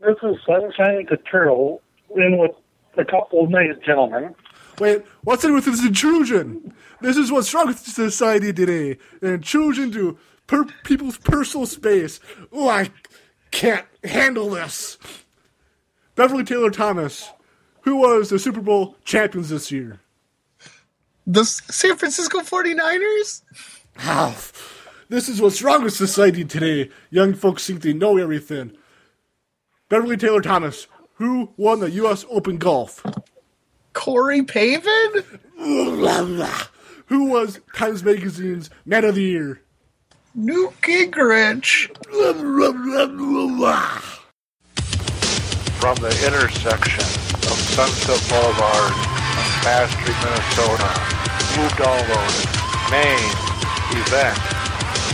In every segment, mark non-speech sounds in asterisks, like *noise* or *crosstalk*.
This is Sunshine Turtle in with a couple of nice gentlemen. Wait, what's in with this intrusion? This is what's wrong with society today. An intrusion to per- people's personal space. Oh, I can't handle this. Beverly Taylor Thomas, who was the Super Bowl champions this year? The San Francisco 49ers? Ah, this is what's wrong with society today. Young folks think they know everything. Beverly Taylor Thomas, who won the U.S. Open Golf? Corey Pavin? who was Times Magazine's Man of the Year? Newt Gingrich. From the intersection of Sunset Boulevard and Bass Street, Minnesota, you downloaded main event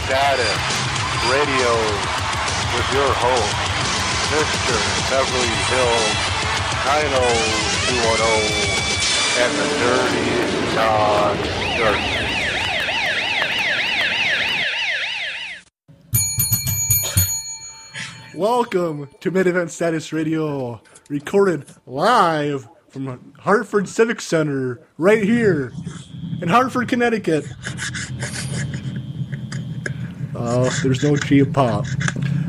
status radio with your host, Mr. Beverly Hills 90210 and the Dirty Dog Dirt. Welcome to Main Event Status Radio, recorded live from Hartford Civic Center, right here in Hartford, Connecticut. Oh, there's no cheap pop.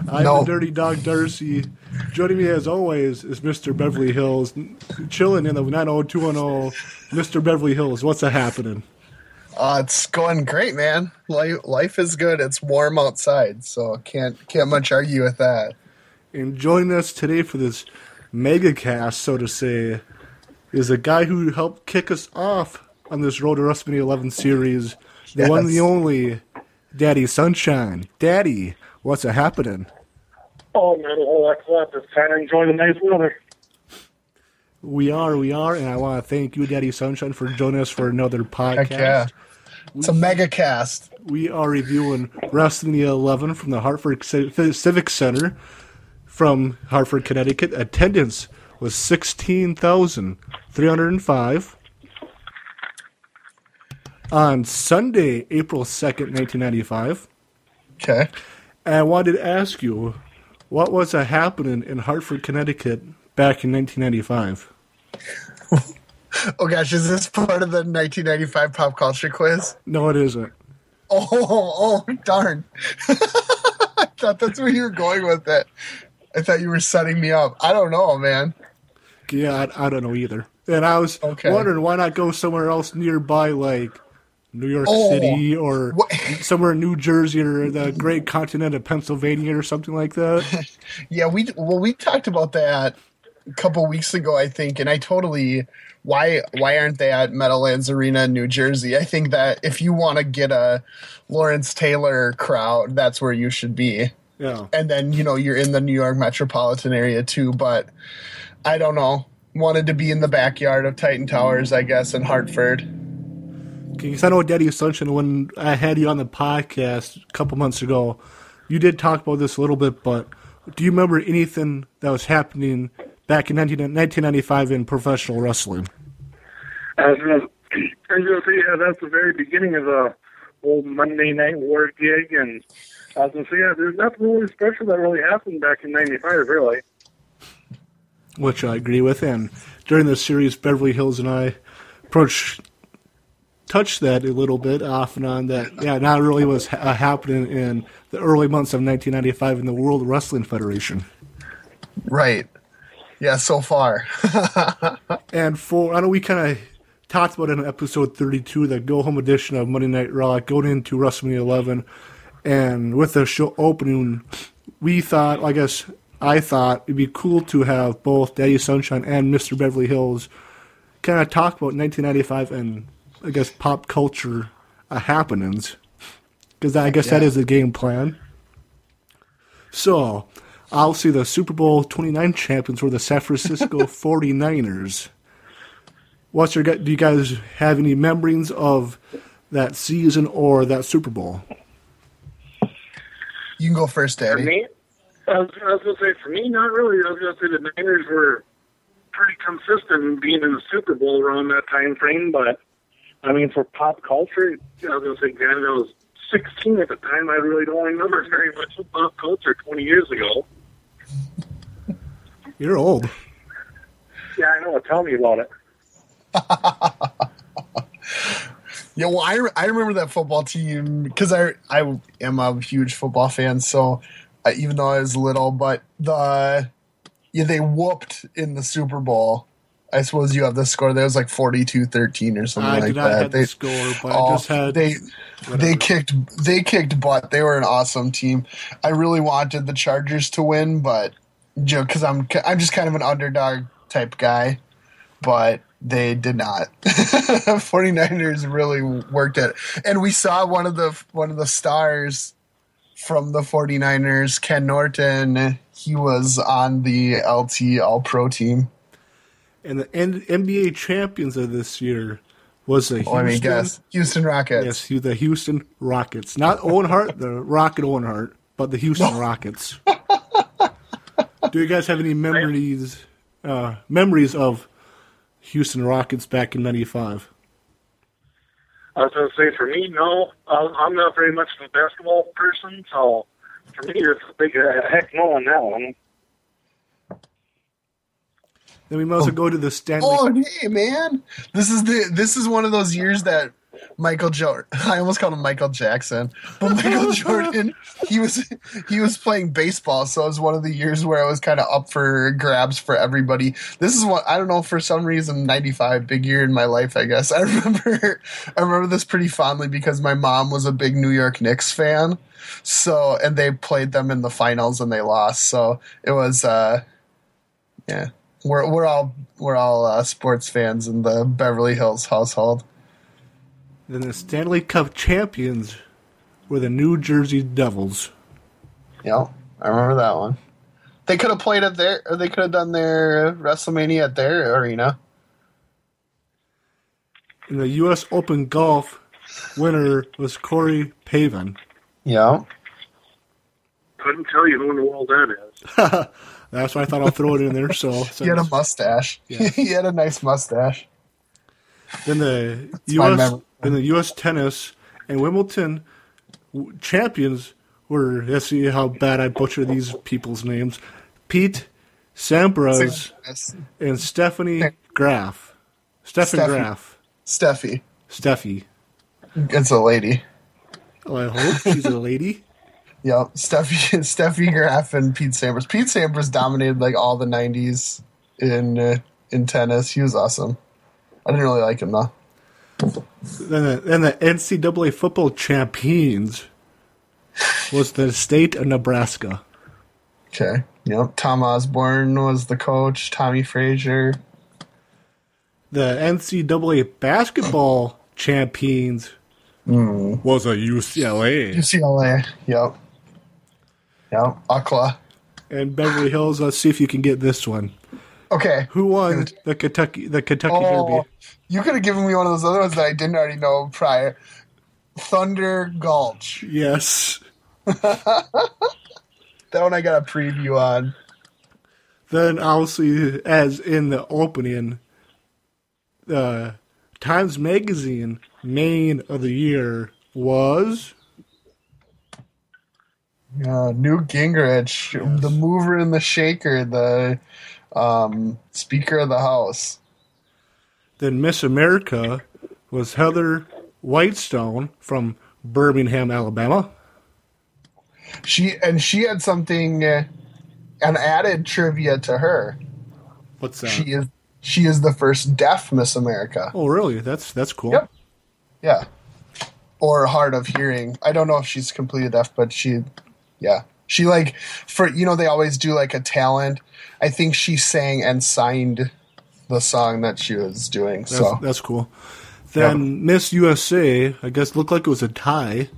I'm No. the Dirty Dog Darcy. Joining me as always is Mr. Beverly Hills, chilling in the 90210. Mr. Beverly Hills, what's a happening? Uh, it's going great, man. Life, life is good. It's warm outside, so can't can't much argue with that. And joining us today for this mega cast, so to say, is a guy who helped kick us off on this Road to WrestleMania 11 series, the one the only Daddy Sunshine. Daddy, what's a happening? Oh, man, a whole lot of Just trying to enjoy the nice weather. We are, we are, and I want to thank you, Daddy Sunshine, for joining us for another podcast. Heck yeah. It's a mega cast. We are reviewing WrestleMania 11 from the Hartford Civic Center from Hartford, Connecticut. Attendance was 16,305. On Sunday, April 2nd, 1995. Okay. And I wanted to ask you, what was a happening in Hartford, Connecticut back in 1995? *laughs* Oh gosh, is this part of the 1995 pop culture quiz? No, it isn't. Oh, oh, darn. *laughs* I thought that's where you were going with it. I thought you were setting me up. I don't know, man. Yeah, I, I don't know either. And I was Okay. wondering why not go somewhere else nearby, like New York Oh, City or what- *laughs* somewhere in New Jersey or the great continent of Pennsylvania or something like that. *laughs* Yeah, we well we talked about that a couple weeks ago, I think, and I totally why why aren't they at Meadowlands Arena in New Jersey? I think that if you want to get a Lawrence Taylor crowd, that's where you should be. Yeah. And then you know you're in the New York metropolitan area too, but I don't know. Wanted to be in the backyard of Titan Towers, I guess, in Hartford. Because I know Daddy Sunshine, when I had you on the podcast a couple months ago, you did talk about this a little bit, but do you remember anything that was happening back in 19, 1995 in professional wrestling? I was going to I was gonna say, yeah, that's the very beginning of the old Monday Night War gig. And I was going to say, yeah, there's nothing really special that really happened back in 95, really. which I agree with. And during the series, Beverly Hills and I approached, touched that a little bit off and on. That yeah, not really was ha- uh, happening in the early months of 1995 in the World Wrestling Federation. Right. Yeah, so far. *laughs* And for I know we kind of talked about in episode 32, the go home edition of Monday Night Raw, going into WrestleMania 11, and with the show opening, we thought, I guess I thought it'd be cool to have both Daddy Sunshine and Mr. Beverly Hills kind of talk about 1995 and I guess pop culture uh, happenings, because I guess that yeah. is the game plan. So, I'll see the Super Bowl 29 champions were the San Francisco *laughs* 49ers. What's your gu- do you guys have any memories of that season or that Super Bowl? You can go first, Daddy. For me, I was, I was going to say, for me, not really. I was going to say the Niners were pretty consistent being in the Super Bowl around that time frame. But, I mean, for pop culture, I was going to say, granted, I was 16 at the time. I really don't remember very much of pop culture 20 years ago. *laughs* You're old. Yeah, I know. Tell me about it. *laughs* Yeah, well, I, I remember that football team because I I am a huge football fan. So uh, even though I was little, but the yeah they whooped in the Super Bowl. I suppose you have the score. There was like 42-13 or something I like that. They the score, but I oh, just had they whatever. they kicked they kicked butt. They were an awesome team. I really wanted the Chargers to win, but you know, because I'm I'm just kind of an underdog type guy, but they did not. *laughs* 49ers really worked it. And we saw one of the one of the stars from the 49ers, Ken Norton, he was on the LT All Pro team. And the N- NBA champions of this year was the Houston. Oh, I mean, guess Houston Rockets. Yes, the Houston Rockets, not Owen Hart, the *laughs* Rocket Owen Hart, but the Houston Rockets. *laughs* Do you guys have any memories uh, memories of Houston Rockets back in '95? I was going to say, for me, no. I'm I'm not very much of a basketball person, so for me, it's a big uh, heck no on that one. Then we must well go to the Stanley. Oh, hey man, this is the this is one of those years that Michael Jordan. *laughs* I almost called him Michael Jackson, but Michael *laughs* Jordan. He was he was playing baseball, so it was one of the years where it was kind of up for grabs for everybody. This is what I don't know for some reason. Ninety five, big year in my life, I guess. *laughs* I remember I remember this pretty fondly because my mom was a big New York Knicks fan. So and they played them in the finals and they lost. So it was uh yeah we're we're all we're all uh, sports fans in the Beverly Hills household. Then the Stanley Cup champions were the New Jersey Devils. Yeah, I remember that one. They could have played at their, or they could have done their WrestleMania at their arena. In the U.S. Open golf, winner was Corey Pavin. Yeah. Couldn't tell you who in the world that is. *laughs* That's why I thought I'll throw it in there. So *laughs* he had a mustache. Yeah. *laughs* he had a nice mustache. Then the That's U.S. Then the U.S. tennis and Wimbledon champions were. Let's see how bad I butcher these people's names: Pete Sampras and Stephanie Graf. Stefan Steffi. Graf. Steffi. Steffi. It's a lady. Oh, I hope she's a lady. Yep. Steffi *laughs* Steffi Graf and Pete Sampras. Pete Sampras dominated like all the '90s in uh, in tennis. He was awesome. I didn't really like him though. Then the, then the NCAA football champions was the state of Nebraska. Okay. Yep. Tom Osborne was the coach. Tommy Frazier. The NCAA basketball champions was a UCLA. UCLA. Yep. Yep. Akla. And Beverly Hills. Let's see if you can get this one. Okay. Who won the Kentucky the Kentucky Oh, Derby? you could have given me one of those other ones that I didn't already know prior. Thunder Gulch. Yes. *laughs* That one I got a preview on. Then obviously, as in the opening, the Times Magazine main of the year was Uh, Newt Gingrich, the mover and the shaker, the um, Speaker of the House. then Miss America was Heather Whitestone from Birmingham, Alabama. She and she had something, uh, an added trivia to her. What's that? She is she is the first deaf Miss America. oh, really? That's that's cool. Yep. Yeah. Or hard of hearing. I don't know if she's completely deaf, but she, yeah, she like for you know they always do like a talent. I think she sang and signed the song that she was doing. That's, so that's cool. Then Miss USA, I guess, looked like it was a tie.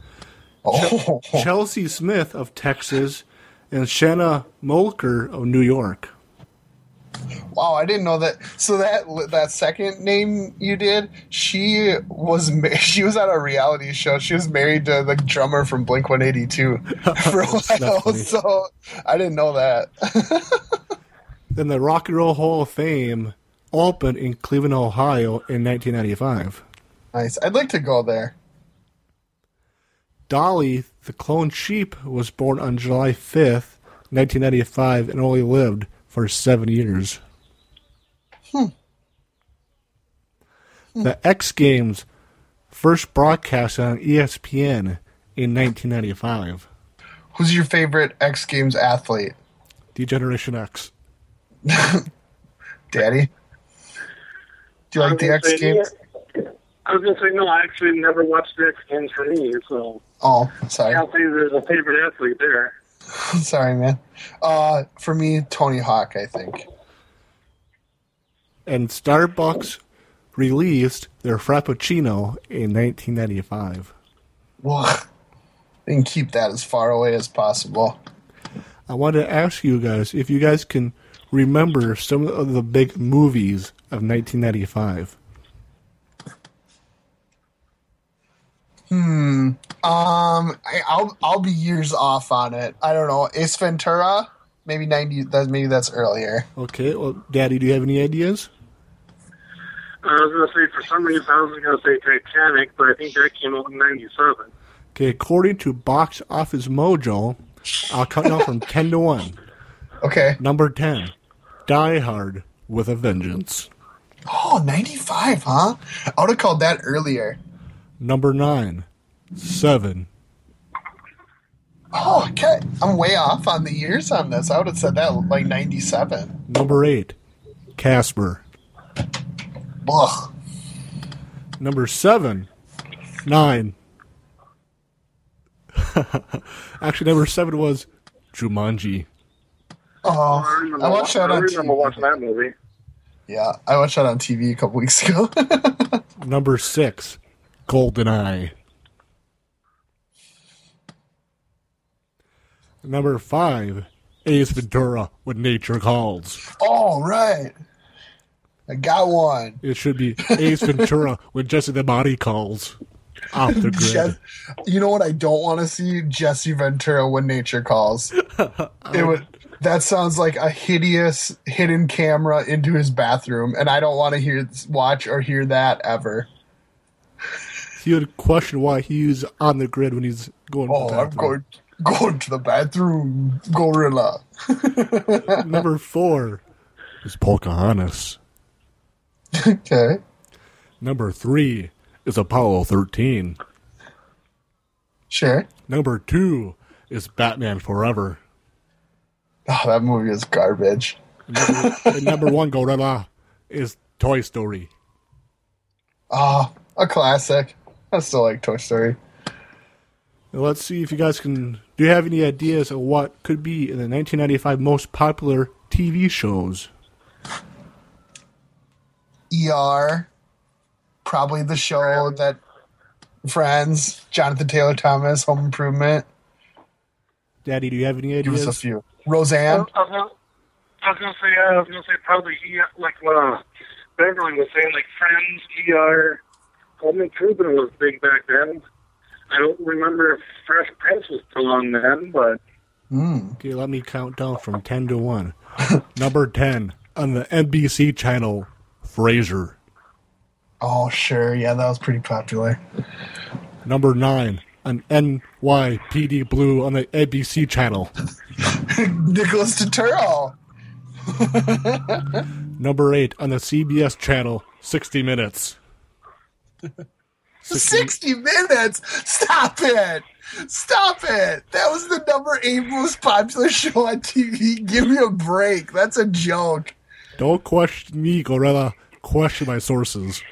oh, Chelsi Smith of Texas and Shanna Moakler of New York. Wow, I didn't know that. So that that second name you did, she was *laughs* she was on a reality show. She was married to the drummer from Blink One Eighty Two *laughs* for a while. So I didn't know that. *laughs* Then the Rock and Roll Hall of Fame opened in Cleveland, Ohio in 1995. nice. I'd like to go there. Dolly, the clone sheep, was born on July 5th, 1995, and only lived for seven years. Hmm. The X Games first broadcast on ESPN in 1995. Who's your favorite X Games athlete? Degeneration X. *laughs* Daddy? Do you like the X Games? yeah. I was gonna say no. I actually never watched the X Games for me, so Oh, I sorry. can't say there's a favorite athlete there. *laughs* sorry, man. Uh, for me, Tony Hawk, I think. And Starbucks released their Frappuccino in 1995. Well, *laughs* they can keep that as far away as possible. I want to ask you guys if you guys can remember some of the big movies of 1995. Um, I, I'll I'll be years off on it. I don't know. Ace Ventura, maybe ninety. That maybe that's earlier. Okay, well, Daddy, do you have any ideas? I was gonna say for some reason I was gonna say Titanic, but I think that came out in '97. Okay, according to Box Office Mojo, I'll count down from 10 to 1. Okay. Number 10, Die Hard with a Vengeance. Oh, 95, huh? I would have called that earlier. Number 9, 7. Oh, okay. I'm way off on the years on this. I would have said that like 97. Number 8, Casper. Ugh. Number 7, 9. *laughs* Actually, number 7 was Jumanji. Oh, I remember, I watched that I remember TV. watching that movie. Yeah, I watched that on TV a couple weeks ago. *laughs* Number 6, GoldenEye. Number 5, Ace Ventura When Nature Calls. All right. I got one. It should be Ace Ventura *laughs* When Jesse the Body Calls. Off the grid. Je- you know what I don't want to see? Jesse Ventura when nature calls. *laughs* it would. That sounds like a hideous hidden camera into his bathroom, and I don't want to hear, watch, or hear that ever. He would question why he's on the grid when he's going to Oh, the I'm bathroom. going going to the bathroom, gorilla. *laughs* Number 4 is Pocahontas. Okay, Number 3 is Apollo 13. sure. Number 2 is Batman Forever. Oh, that movie is garbage. Number, number 1 gorilla is Toy Story. Ah, a classic. I still like Toy Story. Now let's see if you guys can. Do you have any ideas of what could be in the 1995 most popular TV shows? ER, probably the show that Friends, Jonathan Taylor Thomas, Home Improvement. Daddy, do you have any ideas? Give us a few. Roseanne. I was gonna, I was gonna say, uh, I was gonna say probably he, like what uh, Beverly was saying, like Friends, ER, Home Improvement was big back then. I don't remember if Fresh Prince was still on then, but Mm. Okay, let me count down from 10 to 1. *laughs* Number 10 on the NBC channel, Frasier. Oh, sure. Yeah, that was pretty popular. Number 9 on NYPD Blue on the ABC channel. *laughs* Nicholas Turturro. *laughs* Number 8 on the CBS channel, 60 Minutes. 60 minutes. Stop it. Stop it. That was the number eight most popular show on TV. Give me a break. That's a joke. Don't question me, Gorilla. Question my sources. *laughs*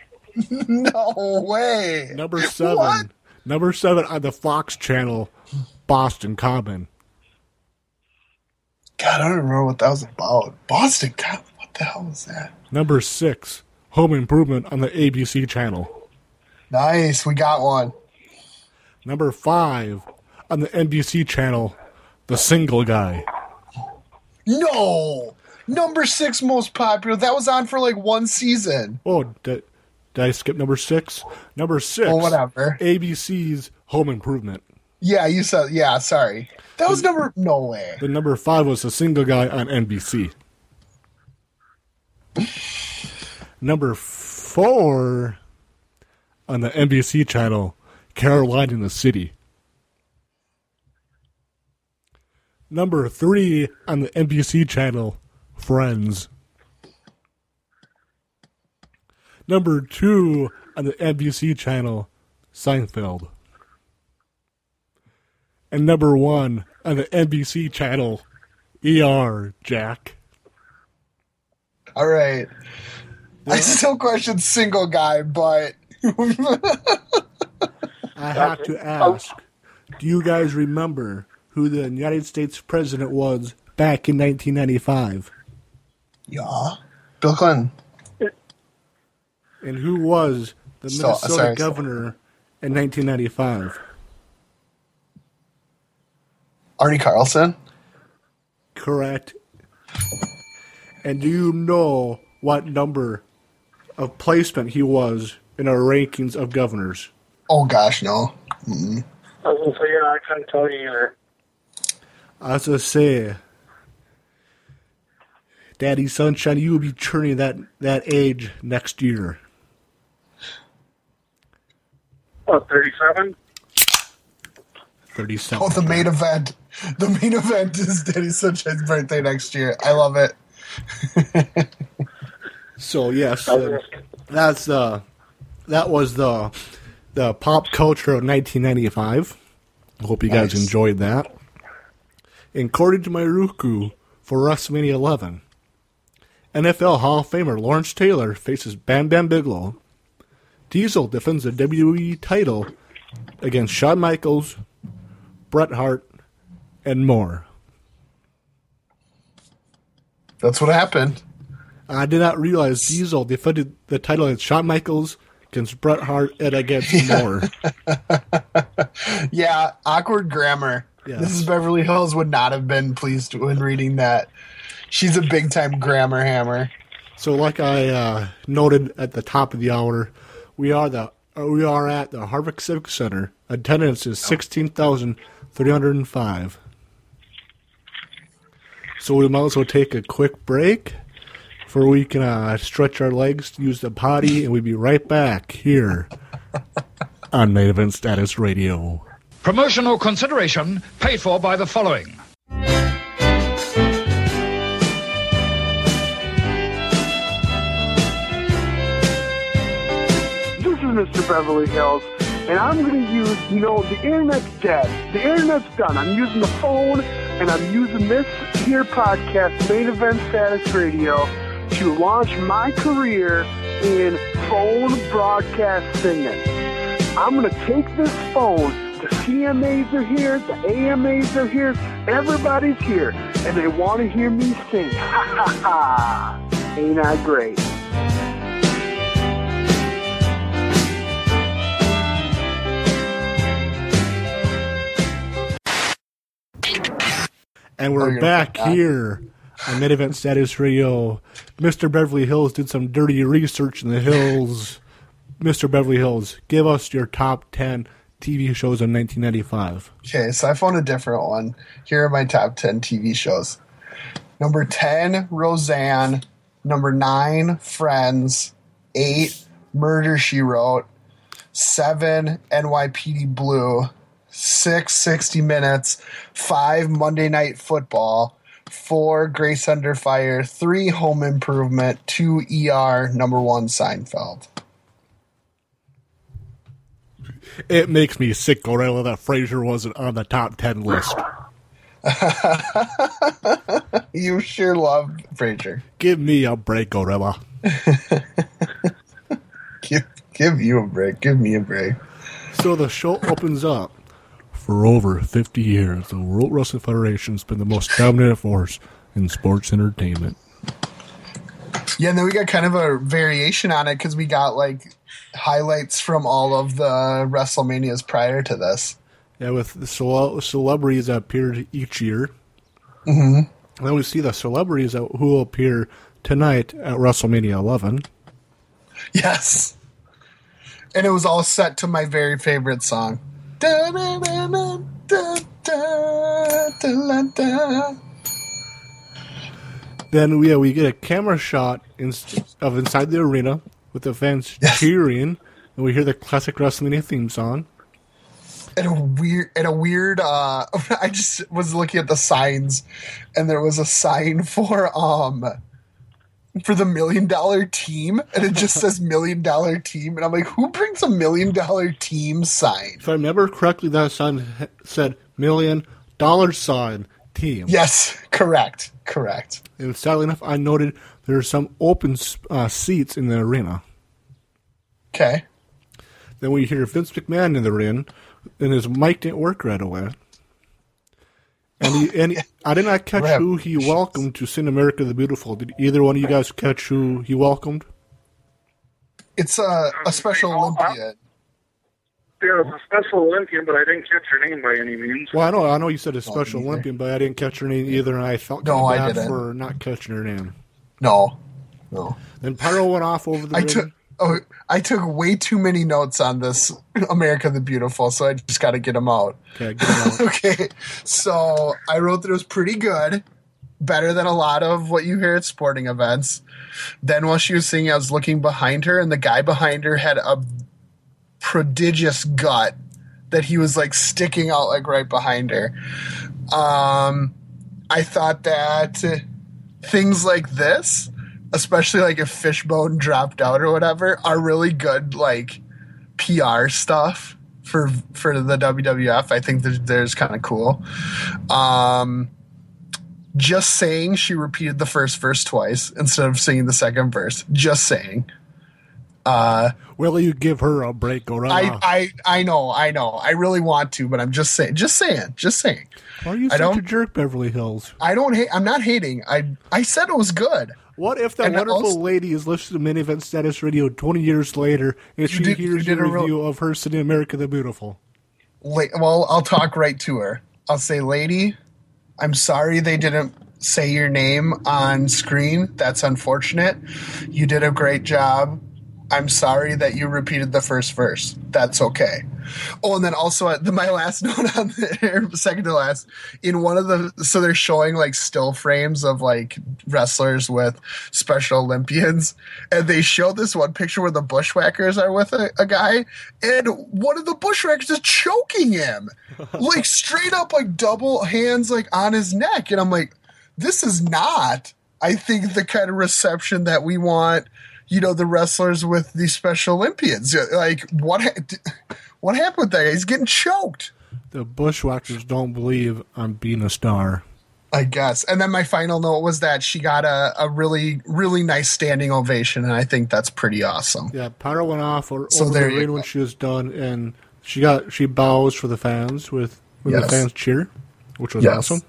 No way. Number seven. What? Number seven on the Fox channel, Boston Common. God, I don't remember what that was about. Boston Cop. What the hell was that? Number six, Home Improvement on the ABC channel. Nice. We got one. Number five on the NBC channel, The Single Guy. No. Number six most popular. That was on for like one season. Oh, did, did I skip number six? Number six. Oh, whatever. ABC's Home Improvement. Yeah, you said. Yeah, sorry. That was number. No way. The number five was The Single Guy on NBC. number four on the NBC channel, Caroline in the City. Number three on the NBC channel, Friends. Number two on the NBC channel, Seinfeld. And number one on the NBC channel, ER, Jack. All right. I still question single guy, but I have to ask do you guys remember who the United States president was back in 1995? yeah, Bill Clinton. And who was the uh, Minnesota sorry, sorry. governor in 1995? Arne Carlson. Correct. And do you know what number of placement he was in our rankings of governors? Oh gosh, no. I was gonna say, yeah, I couldn't tell you either. As I say, Daddy Sunshine, you will be turning that, that age next year. What, 37? 37. Oh, the main event. The main event is Daddy Sunshine's birthday next year. I love it. *laughs* So yes, uh, that's uh, that was the the pop culture of 1995. Hope you guys Nice. enjoyed that. And according to my Roku for WrestleMania 11, NFL Hall of Famer Lawrence Taylor faces Bam Bam Bigelow. Diesel defends the WWE title against Shawn Michaels, Bret Hart, and more. That's what happened. I did not realize Diesel defended the title against Shawn Michaels, against Bret Hart, and against *laughs* more. *laughs* Yeah, awkward grammar. Yes. Mrs. Beverly Hills would not have been pleased when reading that. She's a big time grammar hammer. So, like I uh, noted at the top of the hour, we are the uh, we are at the Hartford Civic Center. Attendance is sixteen thousand three hundred and five. So we might as well take a quick break, for we can uh, stretch our legs, use the potty, and we'd be right back here *laughs* on Main Event Status Radio. Promotional consideration paid for by the following. This is Mr. Beverly Hills, and I'm going to use, you know, the internet's dead. The internet's done. I'm using the phone, and I'm using this here podcast, Main Event Status Radio, to launch my career in phone broadcast singing. I'm going to take this phone. The CMAs are here, the AMAs are here, everybody's here, and they want to hear me sing. *laughs* Ha ha ha! Ain't I great? And Oh, we're back back. here on Main Event Status Radio. Mr. Beverly Hills did some dirty research in the hills. Mr. Beverly Hills, give us your top 10 TV shows in 1995. Okay, so I found a different one. Here are my top 10 TV shows. Number 10, Roseanne. Number 9, Friends. 8, Murder She Wrote. 7, NYPD Blue. 6, 60 Minutes. 5, Monday Night Football. 4, Grace Under Fire. 3, Home Improvement. 2, ER. Number 1, Seinfeld. It makes me sick, Gorilla, that Frasier wasn't on the top 10 list. *laughs* You sure love Frasier. Give me a break, Gorilla. *laughs* Give, give you a break. Give me a break. So the show opens up. For over 50 years, the World Wrestling Federation has been the most dominant force in sports entertainment. Yeah, and then we got kind of a variation on it because we got like highlights from all of the WrestleManias prior to this. Yeah, with the cele- celebrities that appeared each year. Mm-hmm. Then we see the celebrities that, who will appear tonight at WrestleMania 11. Yes. And it was all set to my very favorite song. Then we, yeah, we get a camera shot in, of inside the arena with the fans *laughs* Yes. cheering, and we hear the classic WrestleMania theme song. and a weird and a weird uh *laughs* I just was looking at the signs and there was a sign for um for the million dollar team and it just *laughs* says million dollar team and I'm like who brings a million dollar team sign? If I remember correctly, that sign said million dollar sign team. Yes, correct. Correct. And sadly enough, I noted there are some open uh, seats in the arena. Okay. Then we hear Vince McMahon in the ring, and his mic didn't work right away. And he, and he, *laughs* I did not catch Rip. who he welcomed to Sin America the Beautiful. Did either one of you guys catch who he welcomed? It's a, a special Olympian. There was a special Olympian, but I didn't catch her name by any means. Well, I know I know you said a special. Olympian, but I didn't catch her name either, and I felt No, kind I bad didn't. for not catching her name. No. No. Then Pyro went off over the I ring. took oh, I took way too many notes on this *laughs* America the Beautiful, so I just got to get them out. Okay, get him out. *laughs* okay, so I wrote that it was pretty good, better than a lot of what you hear at sporting events. Then while she was singing, I was looking behind her, and the guy behind her had a prodigious gut that he was like sticking out like right behind her. Um, I thought that things like this, especially like if Fishbone dropped out or whatever, are really good like PR stuff for for the WWF. I think that there's kind of cool. Um, just saying she repeated the first verse twice instead of singing the second verse. Just saying. Uh, Will you give her a break or I. I I know I know I really want to, but I'm just saying, just saying, just saying. Why are you I such a jerk, Beverly Hills? I don't hate. I'm not hating. I I said it was good. What if that And wonderful also- lady is listening to Main Event Status Radio 20 years later and she did- hears you your a real- review of her sitting America the Beautiful? Well, I'll talk right to her. I'll say, lady, I'm sorry they didn't say your name on screen. That's unfortunate. You did a great job. I'm sorry that you repeated the first verse. That's okay. Oh, and then also uh, the, my last *laughs* note on the second to last in one of the so they're showing like still frames of like wrestlers with Special Olympians, and they show this one picture where the Bushwhackers are with a, a guy, and one of the Bushwhackers is choking him, *laughs* like straight up like double hands like on his neck, and I'm like, this is not. I think the kind of reception that we want you know the wrestlers with the Special Olympians. Like what? Ha- what happened with that guy? He's getting choked. The Bushwhackers don't believe I'm being a star. I guess. And then my final note was that she got a, a really, really nice standing ovation, and I think that's pretty awesome. Yeah, Pyro went off or, So over there the ring when she was done, and she got she bows for the fans with when the fans cheer, which was Yes. awesome.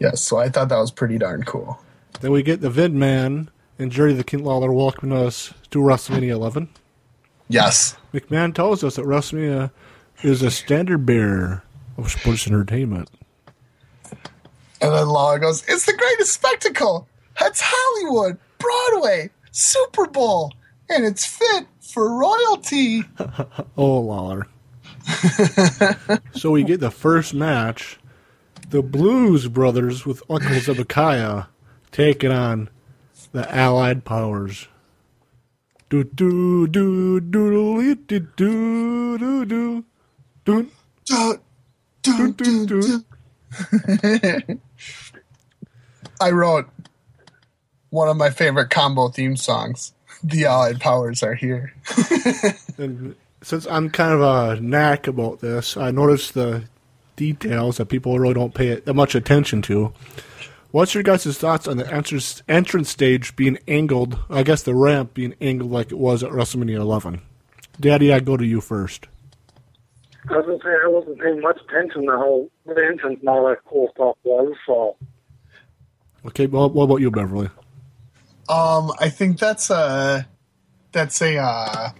Yes, so I thought that was pretty darn cool. Then we get the Vid Man and Jerry the King Lawler welcoming us to WrestleMania 11. Yes. McMahon tells us that WrestleMania is a standard bearer of sports entertainment. And then Law goes, It's the greatest spectacle. That's Hollywood, Broadway, Super Bowl, and it's fit for royalty. *laughs* Oh, Lawler. *laughs* so we get the first match. The Blues Brothers with Uncle Zebekiah taking on the Allied Powers. Do do do do do do do do do. Dun, dun, dun, dun. I wrote one of my favorite combo theme songs. The Allied Powers are here. *laughs* And since I'm kind of a knack about this, I noticed the details that people really don't pay that much attention to. What's your guys' thoughts on the entrance, entrance stage being angled? I guess the ramp being angled like it was at WrestleMania 11. Daddy, I go to you first. I was gonna say I wasn't paying much attention to how the entrance and all that cool stuff was. So Okay, well, what about you, Beverly? Um, I think that's a that's a uh,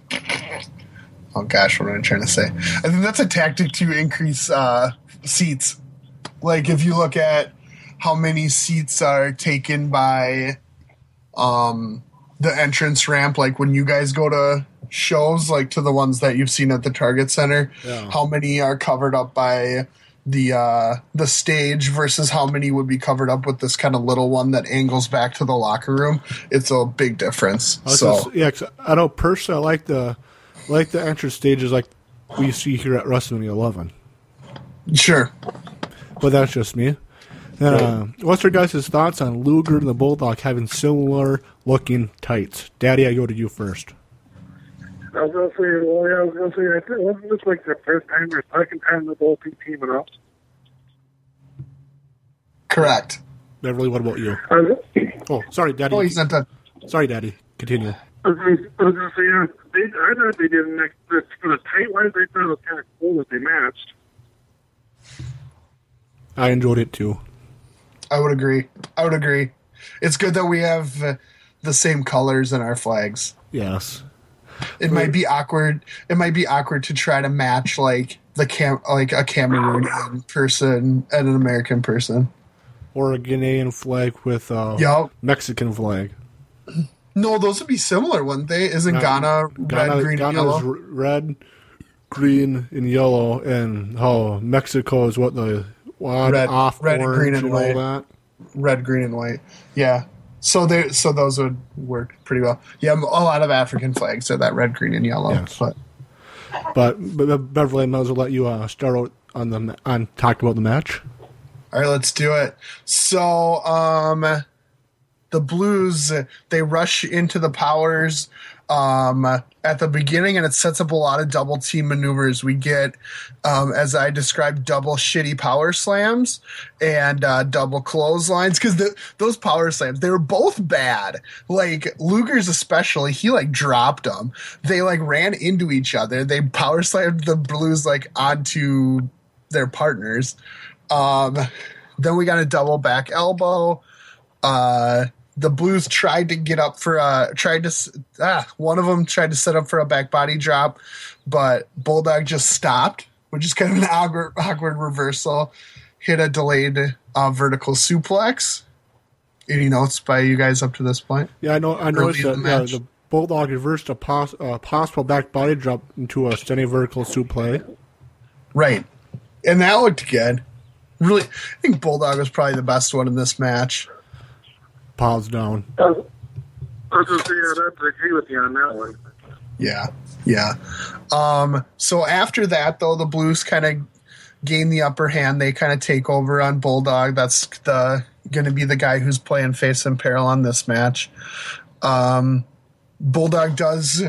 oh gosh, what am I trying to say? I think that's a tactic to increase uh, seats. Like if you look at how many seats are taken by um, the entrance ramp, like when you guys go to shows, like to the ones that you've seen at the Target Center, Yeah. how many are covered up by the uh the stage versus how many would be covered up with this kind of little one that angles back to the locker room it's a big difference I so s- yeah, 'cause I know personally I like the like the entrance stages like we see here at WrestleMania 11. Sure. but that's just me. Then, uh, what's your guys' thoughts on Luger and the Bulldog having similar looking tights? Daddy, I go to you first. I was gonna say, well, yeah, I was gonna say, I think wasn't this like the first time or second time they're both been teaming up? Correct. Beverly, what about you? I was, Oh, sorry, Daddy. Oh, he's not done. Sorry, Daddy. Continue. I was gonna, I was gonna say, yeah, they, I thought they did an ex- for for the tight ones. I thought it was kind of cool that they matched. I enjoyed it too. I would agree. I would agree. It's good that we have uh, the same colors in our flags. Yes. It might be awkward. It might be awkward to try to match like the cam like a Cameroonian person and an American person. Or a Ghanaian flag with a Yup. Mexican flag. No, those would be similar, wouldn't they? Isn't Ghana red, Ghana, green, and Ghana yellow? red, green, and yellow, and how Mexico is what the Red- off red, orange green, and and white. that. red, green, and white. Yeah. So they so those would work pretty well. Yeah, a lot of African flags are that red, green, and yellow. Yes. But But, but Beverly, I might as well let you uh, start out on the on talk about the match. All right, let's do it. So, um, the Blues they rush into the powers um, at the beginning, and it sets up a lot of double team maneuvers. We get, um, as I described, double shitty power slams and uh, double clotheslines because those power slams they were both bad. Like Luger's especially, he like dropped them. They like ran into each other. They power slammed the Blues like onto their partners. Um, then we got a double back elbow. Uh, the Blues tried to get up for a tried to ah one of them tried to set up for a back body drop, but Bulldog just stopped, which is kind of an *laughs* awkward, awkward reversal. Hit a delayed uh, vertical suplex. Any notes by you guys up to this point? Yeah, I know. I noticed that the yeah, the Bulldog reversed a pos- uh, possible back body drop into a standing vertical suplex. Right, and that looked good. Really, I think Bulldog was probably the best one in this match. Pause down. I was, I was gonna say, I'd have to agree with you on that one. Yeah, yeah. Um, so after that, though, the Blues kind of gain the upper hand. They kind of take over on Bulldog. That's the going to be the guy who's playing face and peril on this match. Um, Bulldog does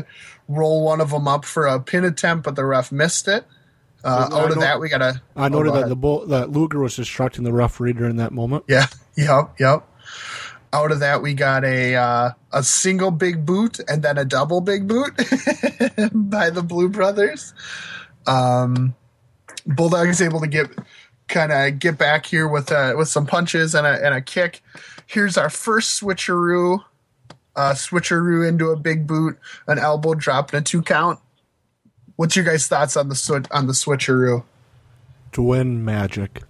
roll one of them up for a pin attempt, but the ref missed it. Uh, out of know- that, we got a. I noted that the bull, that Luger was distracting the referee during that moment. Yeah, *laughs* yep, yep. Out of that, we got a uh, a single big boot and then a double big boot *laughs* by the Blu Brothers. Um, Bulldog is able to get kind of get back here with uh, with some punches and a and a kick. Here's our first switcheroo, uh, switcheroo into a big boot, an elbow drop, and a two count. What's your guys' thoughts on the on the switcheroo? Twin magic.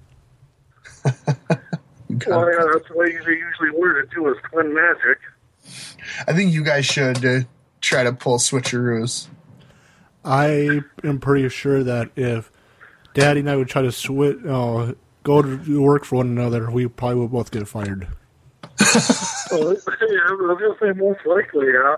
*laughs* Well, yeah, that's the way you usually word it too, is twin magic. I think you guys should uh, try to pull switcheroos. I am pretty sure that if Daddy and I would try to switch, uh, go to work for one another, we probably would both get fired. *laughs* Well, yeah, I was gonna say most likely, yeah.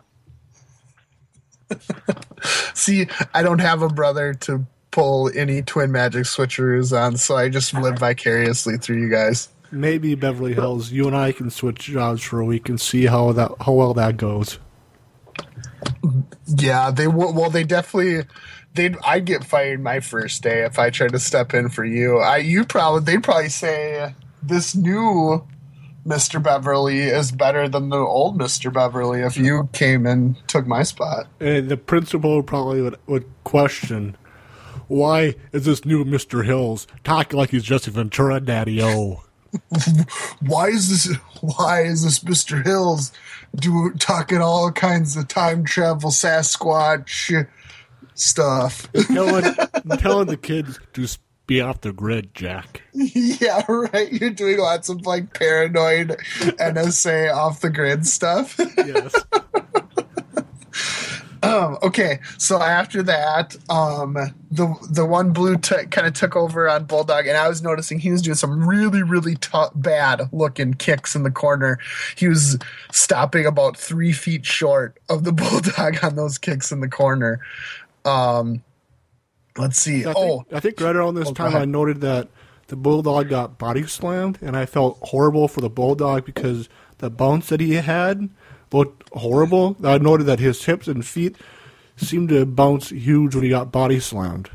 *laughs* See, I don't have a brother to pull any twin magic switcheroos on, so I just live vicariously through you guys. Maybe Beverly Hills, you and I can switch jobs for a week and see how that how well that goes. Yeah, they will. Well, they definitely. They'd. I'd get fired my first day if I tried to step in for you. I. You probably. They'd probably say this new Mister Beverly is better than the old Mister Beverly if you came and took my spot. And the principal probably would, would question, why is this new Mr. Hills talking like he's Jesse Ventura, Daddy O? Why is this why is this Mr. Hills do talking all kinds of time travel Sasquatch stuff? telling, *laughs* telling the kids to be off the grid, Jack. yeah, right. You're doing lots of like paranoid NSA off the grid stuff. Yes. *laughs* um, okay, so after that, um, the the one blue t- kind of took over on Bulldog, and I was noticing he was doing some really really tough, bad looking kicks in the corner. He was stopping about three feet short of the *laughs* Bulldog on those kicks in the corner. Um, Let's see. I think, Oh, I think right around this Oh, time I noted that the bulldog got body slammed, and I felt horrible for the bulldog because the bounce that he had looked horrible. I noted that his hips and feet seemed to bounce huge when he got body slammed.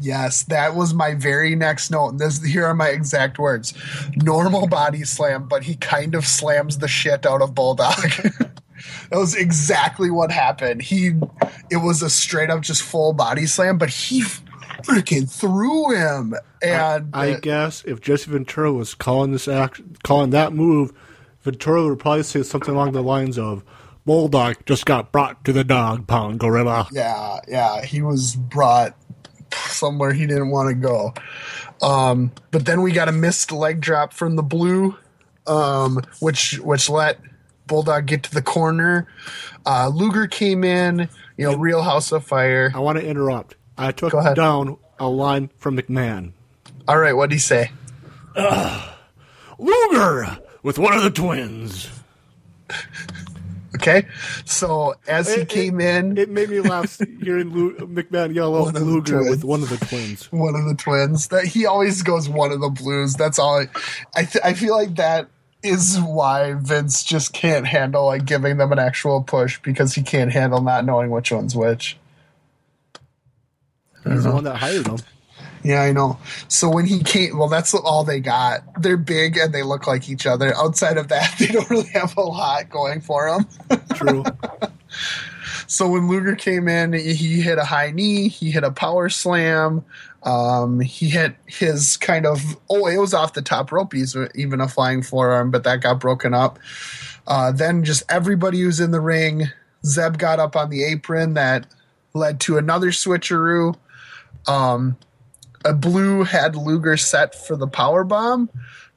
Yes, that was my very next note. This here are my exact words. Normal body slam, but he kind of slams the shit out of Bulldog. *laughs* that was exactly what happened. He it was a straight up just full body slam, but he freaking threw him. And I guess if Jesse Ventura was calling this act, calling that move, Ventura would probably say something along the lines of, "Bulldog just got brought to the dog pound gorilla." yeah, yeah, he was brought somewhere he didn't want to go. Um, but then we got a missed leg drop from the Blu, um, which which let Bulldog get to the corner. Uh, Luger came in, you know, Real House of Fire. I want to interrupt. I took down a line from McMahon. All right, what'd he say? *sighs* Luger with one of the twins. Okay, so as he It- came in, It made me laugh hearing Lu- McMahon yell out One of the Luger twins. with one of the twins. one of the twins that he always goes one of the Blus that's all i I, th- I feel like that is why vince just can't handle like giving them an actual push because he can't handle not knowing which one's which He's the uh-huh. one that hired him. Yeah i know so when he came well that's all they got they're big and they look like each other outside of that *laughs* they don't really have a lot going for them True. *laughs* So when Luger came in, he hit a high knee, he hit a power slam, um, he hit his kind of oh, it was off the top rope, he's even a flying forearm, but that got broken up. Uh, then just everybody who's in the ring, Zeb got up on the apron that led to another switcheroo. Um, a Blu had Luger set for the power bomb,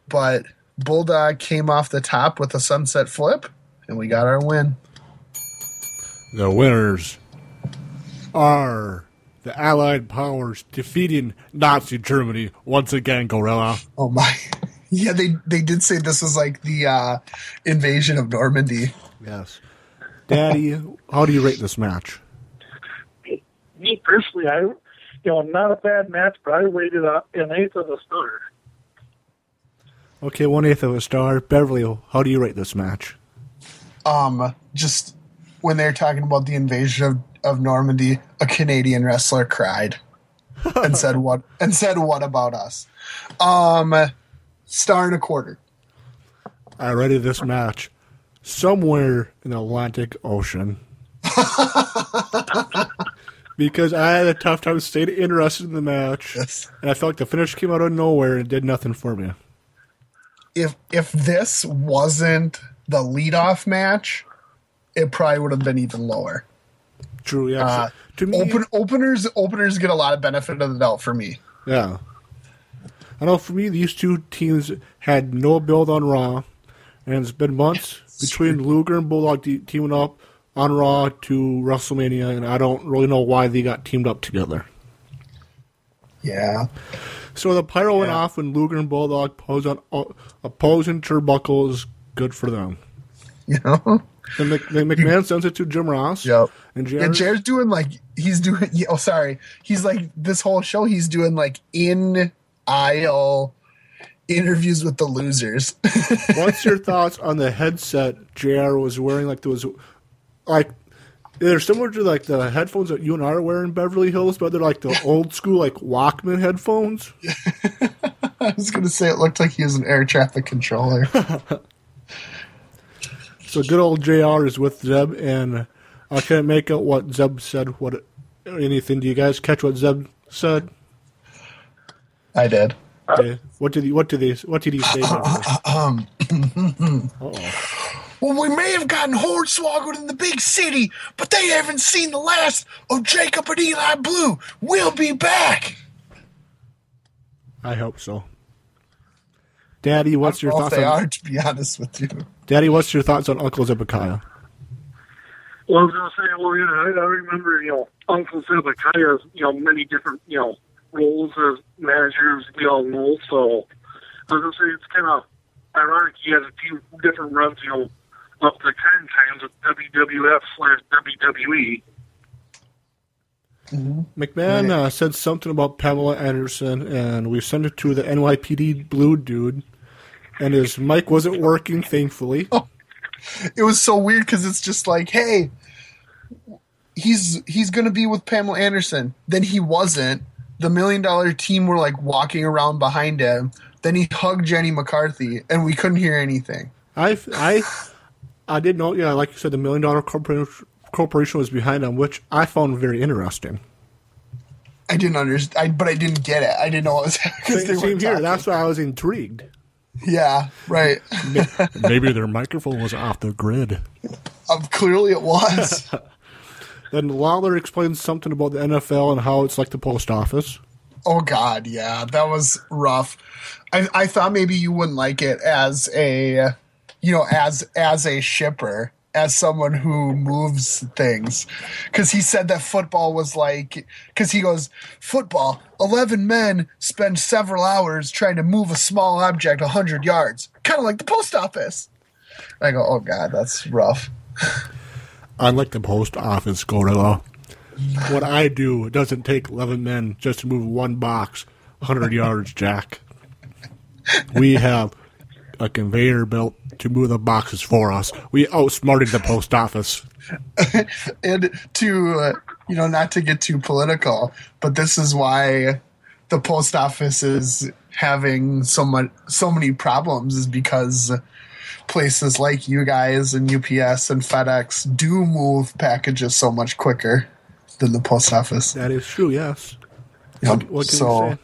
but Bulldog came off the top with a sunset flip, and we got our win. The winners are the Allied powers defeating Nazi Germany once again, Gorilla. Oh my. *laughs* Yeah, they they did say this was like the uh, invasion of Normandy. Yes. Daddy, how do you rate this match? Me personally, I, you know, not a bad match, but I rated it an eighth of a star. Okay, one eighth of a star. Beverly, how do you rate this match? Um, just when they were talking about the invasion of, of Normandy, a Canadian wrestler cried *laughs* and said what and said what about us? Um, star and a quarter. I rated this match somewhere in the Atlantic Ocean. *laughs* because I had a tough time staying interested in the match. Yes. And I felt like the finish came out of nowhere and did nothing for me. If if this wasn't the leadoff match, it probably would have been even lower. True, yeah. Uh, to me, Open openers openers get a lot of benefit of the doubt for me. yeah. I know for me, these two teams had no build on Raw, and it's been months between Luger and Bulldog teaming up on Raw to WrestleMania, and I don't really know why they got teamed up together. Yeah. So the pyro went off when Luger and Bulldog posed on uh, opposing turnbuckles. Good for them. You know? *laughs* And Mc, the McMahon sends it to Jim Ross. Yep. And Yeah, Jared's, Jared's doing like he's doing. *laughs* Oh, sorry. He's like this whole show. He's doing like in aisle interviews with the losers. *laughs* what's your thoughts on the headset JR was wearing? Like those, like they're similar to like the headphones that you and I are wearing in Beverly Hills, but they're like the *laughs* old school like Walkman headphones. *laughs* I was gonna say it looked like he was an air traffic controller. *laughs* So good old JR is with Zeb, and I can't make out what Zeb said. What anything? Do you guys catch what Zeb said? I did. Okay. What did he? What did he? What did he say? Um. Uh-oh. Well, we may have gotten hornswoggled in the big city, but they haven't seen the last of Jacob and Eli Blue. We'll be back. I hope so. Daddy, what's your Well, if thoughts they on are, to be honest with you. Daddy? What's your thoughts on Uncle Zebekiah? Well, I was going to say, well, yeah, I, I remember, you know, Uncle Zebekiah's, you know, many different, you know, roles as managers, we all know. So I was going to say it's kind of ironic he has a few different runs, you know, up to 10 times with WWF slash WWE. McMahon uh, said something about Pamela Anderson, and we sent it to the NYPD blue dude, and his mic wasn't working, thankfully. *laughs* It was so weird because it's just like, hey, he's he's gonna be with Pamela Anderson. Then he wasn't. The million dollar team were like walking around behind him. Then he hugged Jenny McCarthy, and we couldn't hear anything. I, I, I did know, yeah, like you said, the Million Dollar Corporation, corporation was behind them, which I found very interesting. I didn't understand, but I didn't get it. I didn't know what was *laughs* happening. Same, same here. That's why I was intrigued. yeah, right. *laughs* Maybe their microphone was off the grid. um, clearly, it was. *laughs* Then Lawler explains something about the NFL and how it's like the post office. Oh God, yeah, that was rough. I, I thought maybe you wouldn't like it as a, you know, as as a shipper, as someone who moves things, because he said that football was like, because he goes, football, eleven men spend several hours trying to move a small object hundred yards, kind of like the post office. I go, oh God, that's rough. *laughs* Unlike the post office, Gorilla, what I do it doesn't take 11 men just to move one box 100 yards, Jack. We have a conveyor built to move the boxes for us. We outsmarted the post office. *laughs* and to uh, you know not to get too political but this is why the post office is having so much so many problems is because places like you guys and UPS and FedEx do move packages so much quicker than the post office. That is true, yes. Yep. What can so you say?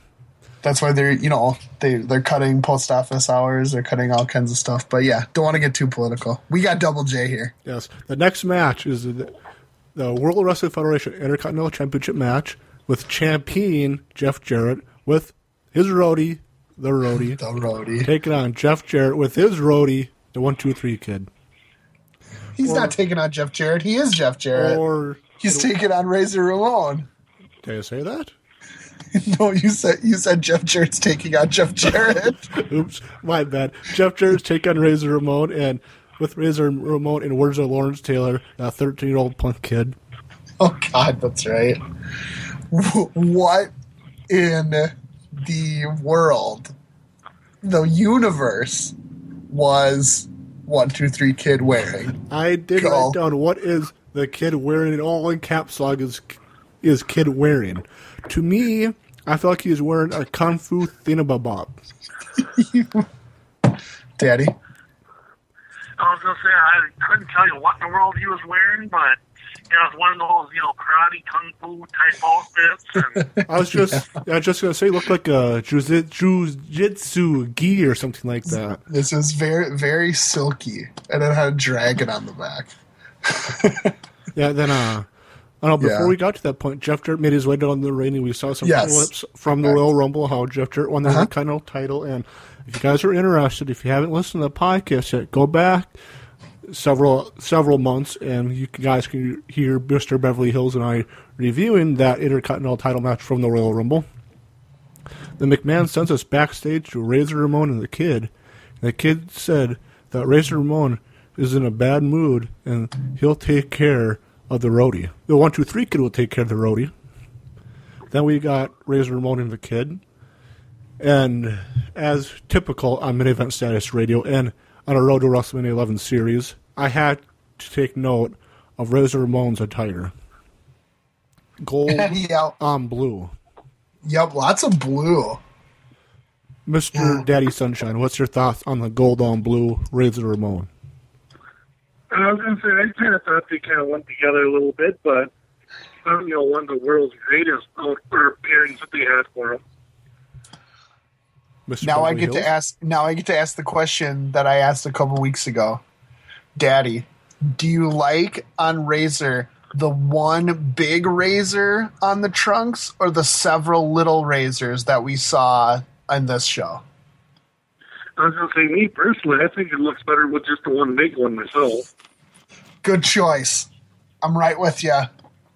That's why they're you know they they're cutting post office hours, they're cutting all kinds of stuff. But yeah, don't want to get too political. We got Double J here. Yes. The next match is the, the World Wrestling Federation Intercontinental Championship match with champion Jeff Jarrett with his roadie, the roadie, The roadie. taking on Jeff Jarrett with his roadie, the one two three kid. He's not taking on Jeff Jarrett. He is Jeff Jarrett. Or He's taking on Razor Ramon. did I say that? *laughs* No, you said you said Jeff Jarrett's taking on Jeff Jarrett. *laughs* Oops, my bad. Jeff Jarrett's take on Razor Ramon, and with Razor Ramon and words of Lawrence Taylor, a 13 year old punk kid. oh God, that's right. What in the world, the universe, was one two three kid wearing? I did Go. write down what is the kid wearing, and all in caps lock is, is kid wearing. To me, I feel like he he's wearing a Kung Fu thingamabob. *laughs* Daddy, I was gonna say I couldn't tell you what in the world he was wearing, but it was one of those, you know, karate kung fu type outfits. And *laughs* I was just, I was just gonna say, looked like a jiu- jujitsu gi or something like that. this is very very silky, and it had a dragon on the back. *laughs* Yeah, then uh I know, before Yeah. we got to that point, Jeff Jarrett made his way down the ring and we saw some Yes. clips from the Royal Rumble how Jeff Jarrett won the Uh-huh. Intercontinental title and if you guys are interested, if you haven't listened to the podcast yet, go back several several months and you guys can hear Mr. Beverly Hills and I reviewing that Intercontinental title match from the Royal Rumble. The McMahon sends us backstage to Razor Ramon and the kid. And the kid said that Razor Ramon is in a bad mood and he'll take care of the roadie. The one two three kid will take care of the roadie. Then we got Razor Ramon and the kid. And as typical on Main Event Status Radio and on a Road to WrestleMania 11 series, I had to take note of Razor Ramon's attire. Gold *laughs* yeah, on blue. yep, lots of blue. Mr. Daddy Sunshine, what's your thoughts on the gold on blue Razor Ramon? I was gonna say I kind of thought they kind of went together a little bit, but you know, one of the world's greatest out or pairings that they had for him. Mr. Now I Beverly get to ask. Now I get to ask the question that I asked a couple weeks ago. Daddy, do you like on Razor the one big razor on the trunks or the several little razors that we saw on this show? I was gonna say me personally, I think it looks better with just the one big one myself. Good choice. I'm right with you.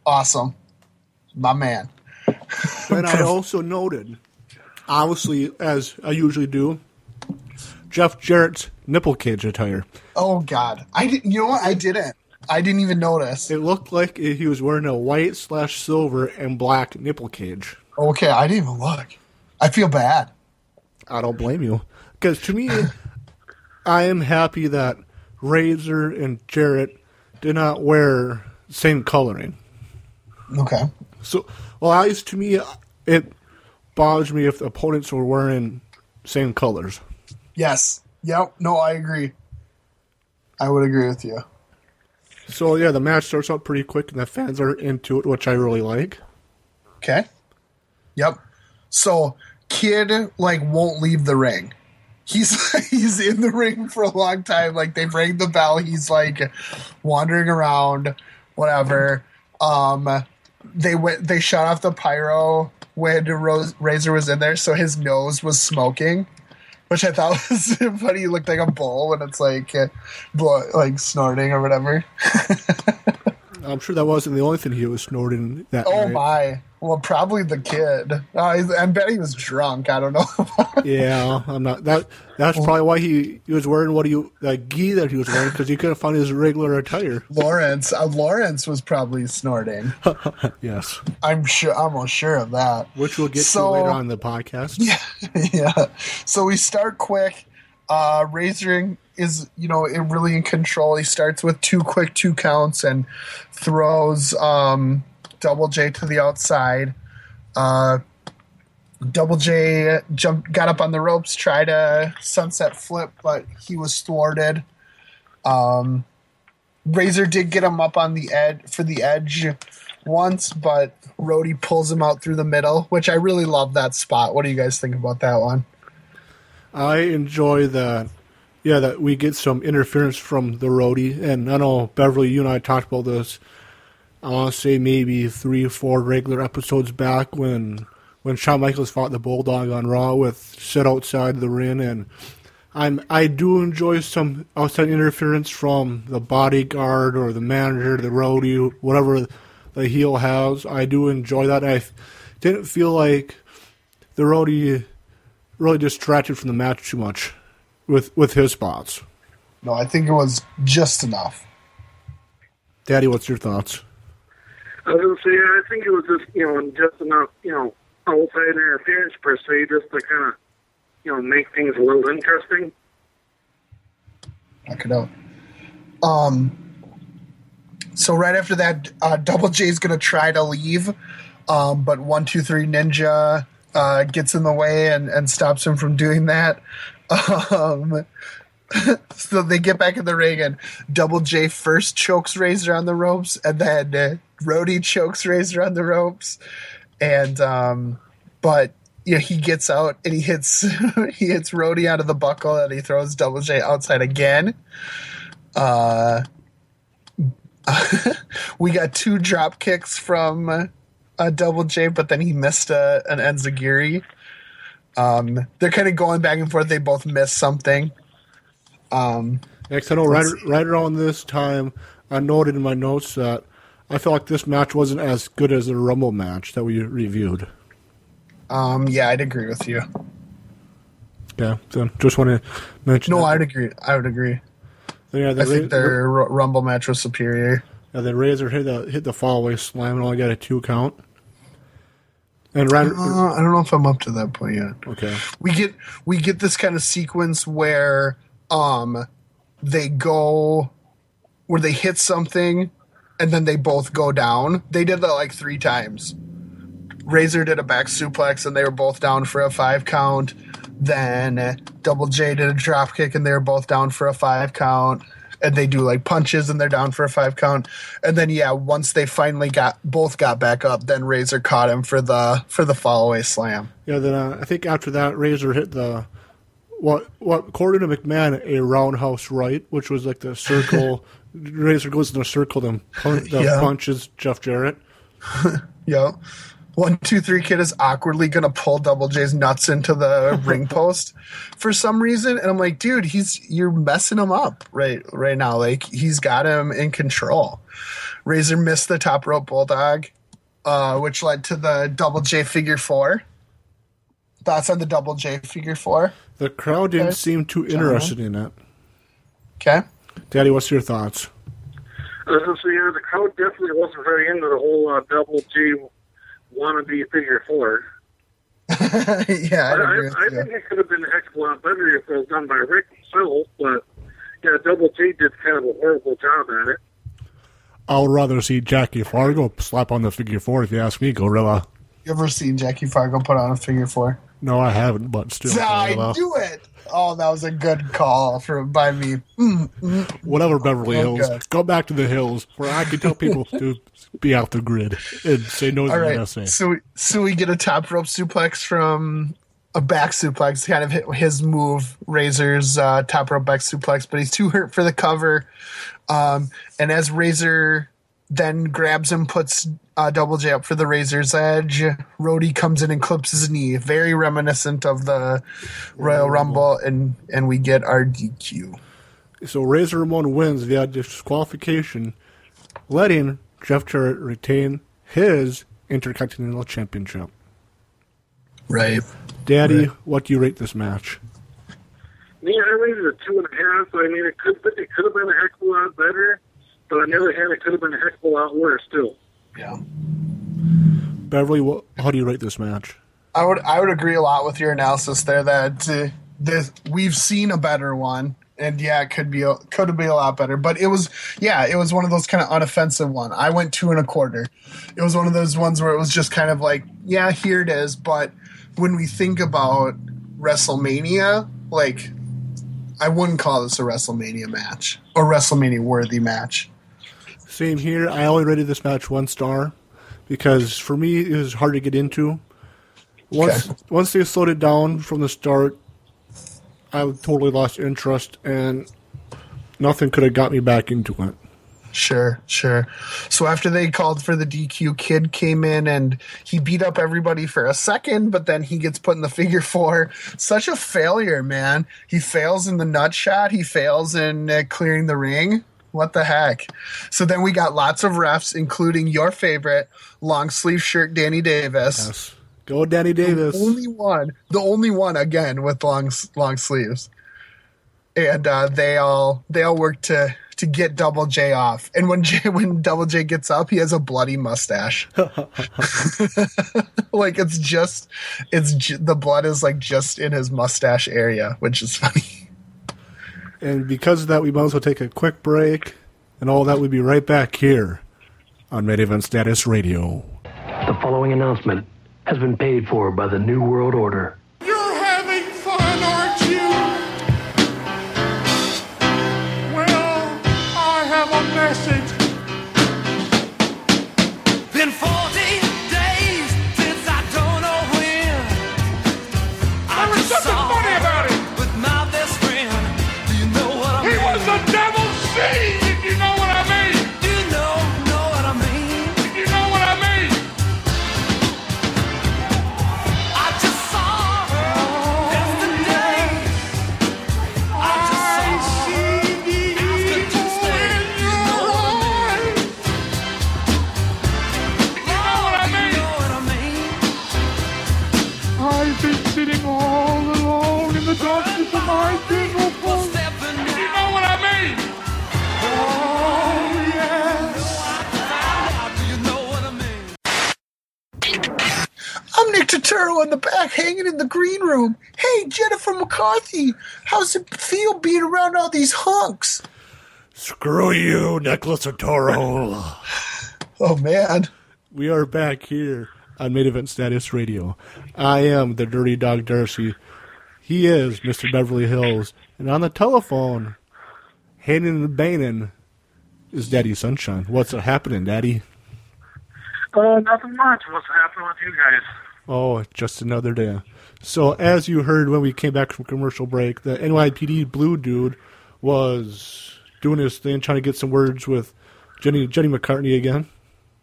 Awesome, my man. And I *laughs* also noted, obviously, as I usually do, Jeff Jarrett's nipple cage attire. Oh God, I didn't. You know what? I didn't. I didn't even notice. It looked like he was wearing a white slash silver and black nipple cage. Okay, I didn't even look. I feel bad. I don't blame you. Because to me, I am happy that Razor and Jarrett did not wear same coloring. Okay. So, well, at least to me, it bothers me if the opponents were wearing same colors. Yes. Yep. No, I agree. I would agree with you. So, yeah, the match starts out pretty quick and the fans are into it, which I really like. Okay. Yep. So kid like won't leave the ring. He's *laughs* he's in the ring for a long time. Like they ring the bell. He's like wandering around, whatever. Um, they went. They shut off the pyro when Rose, Razor was in there, so his nose was smoking, which I thought *laughs* was funny. He looked like a bull when it's like, like snorting or whatever. *laughs* I'm sure that wasn't the only thing he was snorting that Oh night. my! Well, probably the kid. Uh, I bet he was drunk. I don't know. *laughs* Yeah, I'm not. That that's probably why he, he was wearing what he that gi that he was wearing because he couldn't find his regular attire. Lawrence, uh, Lawrence was probably snorting. *laughs* Yes, I'm sure. I'm almost sure of that. which we'll get So- to later on in the podcast. Yeah, *laughs* yeah. So we start quick. Uh, is, you know, really in control. He starts with two quick two counts and throws um, Double J to the outside. Uh, Double J jumped, got up on the ropes, tried a sunset flip, but he was thwarted. Um, Razor did get him up on the edge for the edge once, but Rhodey pulls him out through the middle, which I really love that spot. What do you guys think about that one? I enjoy that. Yeah, that we get some interference from the roadie, and I know Beverly, you and I talked about this. I want to say maybe three or four regular episodes back when when Shawn Michaels fought the Bulldog on Raw with sit outside the ring, and I'm I do enjoy some outside interference from the bodyguard or the manager, the roadie, whatever the heel has. I do enjoy that. I didn't feel like the roadie really distracted from the match too much with with his spots. No, I think it was just enough. Daddy, what's your thoughts? I was gonna say, I think it was just you know just enough you know outside interference per se, just to kind of you know make things a little interesting. Knock it out. Um. So right after that, uh, Double J is gonna try to leave, um, but one two three Ninja uh, gets in the way and, and stops him from doing that. *laughs* Um, *laughs* so they get back in the ring, and Double J first chokes Razor on the ropes, and then uh, chokes Razor on the ropes, and um, but yeah, he gets out and he hits *laughs* he hits Rhodey out of the buckle, and he throws Double J outside again. Uh, we got two drop kicks from uh, Double J, but then he missed a, an Enziguri. Um, they're kind of going back and forth. They both missed something. Um, Next, I know right right around this time, I noted in my notes that I felt like this match wasn't as good as the Rumble match that we reviewed. um, yeah, I'd agree with you. Yeah, so just want to mention. No, that. I'd agree. I would agree. yeah, the I think Ra- their Ru- Rumble match was superior. yeah, the Razor hit the hit the fallaway slam and only got a two count. And Uh, I don't know if I'm up to that point yet. okay, we get we get this kind of sequence where um they go where they hit something and then they both go down. They did that like three times. Razor did a back suplex and they were both down for a five count. Then Double J did a drop kick and they were both down for a five count. And they do like punches and they're down for a five count. And then yeah, once they finally got both got back up, then Razor caught him for the for the fallaway slam. yeah. Then uh, I think after that, Razor hit the what what according to McMahon a roundhouse right, which was like the circle. *laughs* Razor goes in a circle, then Yeah. punches Jeff Jarrett. *laughs* Yeah. One, two, three kid is awkwardly gonna pull Double J's nuts into the *laughs* ring post for some reason, and I'm like, dude, he's you're messing him up right right now. Like he's got him in control. Razor missed the top rope bulldog, uh, which led to the Double J figure four. Thoughts on the Double J figure four? The crowd didn't Okay. seem too interested in it. Okay. Daddy, what's your thoughts? Uh, so yeah, the crowd definitely wasn't very into the whole uh, double G wannabe figure four. *laughs* yeah, I, I I, I think it could have been a heck of a lot better if it was done by Ric himself, but yeah, Double G did kind of a horrible job at it. I would rather see Jackie Fargo slap on the figure four if you ask me, Gorilla. You ever seen Jackie Fargo put on a figure four? No, I haven't, but still. *laughs* I do it. Oh, that was a good call for by me. Mm, mm. Whatever, Beverly Oh, Hills. God. Go back to the hills where I can tell people *laughs* to be out the grid and say no to All the right, USA. so we, so we get a top rope suplex from a back suplex, kind of hit his move, Razor's uh, top rope back suplex, but he's too hurt for the cover. Um, and as Razor then grabs him, puts uh, Double J up for the Razor's Edge, Rhodey comes in and clips his knee, very reminiscent of the Royal Rumble, and and we get our DQ. So Razor Ramon wins via disqualification, letting Jeff Jarrett retain his Intercontinental Championship. Right. Daddy, what do you rate this match? Me, I rated it a two and a half. I mean, it could it could have been a heck of a lot better, but on the other hand, it could have been a heck of a lot worse too. Yeah. Beverly, what, how do you rate this match? I would I would agree a lot with your analysis there that uh, this we've seen a better one and yeah it could be a, could be a lot better but it was yeah it was one of those kind of unoffensive one I went two and a quarter it was one of those ones where it was just kind of like yeah here it is but when we think about WrestleMania like I wouldn't call this a WrestleMania match or WrestleMania worthy match Same here. I only rated this match one star because for me it was hard to get into. Once Okay. once they slowed it down from the start, I totally lost interest and nothing could have got me back into it. Sure, sure. So after they called for the DQ, Kid came in and he beat up everybody for a second, but then he gets put in the figure four. Such a failure, man. He fails in the nut shot. He fails in uh, clearing the ring. What the heck? So then we got lots of refs, including your favorite long sleeve shirt, Danny Davis. Yes. Go Danny Davis. The Only one, the only one again with long long sleeves, and uh, they all they all work to to get Double J off. And when J, when Double J gets up, he has a bloody mustache. *laughs* like it's just it's ju- the blood is like just in his mustache area, which is funny. And because of that, we might as well take a quick break. And all that, we'll be right back here on Main Event Status Radio. The following announcement has been paid for by the New World Order. Nick in the back, hanging in the green room. Hey, Jennifer McCarthy, how's it feel being around all these hunks? Screw you, Nicholas Turturro. Oh man. we are back here on Main Event Status Radio. I am the Dirty Dog Darcy. He is Mr. Beverly Hills. And on the telephone, handing the banging, is Daddy Sunshine. What's happening, Daddy? Uh, nothing much. What's happening with you guys? Oh, just another day. So, as you heard when we came back from commercial break, the NYPD Blue dude was doing his thing, trying to get some words with Jenny Jenny McCarthy again.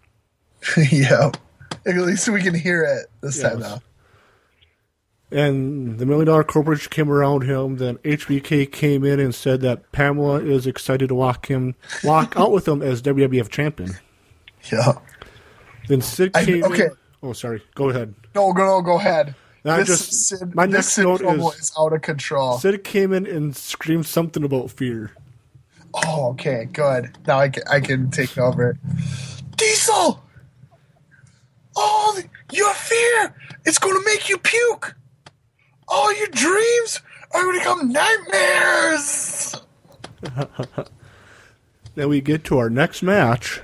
*laughs* yeah. At least we can hear it this time Yes. now. And the Million Dollar Corporation came around him. Then HBK came in and said that Pamela is excited to walk him, walk out with him as WWF champion. *laughs* Yeah. Then Sid I- came. in- okay. Oh, sorry. Go ahead. No, go, no, go ahead. I this just- Sid, my this next note is- is out of control. Sid came in and screamed something about fear. Oh, okay, good. Now I can, I can take over. Diesel! Oh, the- your fear! It's going to make you puke! All your dreams are going to become nightmares! *laughs* Then we get to our next match.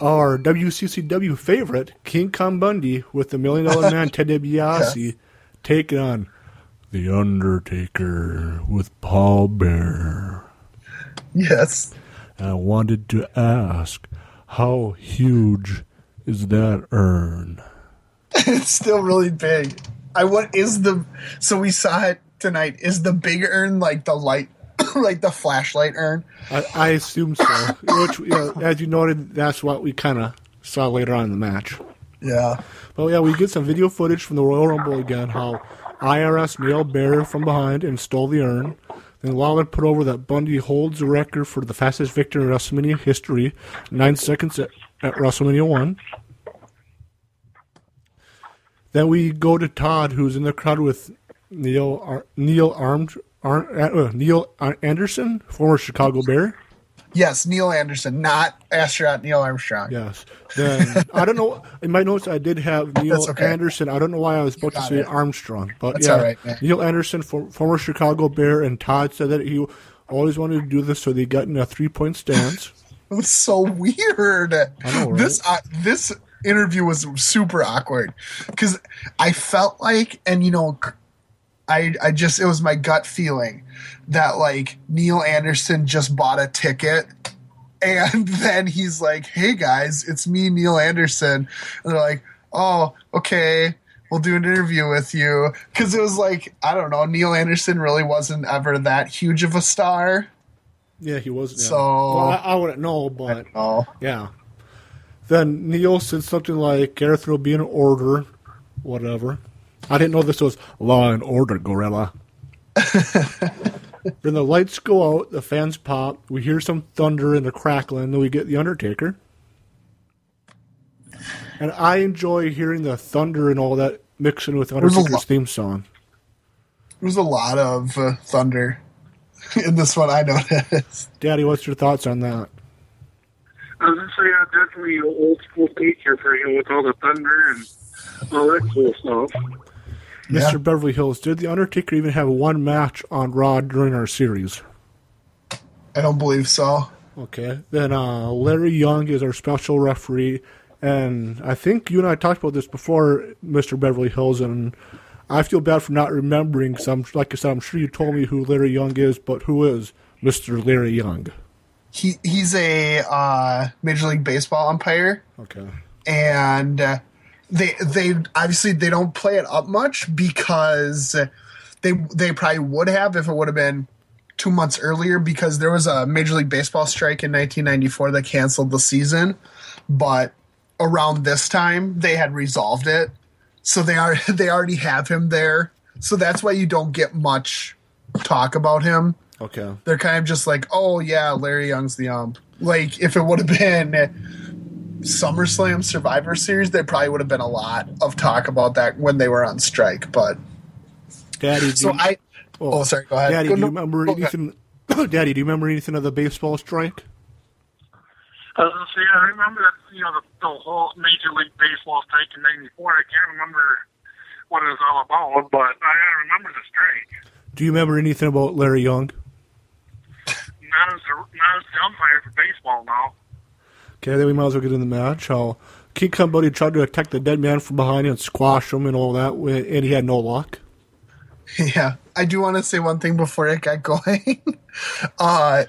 Our WCCW favorite, King Kong Bundy, with the Million Dollar Man *laughs* Ted DiBiase, taking on The Undertaker with Paul Bear. Yes. I wanted to ask, how huge is that urn? *laughs* it's still really big. I what is the so we saw it tonight. Is the big urn like the light *coughs* like the flashlight urn? I, I assume so. *coughs* Which, you know, as you noted, that's what we kind of saw later on in the match. Yeah. But yeah, we get some video footage from the Royal Rumble again. How IRS nailed Bear from behind and stole the urn. Then Lawler put over that Bundy holds the record for the fastest victory in WrestleMania history, nine seconds at, at WrestleMania one. Then we go to Todd, who's in the crowd with Neil Ar- Neil Armed Ar- uh, Neal Anderson, former Chicago Bear. Yes, Neal Anderson, not astronaut Neil Armstrong. Yes. Then I don't know. In my notes, I did have *laughs* Neil okay. Anderson. I don't know why I was supposed to say it. Armstrong, but That's yeah, all right, man. Neal Anderson, for, former Chicago Bear, and Todd said that he always wanted to do this, so they got in a three-point stance. *laughs* It was so weird. know, right? This uh, this interview was super awkward because I felt like, and you know, I I just it was my gut feeling that like Neal Anderson just bought a ticket. And *laughs* then he's like, "Hey guys, it's me, Neal Anderson." And they're like, "Oh, okay, we'll do an interview with you." Because it was like, I don't know, Neal Anderson really wasn't ever that huge of a star. Yeah, he was. Yeah. So- well, I, I wouldn't know, but Oh, yeah. Then Neil said something like, "Gareth will be in order, whatever." I didn't know this was Law and Order, Gorilla. *laughs* then the lights go out, the fans pop, we hear some thunder and a crackling, then we get the Undertaker. And I enjoy hearing the thunder and all that mixing with Undertaker's lot- theme song. there was a lot of uh, thunder *laughs* in this one. I noticed. Daddy, what's your thoughts on that? I was gonna say, yeah, definitely old school teacher for you with all the thunder and all that cool stuff. Mr. Yeah. Beverly Hills, did the Undertaker even have one match on Raw during our series? I don't believe so. Okay. Then uh, Larry Young is our special referee, and I think you and I talked about this before, Mr. Beverly Hills, and I feel bad for not remembering. Some, like I said, I'm sure you told me who Larry Young is, but who is Mr. Larry Young? He he's a uh, Major League Baseball umpire, Okay. and uh, they they obviously they don't play it up much because they they probably would have if it would have been two months earlier because there was a Major League Baseball strike in 1994 that canceled the season, but around this time they had resolved it, so they are *laughs* they already have him there, so that's why you don't get much talk about him Okay. they're kind of just like, oh yeah, Larry Young's the ump. Like if it would have been SummerSlam Survivor Series, there probably would have been a lot of talk about that when they were on strike. But Daddy, so you, I, oh, oh sorry, go ahead. Daddy, Go- do you remember go ahead. anything? *coughs* Daddy, do you remember anything of the baseball strike? I was gonna say, I remember that you know the, the whole Major League Baseball strike in '94. I can't remember what it was all about, but I remember the strike. Do you remember anything about Larry Young? Not as a, not as the umpire for baseball now. Okay, then we might as well get in the match. How King Buddy tried to attack the dead man from behind and squash him and all that, and he had no luck. *laughs* Yeah, I do want to say one thing before it got *laughs* going. uh,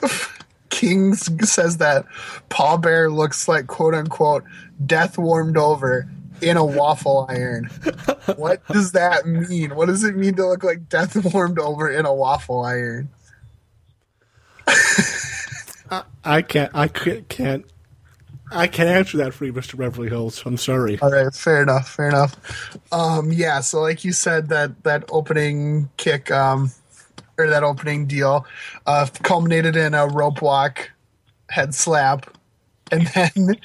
*laughs* King says that Paul Bear looks like quote unquote death warmed over in a waffle iron. what does that mean? What does it mean to look like death warmed over in a waffle iron? I can't. I can't. I can't answer that for you, Mr. Beverly Hills. I'm sorry. All right, fair enough, fair enough. Um, yeah, so like you said, that that opening kick, um, or that opening deal, uh, culminated in a rope walk, head slap, and *laughs* then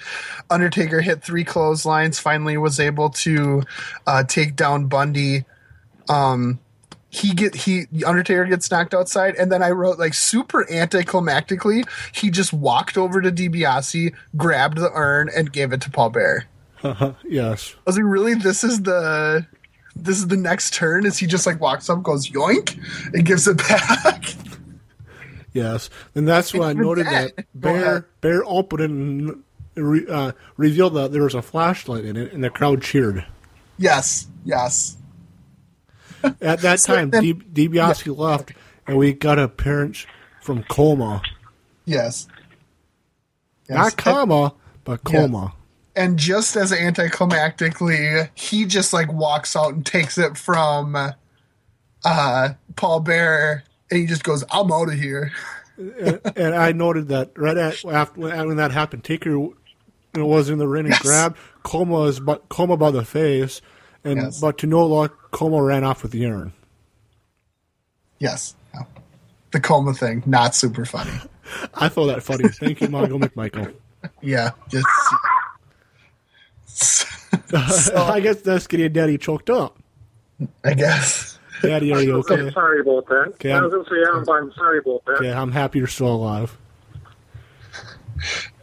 Undertaker hit three clotheslines. Finally, was able to uh, take down Bundy. Um, he get he Undertaker gets knocked outside, and then I wrote like super anticlimactically, he just walked over to DiBiase, grabbed the urn, and gave it to Paul Bear. *laughs* yes. I was like, really? This is the this is the next turn? Is he just like walks up, goes yoink, and gives it *laughs* back? Yes, and that's why I noted that- that Bear. Bear opened it and re, uh, revealed that there was a flashlight in it, and the crowd cheered. yes, yes. At that So time, then- D- DiBiase left, and we got a appearance from Kama, Yes. Yes. not comma, but Yeah. Kama. and just as anticlimactically, he just like walks out and takes it from uh Paul Bear and he just goes, I'm out of here. and, and I noted that right at, after when, that happened, Taker was in the ring and Yes. grabbed Kama's Coma by the face, and Yes. but to no luck, Kama ran off with the urn. Yes. The coma thing, not super funny. *laughs* I thought that funny. Thank you, Michael McMichael. *laughs* Yeah, just *laughs* I guess that's getting Daddy choked up. I guess. Daddy, are you okay? I'm okay? sorry about that. Okay, I I'm- was going to say, I'm, I'm sorry about that. Okay, I'm happy you're still alive.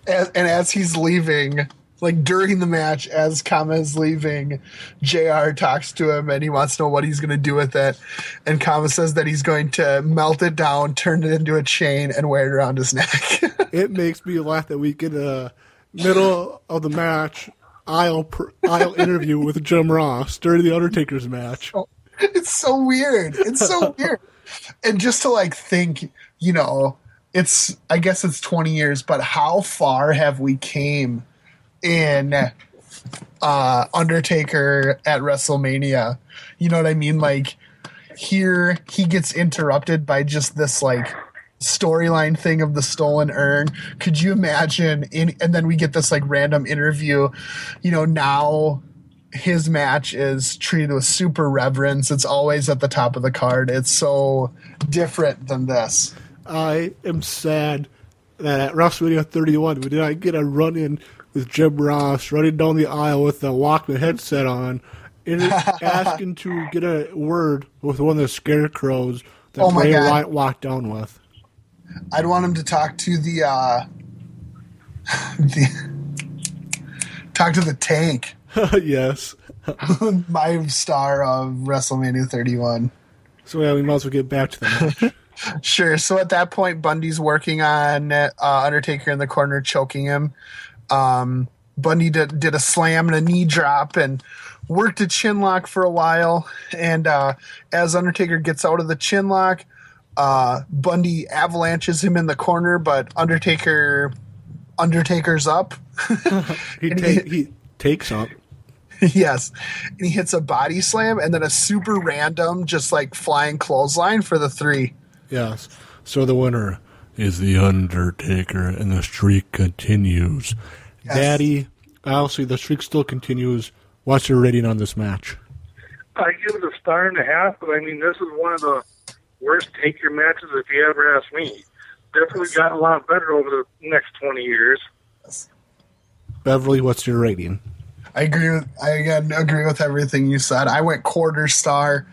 As, and as he's leaving, like during the match, as Kama is leaving, JR talks to him and he wants to know what he's going to do with it. And Kama says that he's going to melt it down, turn it into a chain, and wear it around his neck. *laughs* It makes me laugh that we get a middle of the match aisle per, aisle interview with Jim Ross during the Undertaker's match. Oh, it's so weird. It's so *laughs* weird. And just to like think, you know, it's I guess it's 20 years, but how far have we came in uh Undertaker at WrestleMania? You know what I mean? Like here he gets interrupted by just this like storyline thing of the stolen urn. Could you imagine in and then we get this like random interview, you know, now his match is treated with super reverence. It's always at the top of the card. It's so different than this. I am sad that at WrestleMania 31 we did not get a run in with Jim Ross running down the aisle with the Walkman headset on, and *laughs* asking to get a word with one of the scarecrows that Oh Bray God. Wyatt walked down with. I'd want him to talk to the uh *laughs* the talk to the tank. *laughs* yes. My star of WrestleMania 31. So yeah, we might as well get back to the match. Sure. So at that point, Bundy's working on uh, Undertaker in the corner, choking him. Um, Bundy did, did a slam and a knee drop and worked a chin lock for a while. And uh, as Undertaker gets out of the chin lock, uh, Bundy avalanches him in the corner, but Undertaker Undertaker's up. *laughs* He, And take, he takes up. *laughs* yes. And he hits a body slam and then a super random, just like flying clothesline for the three. Yes. So the winner is the Undertaker, and the streak continues. Yes. Daddy, obviously the streak still continues. What's your rating on this match? I give it a star and a half, but I mean, this is one of the worst take your matches if you ever ask me. Definitely gotten a lot better over the next 20 years. Beverly, what's your rating? I agree with I again agree with everything you said. I went quarter star.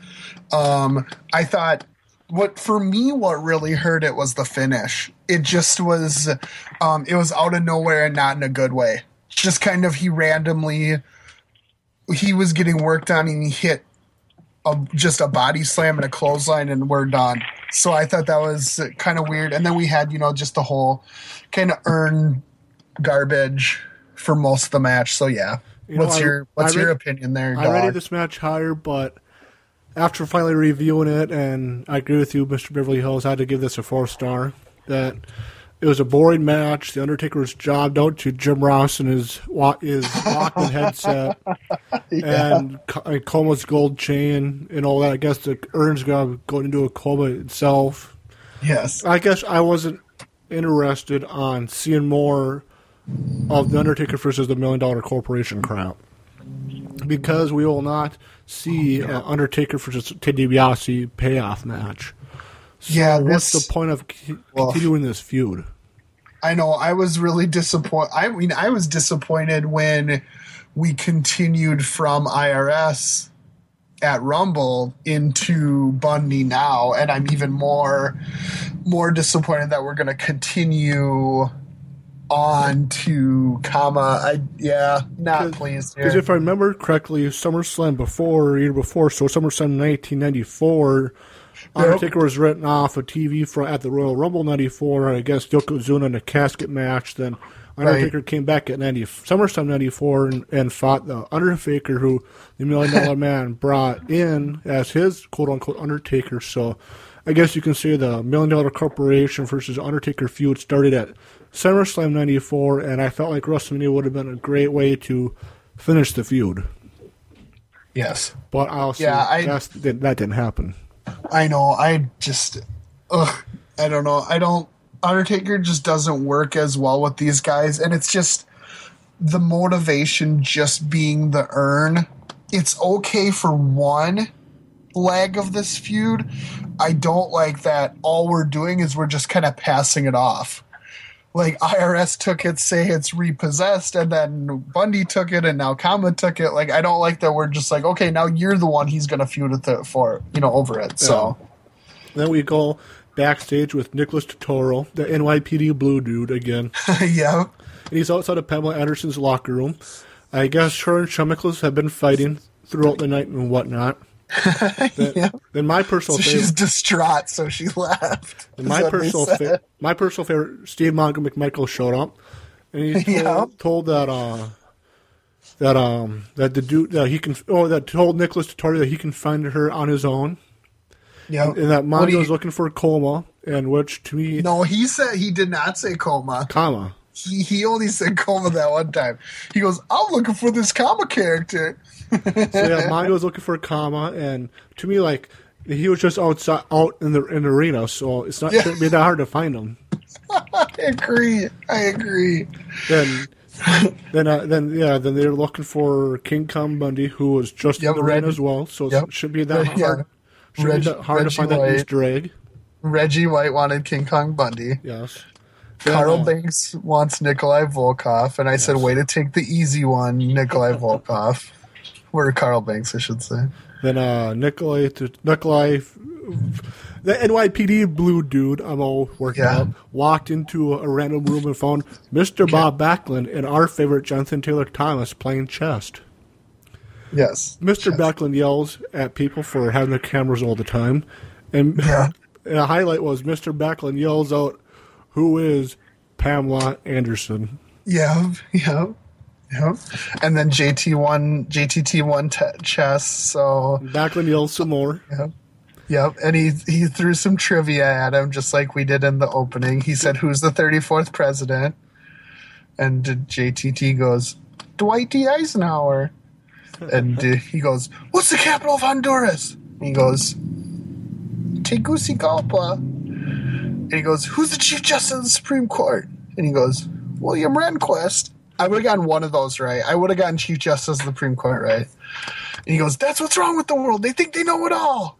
Um I thought what for me what really hurt it was the finish. It just was um it was out of nowhere and not in a good way. Just kind of he randomly he was getting worked on and he hit a, just a body slam and a clothesline and we're done. So I thought that was kind of weird. And then we had, you know, just the whole kind of urn garbage for most of the match. So yeah. You know, what's I- your what's I your opinion there, I rated dog? this match higher, but after finally reviewing it, and I agree with you, Mr. Beverly Hills, I had to give this a four star. That it was a boring match. The Undertaker was jobbed out to Jim Ross and his his Walkman *laughs* headset and Co- and Kama's gold chain and all that. I guess the urn's gonna go into a coma itself. Yes. I guess I wasn't interested on seeing more of the Undertaker versus the Million Dollar Corporation crowd because we will not see oh, an Undertaker versus Ted DiBiase payoff match. So Yeah, what's the point of c- Well- continuing this feud? I know. I was really disappointed. I mean, I was disappointed when we continued from IRS at Rumble into Bundy now, and I'm even more more disappointed that we're going to continue on to comma. I yeah, not pleased. Because if I remember correctly, SummerSlam before, or year before, so SummerSlam 1994, Undertaker was written off of TV for at the Royal Rumble 94 against Yokozuna in a casket match. Then Undertaker came back at 90, SummerSlam 94 and, and fought the Undertaker, who the Million Dollar Man *laughs* brought in as his quote unquote Undertaker. So I guess you can say the Million Dollar Corporation versus Undertaker feud started at SummerSlam 94, and I felt like WrestleMania would have been a great way to finish the feud. yes, But I'll say Yeah, I- that, that didn't happen. I know. I just, ugh, I don't know. I don't. Undertaker just doesn't work as well with these guys, and it's just the motivation just being the urn. It's okay for one leg of this feud. I don't like that. All we're doing is we're just kind of passing it off. Like IRS took it, say it's repossessed, and then Bundy took it, and now Kama took it. Like I don't like that. We're just like, okay, now you're the one he's gonna feud with it for, you know, over it. So. Then we go backstage with Nicholas Turturro, the NYPD blue dude again. *laughs* yeah. And he's outside of Pamela Anderson's locker room. I guess her and have been fighting throughout the night and whatnot. *laughs* Then, Yeah. then my personal So favorite, she's distraught, so she left. my personal fa- my personal favorite, Steve Mongo McMichael showed up, and he *laughs* told, Yeah. told that uh that um that the dude that he can oh that told Nicholas Turturro that he can find her on his own, Yeah. and that What do Mongo's you- looking for a coma, and which to me No, he said he did not say coma. comma. He he only said coma that one time. He goes, "I'm looking for this coma character." So yeah, Mongo's looking for a comma, and to me, like he was just outside, out in the in the arena, so it's not Yeah. shouldn't be that hard to find him. *laughs* I agree. I agree. Then, then, uh, then, yeah, then they're looking for King Kong Bundy, who was just Yep, in the arena as well. So yep. it should be that Yeah. hard. Should Reg- be that hard Reggie to find that Easter egg. Reggie White wanted King Kong Bundy. Yes. Carl Banks wants Nikolai Volkov, and I said, "Way to take the easy one, Nikolai *laughs* Volkov." Or Carl Banks, I should say. Then uh, Nikolai, Nikolai, the NYPD blue dude, I'm all working Yeah. out, walked into a random room and found Mr. Bob Backlund and our favorite Jonathan Taylor Thomas playing chess. Yes. Mr. Backlund yells at people for having their cameras all the time, and, Yeah. *laughs* and a highlight was Mr. Backlund yells out, "Who is Pamela Anderson?" Yeah, yeah, yeah. And then JT won, JTT one t- chess. So Backlund yells some more. yeah, yep. And he he threw some trivia at him, just like we did in the opening. He said, "Who's the thirty fourth president?" And JTT goes, "Dwight D. Eisenhower." And uh, he goes, "What's the capital of Honduras?" And he goes, Tegucigalpa. And he goes, Who's the Chief Justice of the Supreme Court? And he goes, William Rehnquist. I would have gotten one of those right. I would have gotten Chief Justice of the Supreme Court right. And he goes, That's what's wrong with the world. They think they know it all.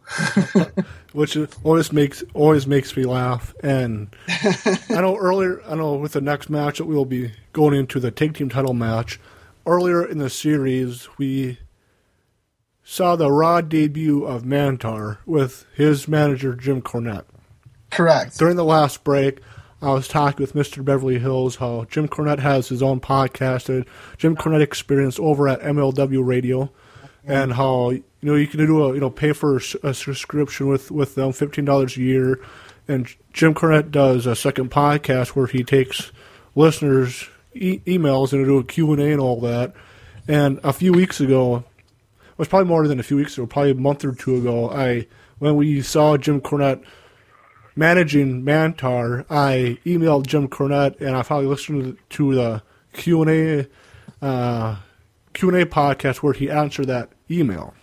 *laughs* which always makes always makes me laugh. And I know earlier, I know with the next match that we'll be going into the tag team title match. Earlier in the series, we saw the raw debut of Mantaur with his manager Jim Cornette. Correct. During the last break, I was talking with Mr. Beverly Hills how Jim Cornette has his own podcast, Jim Cornette Experience, over at MLW Radio, and how you know you can do a you know pay for a subscription with with them, fifteen dollars a year, and Jim Cornette does a second podcast where he takes listeners' e- emails and do a Q and A and all that. And a few weeks ago, it was probably more than a few weeks ago, probably a month or two ago, I when we saw Jim Cornette managing Mantaur, I emailed Jim Cornette and I finally listened to the Q and A uh, Q and A podcast where he answered that email.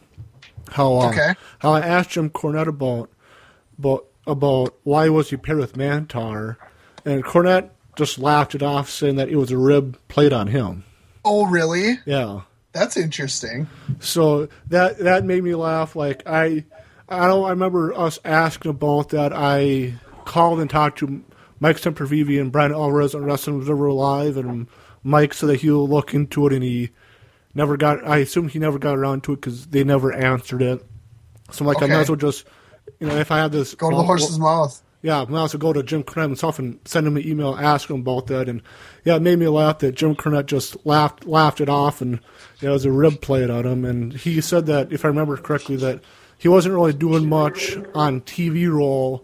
How uh, Okay. how I asked Jim Cornette about about about why was he paired with Mantaur, and Cornette just laughed it off, saying that it was a rib played on him. Oh, really? Yeah. That's interesting. So that that made me laugh. Like I, I don't. I remember us asking about that. I called and talked to Mike Sempervive and Bryan Alvarez on Wrestling Observer Live, and Mike said that he'll look into it, and he never got. I assume he never got around to it because they never answered it. So I'm like, I might as well just, you know, if I have this, Go to the horse's mouth. yeah, I might as well go to Jim Cornette himself and send him an email, ask him about that, and yeah, it made me laugh that Jim Cornette just laughed laughed it off, and it was a rib played on him, and he said that if I remember correctly that he wasn't really doing much on TV role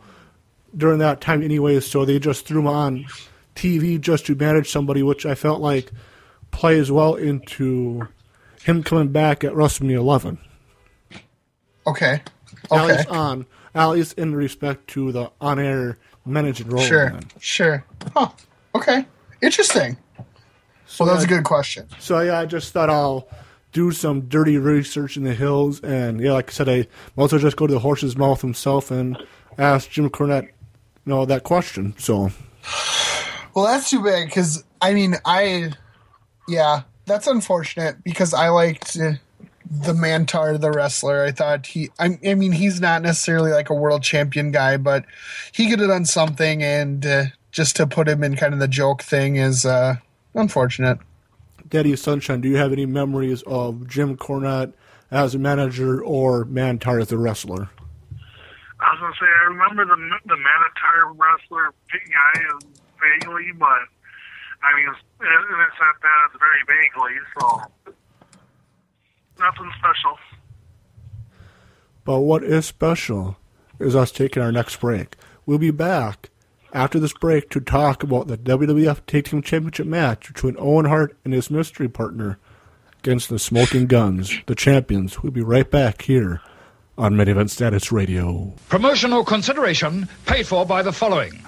during that time anyway, so they just threw him on TV just to manage somebody, which I felt like plays well into him coming back at WrestleMania 11. Okay. At Okay. least on, at least in respect to the on-air managing role. Sure. Sure. Huh. Okay. Interesting. So well, that's a I- good question. So yeah, I just thought I'll do some dirty research in the hills, and yeah, like I said, I well just go to the horse's mouth himself and ask Jim Cornette, you know, that question. So Well, that's too bad because I mean, I yeah, that's unfortunate because I liked uh, the Mantaur, the wrestler. I thought he, I, I mean, he's not necessarily like a world champion guy, but he could have done something, and uh, just to put him in kind of the joke thing is uh, unfortunate. Daddy Sunshine, do you have any memories of Jim Cornette as a manager or Mantaur as a wrestler? I was gonna say I remember the the Manitar wrestler guy vaguely, but I mean, it's, and it's not that it's very vaguely, so nothing special. But what is special is us taking our next break. We'll be back after this break to talk about the WWF Tag Team Championship match between Owen Hart and his mystery partner against the Smoking Guns, the champions. We'll be right back here on Mid Event Status Radio. Promotional consideration paid for by the following.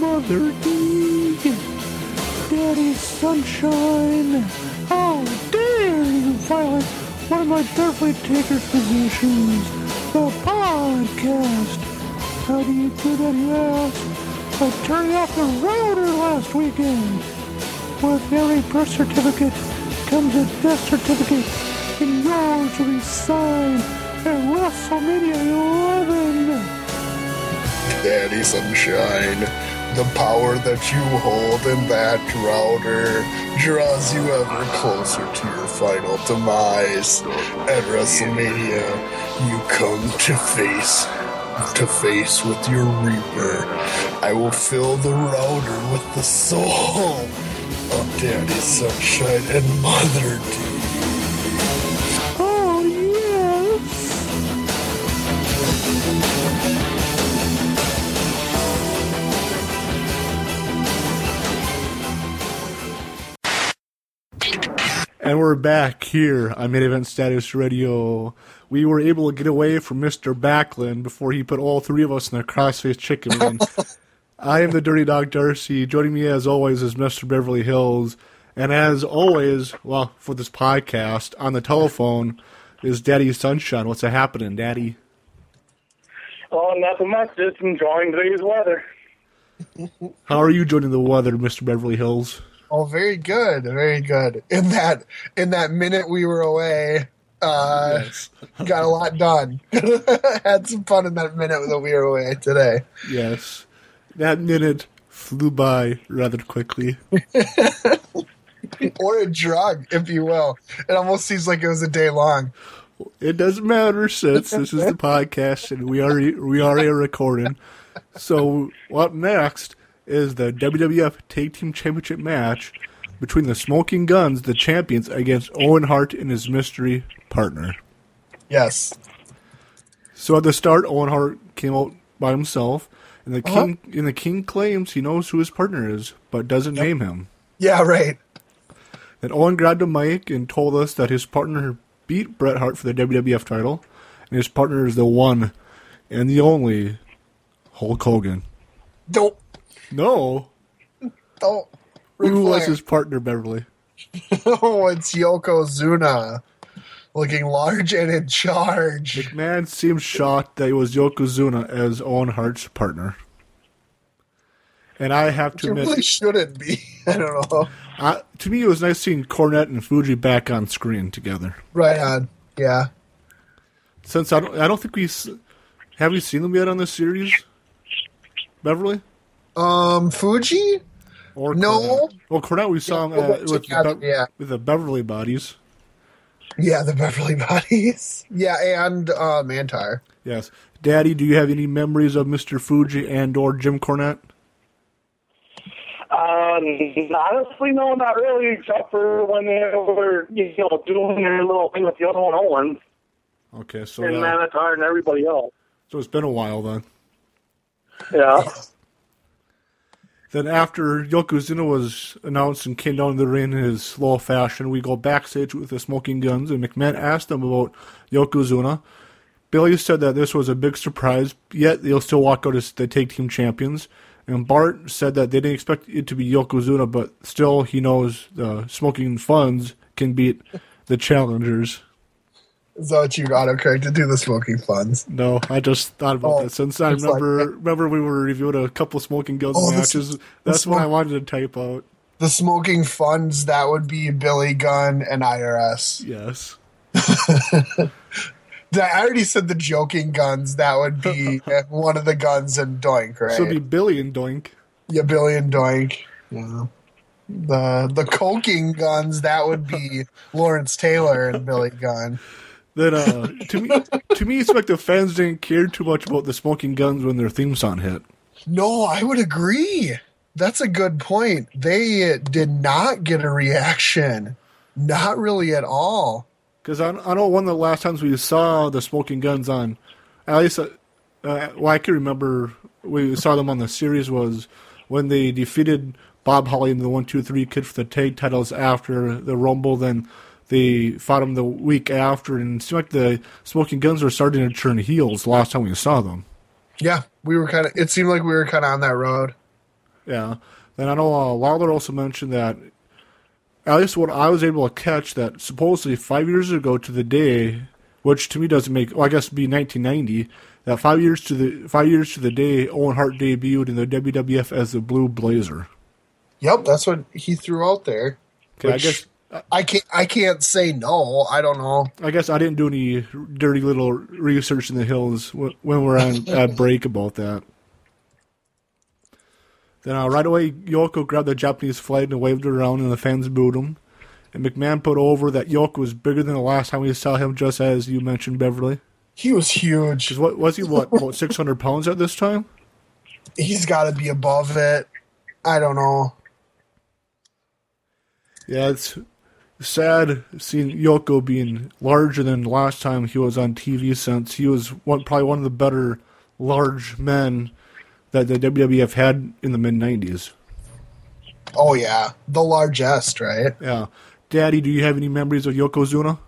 Mother Sunshine, how dare you violate one of my Beverly Taker's positions, the podcast. How do you do that, ask? By turning off the router last weekend. With every birth certificate comes a death certificate, and yours will be signed at WrestleMania 11. Daddy Sunshine, the power that you hold in that router draws you ever closer to your final demise. At WrestleMania, you come to face to face with your Reaper. I will fill the router with the soul of Daddy Sunshine and Mother D. And we're back here on Mid Event Status Radio. We were able to get away from Mr. Backlund before he put all three of us in a crossface chicken *laughs* wing. I am the Dirty Dog Darcy. Joining me as always is Mr. Beverly Hills. And as always, well, for this podcast, on the telephone is Daddy Sunshine. What's a happening, Daddy? Oh, nothing much. Just enjoying today's weather. How are you joining the weather, Mr. Beverly Hills? Oh, very good, very good. In that in that minute we were away, uh, *laughs* got a lot done. *laughs* Had some fun in that minute that we were away today. Yes. That minute flew by rather quickly. *laughs* or a drug, if you will. It almost seems like it was a day long. It doesn't matter since this is the podcast and we are we are a recording. So what next is the WWF Tag Team Championship match between the Smoking Guns, the champions, against Owen Hart and his mystery partner. Yes. So at the start, Owen Hart came out by himself, and the Uh-huh. king and the king claims he knows who his partner is, but doesn't name him. Yeah, right. Then Owen grabbed a mic and told us that his partner beat Bret Hart for the WWF title, and his partner is the one and the only Hulk Hogan. Don't No, don't Ric who was his partner, Beverly? *laughs* Oh, it's Yokozuna. Looking large and in charge. McMahon seemed shocked that it was Yokozuna as Owen Hart's partner. And I have to It admit, really shouldn't be. *laughs* I don't know. I, to me, it was nice seeing Cornette and Fuji back on screen together. Right on. Yeah. Since I don't, I don't think we have we seen them yet on this series, Beverly Um, Fuji? or No. Cornette? Well, Cornette we saw him we'll uh, go with the, Be- yeah. with the Beverly bodies. Yeah, the Beverly *laughs* Bodies. Yeah, and uh, Mantaur. Yes, Daddy, do you have any memories of Mister Fuji and or Jim Cornette? Uh, honestly, no, not really, except for when they were, you know, doing their little thing with the other one, Owens, Okay, so and uh, Manitar, and everybody else. so it's been a while then. Yeah. Then after Yokozuna was announced and came down to the ring in his slow fashion, we go backstage with the Smoking Guns, and McMahon asked them about Yokozuna. Billy said that this was a big surprise, yet they'll still walk out as the tag team champions. And Bart said that they didn't expect it to be Yokozuna, but still he knows the Smoking Funds can beat the challengers. Is that what you autocorrected to the smoking funds? No, I just thought about Oh, that since I it's like- remember remember we were reviewing a couple Smoking Guns Oh, matches. the That's what I wanted to type out. The smoking funds, that would be Billy Gunn and IRS. Yes. *laughs* I already said the joking guns, that would be *laughs* one of the guns and Doink, right? So it'd be Billy and Doink. yeah, Billy and Doink. Yeah. The the coking guns, that would be *laughs* Lawrence Taylor and Billy Gunn. That uh, to me, to me, it's like the fans didn't care too much about the Smoking Guns when their theme song hit. No, I would agree. That's a good point. They did not get a reaction. Not really at all. Because I, I know one of the last times we saw the Smoking Guns on, at least, uh, uh, well, I can remember we saw them on the series was when they defeated Bob Holly and the One Two Three Kid for the tag titles after the Rumble. Then they fought them the week after, and it seemed like the Smoking Guns were starting to turn heels the last time we saw them. Yeah, we were kind of. It seemed like we were kind of on that road. Yeah. Then I know uh, Wilder also mentioned that, at least what I was able to catch, that supposedly five years ago to the day, which to me doesn't make, well, I guess be 1990, that five years to the five years to the day, Owen Hart debuted in the WWF as the Blue Blazer. Yep, that's what he threw out there. Okay, I guess I can't. I can't say no. I don't know. I guess I didn't do any dirty little research in the hills when we're on *laughs* at break about that. Then uh, right away, Yoko grabbed the Japanese flag and waved it around, and the fans booed him. And McMahon put over that Yoko was bigger than the last time we saw him, just as you mentioned, Beverly. He was huge. what was he? What about *laughs* six hundred pounds at this time? He's got to be above it. I don't know. Yeah, it's sad seeing Yoko being larger than last time he was on TV. Since he was one, probably one of the better large men that the WWF had in the mid '90s. Oh yeah, the largest, right? Yeah, Daddy, do you have any memories of Yokozuna?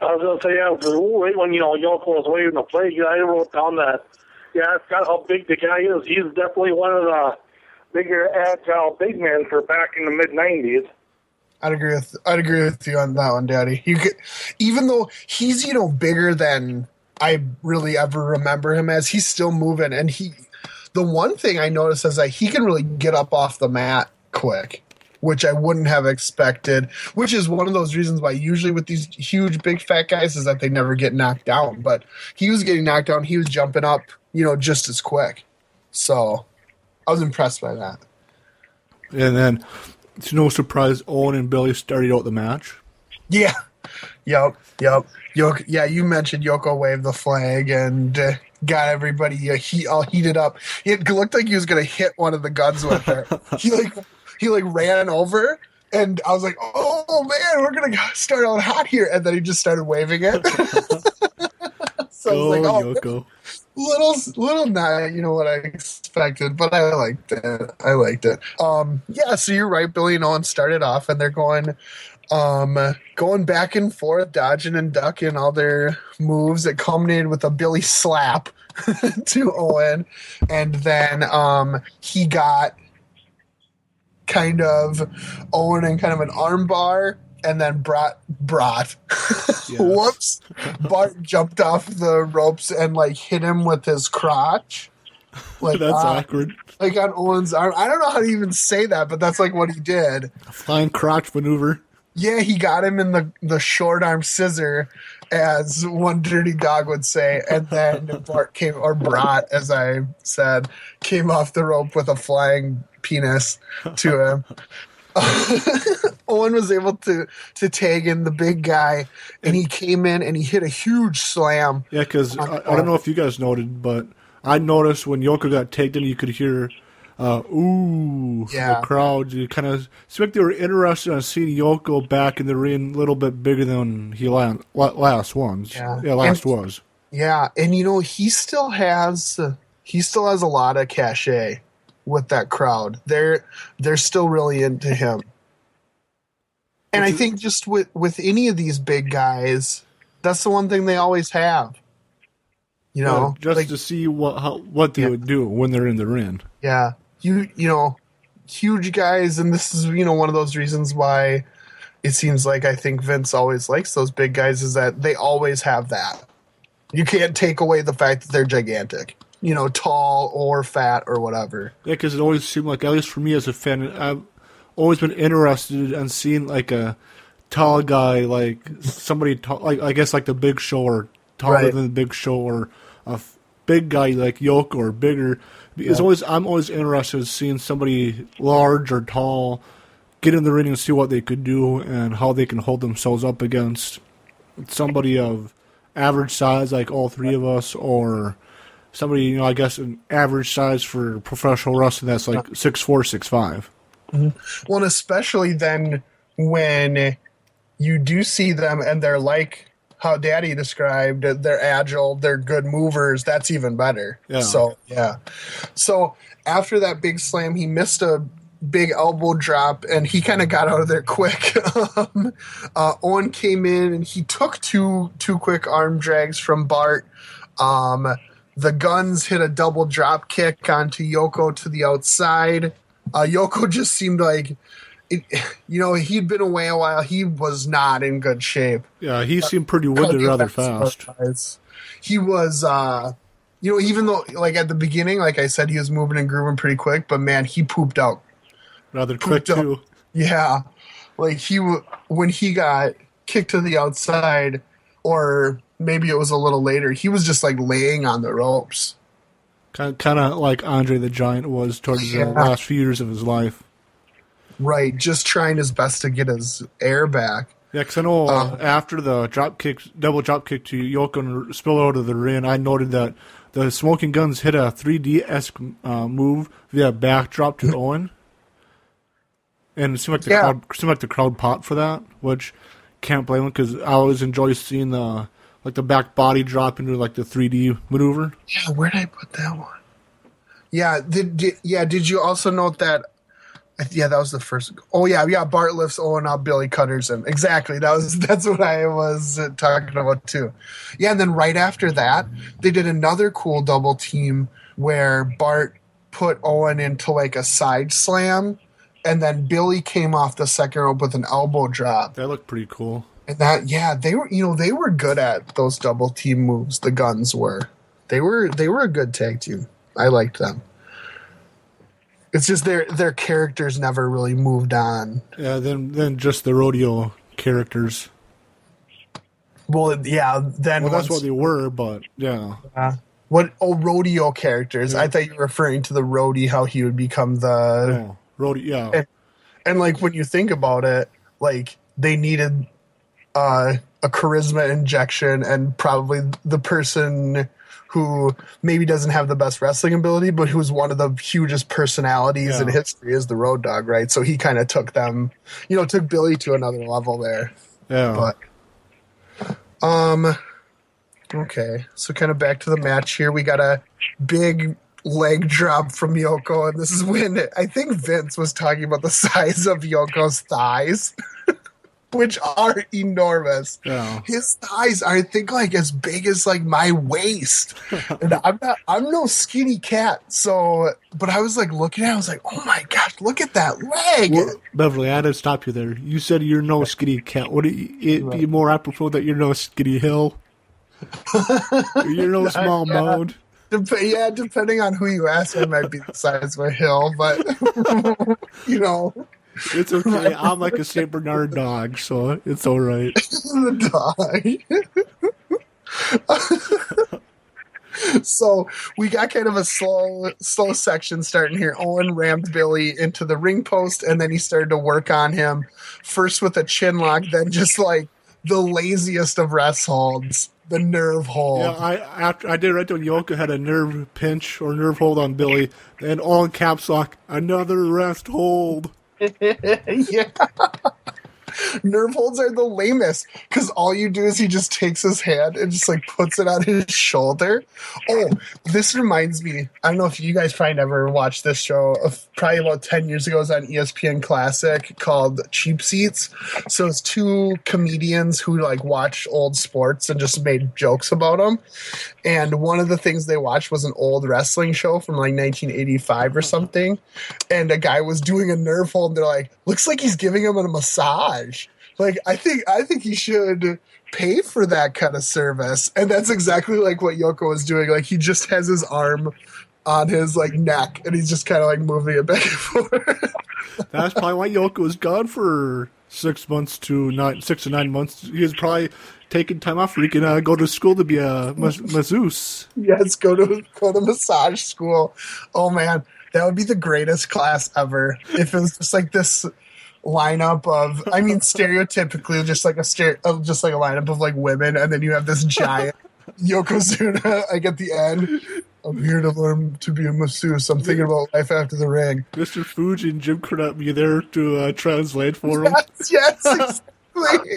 I was gonna say, yeah, for- right when you know Yoko was waving the flag, I wrote down that. Yeah, it's got how big the guy is. He's definitely one of the bigger agile uh, big men for back in the mid '90s. I'd agree with I'd agree with you on that one, Daddy. You could, even though he's you know bigger than I really ever remember him as, he's still moving. And he, the one thing I noticed is that he can really get up off the mat quick, which I wouldn't have expected. Which is one of those reasons why usually with these huge big fat guys is that they never get knocked down. But he was getting knocked down. He was jumping up, you know, just as quick. So I was impressed by that. And then it's no surprise Owen and Billy started out the match. Yeah. Yep. Yep. Yoko, yeah, you mentioned Yoko waved the flag and uh, got everybody uh, he all heated up. It looked like he was gonna hit one of the guns with her. *laughs* he like he like ran over, and I was like, "Oh man, we're gonna start out hot here!" And then he just started waving it. *laughs* so I was like, "Oh, Yoko. Little little not you know what I expected, but I liked it. I liked it. Um yeah, so you're right, Billy and Owen started off and they're going um going back and forth, dodging and ducking all their moves that culminated with a Billy slap *laughs* to Owen. And then um he got kind of Owen in kind of an armbar and then brought brought *laughs* *laughs* whoops bart jumped off the ropes and like hit him with his crotch like That's uh, awkward. like on owen's arm i don't know how to even say that but that's like what he did Flying crotch maneuver. Yeah, he got him in the the short arm scissor, as one dirty dog would say, and then *laughs* Bart came or brought as I said, came off the rope with a flying penis to him. *laughs* Owen was able to to tag in the big guy, and he came in and he hit a huge slam. Yeah, because I, I don't know if you guys noted, but I noticed when Yoko got tagged in, you could hear, uh, ooh, from Yeah. the crowd. You kind of seemed like they were interested in seeing Yoko back in the ring a little bit bigger than he la- la- last was. Yeah. Yeah, last And- was. Yeah, and you know he still has he still has a lot of cachet with that crowd. They're they're still really into him. And I think just with with any of these big guys, that's the one thing they always have. You know, Yeah, just like, to see what how, what they would do when they're in the ring. yeah, you you know, huge guys, and this is you know one of those reasons why it seems like I think Vince always likes those big guys is that they always have that. You can't take away the fact that they're gigantic, you know, tall or fat or whatever. Yeah, because it always seemed like, at least for me as a fan, I've always been interested in seeing like a tall guy, like somebody tall, like I guess like the Big Show or taller Right. than the Big Show or a f- big guy like Yoke or bigger. It's Yeah. always I'm always interested in seeing somebody large or tall get in the ring and see what they could do and how they can hold themselves up against somebody of average size like all three of us or somebody you know I guess an average size for professional wrestling that's like six four six five. Well, and especially then when you do see them and they're like how Daddy described, they're agile, they're good movers. That's even better. Yeah. So yeah. So after that big slam, he missed a big elbow drop and he kind of got out of there quick. *laughs* um, uh, Owen came in and he took two two quick arm drags from Bart. Um, the guns hit a double drop kick onto Yoko to the outside. Uh, Yoko *laughs* just seemed like, it, *laughs* you know, he'd been away a while. He was not in good shape. Yeah, he seemed pretty winded rather fast. He was, uh, you know, even though, like, at the beginning, like I said, he was moving and grooving pretty quick, but man, he pooped out. Rather quick Pooped out. too. Yeah. Like, he, when he got kicked to the outside, or maybe it was a little later, he was just like laying on the ropes. Kind kind of like Andre the Giant was towards Yeah. the last few years of his life. Right. Just trying his best to get his air back. Yeah, because I know uh, after the drop kick, double drop kick to Yoko and spill out of the ring, I noted that the Smoking Guns hit a 3D esque uh, move via backdrop to *laughs* Owen, and it seemed like the Yeah. crowd seemed like the crowd popped for that, which can't blame them because I always enjoy seeing the like the back body drop into like the 3D maneuver. Yeah, where did I put that one? Yeah, did, did yeah? Did you also note that? Yeah, that was the first. Oh yeah, yeah. Bart lifts Owen up, Billy cutters him. Exactly. That was *laughs* that's what I was uh, talking about too. Yeah, and then right after that, they did another cool double team where Bart put Owen into like a side slam, and then Billy came off the second rope with an elbow drop. That looked pretty cool. And that yeah, they were you know they were good at those double team moves. The guns were. They were they were a good tag team. I liked them. It's just their their characters never really moved on. Yeah, then then just the rodeo characters. Well, yeah. Then Well, that's once- what they were, but yeah. uh, what? Oh, rodeo characters. I thought you were referring to the roadie, how he would become the rodeo, yeah. and, and like when you think about it, like they needed uh, a charisma injection, and probably the person who maybe doesn't have the best wrestling ability, but who's one of the hugest personalities in history is the Road Dog, right? So he kind of took them, you know, took Billy to another level there. Yeah. But um, okay, so kind of back to the match here. We got a big leg drop from Yoko, and this is when I think Vince was talking about the *laughs* size of Yoko's thighs, *laughs* which are enormous. His thighs are, I think, like as big as like my waist, *laughs* and I'm not, I'm no skinny cat. So, but I was like looking at, it, I was like, oh my gosh, look at that leg. Well, Beverly, I had to stop you there. You said you're no skinny cat. Would it, it be more apropos that you're no skinny hill? *laughs* you're no small Yeah. mode. Dep- yeah, depending on who you ask, it might be the size of a hill, but *laughs* you know, It's *laughs* okay. I'm like a Saint Bernard dog, so it's all right. the *laughs* dog. so we got kind of a slow slow section starting here. Owen rammed Billy into the ring post and then he started to work on him first with a chin lock, then just like the laziest of rest holds, the nerve hold. Yeah, I after I did right when Yoko had a nerve pinch or nerve hold on Billy, and all caps lock, another rest hold. 嘿嘿嘿嘿哈哈 Nerve holds are the lamest because all you do is he just takes his hand and just like puts it on his shoulder. Oh, this reminds me. I don't know if you guys probably never watched this show. Probably about ten years ago, it was on ESPN Classic called Cheap Seats. So it's two comedians who like watch old sports and just made jokes about them. And one of the things they watched was an old wrestling show from like 1985 or something. And a guy was doing a nerve hold. And they're like, looks like he's giving him a massage. Like, I think, I think he should pay for that kind of service. And that's exactly like what Yoko was doing. Like, he just has his arm on his like neck and he's just kind of like moving it back and *laughs* forth. That's probably why Yoko was gone for six months to nine, six to nine months. He was probably taking time off. Where he can uh, go to school to be a mas- masseuse. yes, go to go to massage school. Oh man, that would be the greatest class ever if it was just like this lineup of I mean *laughs* stereotypically just like a stere- uh, just like a lineup of like women and then you have this giant *laughs* Yokozuna like at the end. I'm here to learn to be a masseuse. I'm thinking about life after the ring. Mr. Fuji and Jim Cornette be there to uh, translate for him. Yes, yes, *laughs* exactly.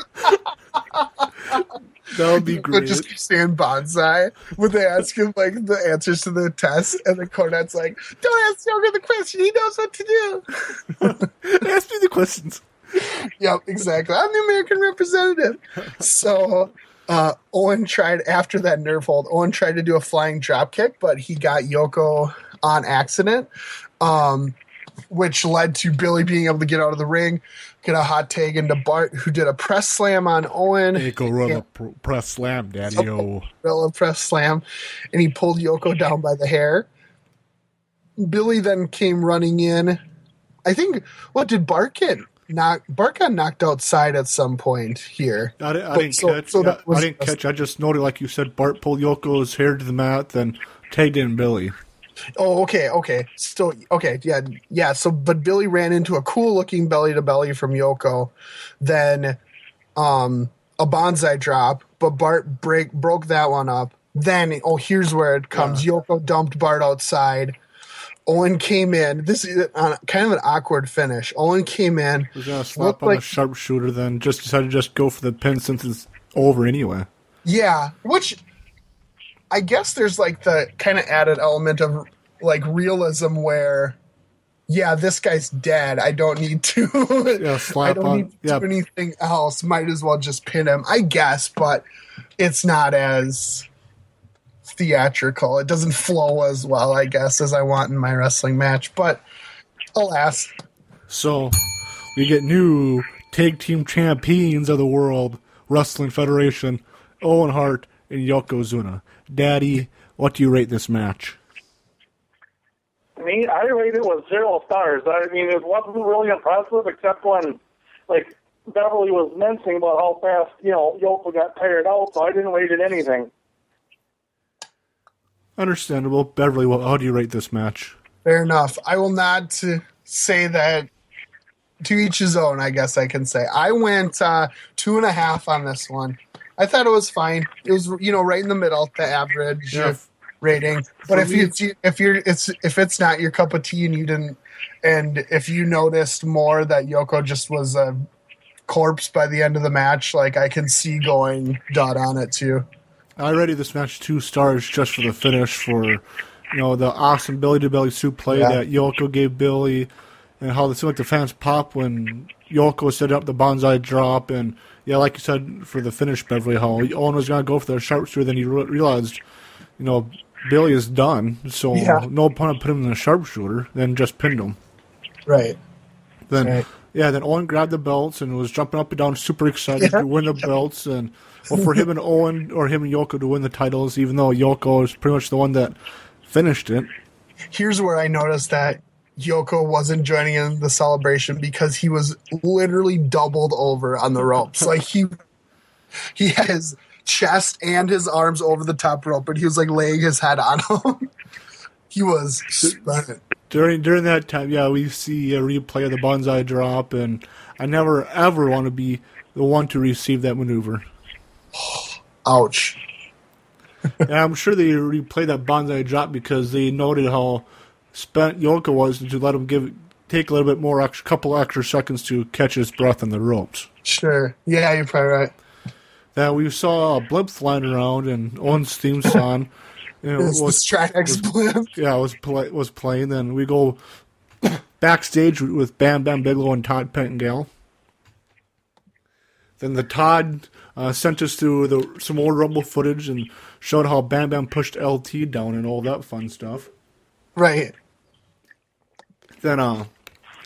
That would be *laughs* But great. just keep saying banzai when they ask him like the answers to the test, and the Cornette's like, "Don't ask Yoga the question. He knows what to do." *laughs* Ask me the questions. yep, exactly. I'm the American representative. So uh, Owen tried after that nerve hold. Owen tried to do a flying drop kick, but he got Yoko on accident, um, which led to Billy being able to get out of the ring, get a hot tag into Bart, who did a press slam on Owen. Go run a pr- press slam, daddy. Oh. Gorilla press slam, and he pulled Yoko down by the hair. Billy then came running in. I think what did Bart get? Knock Bart got knocked outside at some point here. I, I didn't so- catch. so I- I didn't catch. I just noted, like you said, Bart pulled Yoko's hair to the mat, then tagged in Billy. Oh, okay, okay. So okay, yeah, yeah. So but Billy ran into a cool looking belly to belly from Yoko, then um a banzai drop, but Bart break broke that one up. Then oh here's where it comes. Yoko dumped Bart outside. Owen came in. This is on kind of an awkward finish. Owen came in. Was gonna slap on a sharpshooter, then just decided to just go for the pin since it's over anyway. Yeah, which I guess there's like the kind of added element of like realism where, yeah, this guy's dead. I don't need to. *laughs* Yeah, I don't on- need to yeah. do anything else. Might as well just pin him. I guess, but it's not as theatrical. It doesn't flow as well, I guess, as I want in my wrestling match. But alas, So we get new tag team champions of the world wrestling federation, Owen Hart and Yokozuna. Daddy, what do you rate this match? Me, I rate it with zero stars. I mean, it wasn't really impressive except when, like, Beverly was mincing about how fast, you know, Yoko got tired out, so I didn't rate it anything. Understandable. Beverly, well, how do you rate this match? Fair enough. I will not say that to each his own, I guess I can say. I went uh, two and a half on this one. I thought it was fine. It was, you know, right in the middle, the average Yeah. rating. But For if me- you if you're it's if it's not your cup of tea and you didn't, and if you noticed more that Yoko just was a corpse by the end of the match, like I can see going dot on it too. I rated this match two stars just for the finish, for you know the awesome belly to belly suplex Yeah. that Yoko gave Billy, and how it seemed like the fans pop when Yoko set up the banzai drop, and yeah, like you said for the finish, Beverly, Hall, Owen was gonna go for the sharpshooter, then he re- realized, you know, Billy is done, so Yeah. no point in putting him in the sharpshooter, then just pinned him. Right. Then Right. yeah, then Owen grabbed the belts and was jumping up and down, super excited Yeah. to win the belts, and well, for him and Owen or him and Yoko to win the titles, even though Yoko is pretty much the one that finished it. here's where I noticed that Yoko wasn't joining in the celebration because he was literally doubled over on the ropes. like he he had his chest and his arms over the top rope, but he was like laying his head on *laughs* him. he was spent. During during that time, yeah, we see a replay of the banzai drop, and I never ever want to be the one to receive that maneuver. *sighs* Ouch. and I'm sure they replayed that banzai drop because they noted how spent Yoka was to let him give take a little bit more, extra, couple extra seconds to catch his breath in the ropes. Sure. Yeah, you're probably right. Then we saw a blimp flying around, and Owen's theme song. You know, the Stratex blimp. Yeah, was play, was playing. Then we go backstage with Bam Bam Bigelow and Todd Pettengill. Then the Todd uh, sent us through the some old Rumble footage and showed how Bam Bam pushed LT down and all that fun stuff. Right. Then uh,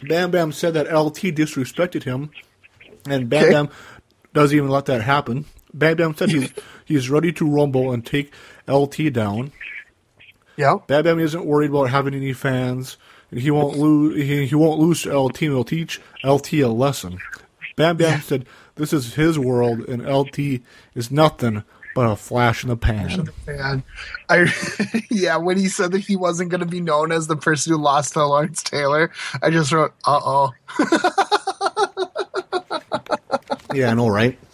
Bam Bam said that LT disrespected him, and Bam Okay. Bam doesn't even let that happen. Bam Bam said he's *laughs* he's ready to rumble and take LT down. Yeah. Bam Bam isn't worried about having any fans. He won't lose. He, he won't lose to LT. and He'll teach LT a lesson. Bam Bam said this is his world, and LT is nothing but a flash in the pan. Man, I *laughs* yeah, when he said that he wasn't going to be known as the person who lost to Lawrence Taylor, I just wrote, "Uh oh." Yeah, I know, right? *laughs*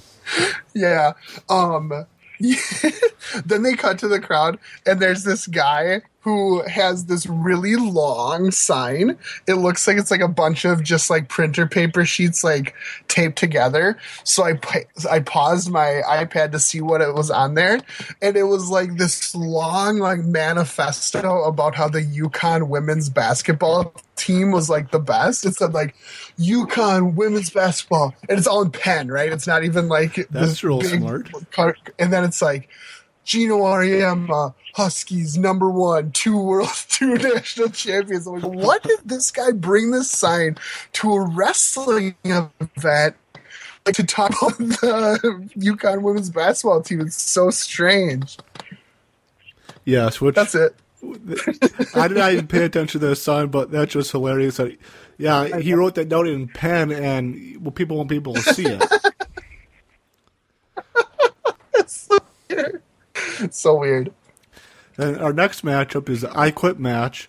Yeah. Um *laughs* then they cut to the crowd and there's this guy who has this really long sign. It looks like it's like a bunch of just like printer paper sheets like taped together. So I I paused my iPad to see what it was on there and it was like this long like manifesto about how the UConn women's basketball team was like the best. It said like UConn women's basketball and it's all in pen, right? It's not even like That's this real smart. car- and then it's like Geno Auriemma, Huskies number one, two world, *laughs* two national champions. I'm like, what did this guy bring this sign to a wrestling event? Like to talk about *laughs* the UConn women's basketball team. It's so strange. Yes, which That's it. *laughs* I did not even pay attention to the sign, but that's just hilarious. That, yeah, he wrote that note in pen, and well, people won't be able to see it. *laughs* It's so weird. And our next matchup is the I Quit match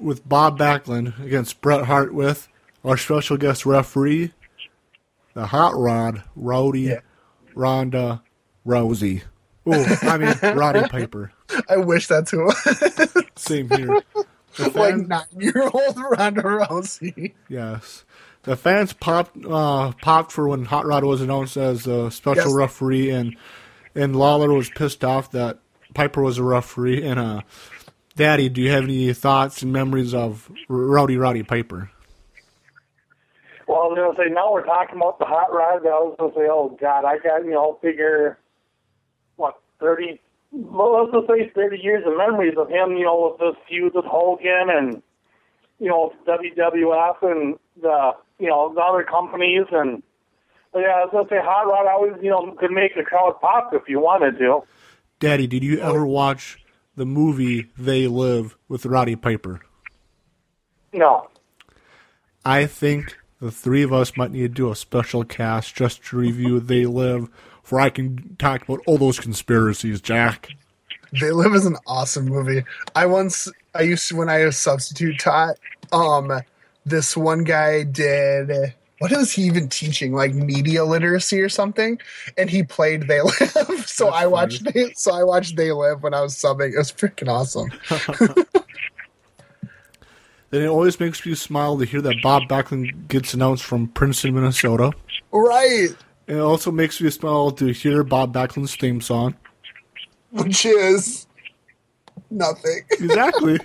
with Bob Backlund against Bret Hart with our special guest referee, the Hot Rod, Rowdy, Yeah. Ronda, Rosie. Oh, I mean *laughs* Roddy Piper. I wish that's *laughs* who. Same here. The *laughs* like nine year old Ronda Rousey. Yes. The fans popped uh, popped for when Hot Rod was announced as a special Yes. referee, and and Lawler was pissed off that Piper was a referee. And uh, Daddy, do you have any thoughts and memories of Rowdy Roddy Piper? Well, I was gonna say now we're talking about the hot rod. I was gonna say, oh God, I got you know figure what thirty. Well, let's just say thirty years of memories of him. You know, with this feud with Hogan and you know WWF and the you know the other companies and. But yeah, I was gonna say hot rod always you know could make the crowd pop if you wanted to. Daddy, did you ever watch the movie They Live with Roddy Piper? No. I think the three of us might need to do a special cast just to review They Live, where I can talk about all those conspiracies, Jack. They Live is an awesome movie. I once I used to when I was substitute taught, um this one guy did what is he even teaching? Like media literacy or something? And he played They Live. *laughs* so I watched they, so I watched They Live when I was subbing. It was freaking awesome. *laughs* *laughs* Then it always makes me smile to hear that Bob Backlund gets announced from Princeton, Minnesota. right. And it also makes me smile to hear Bob Backlund's theme song. Which is nothing. *laughs* Exactly.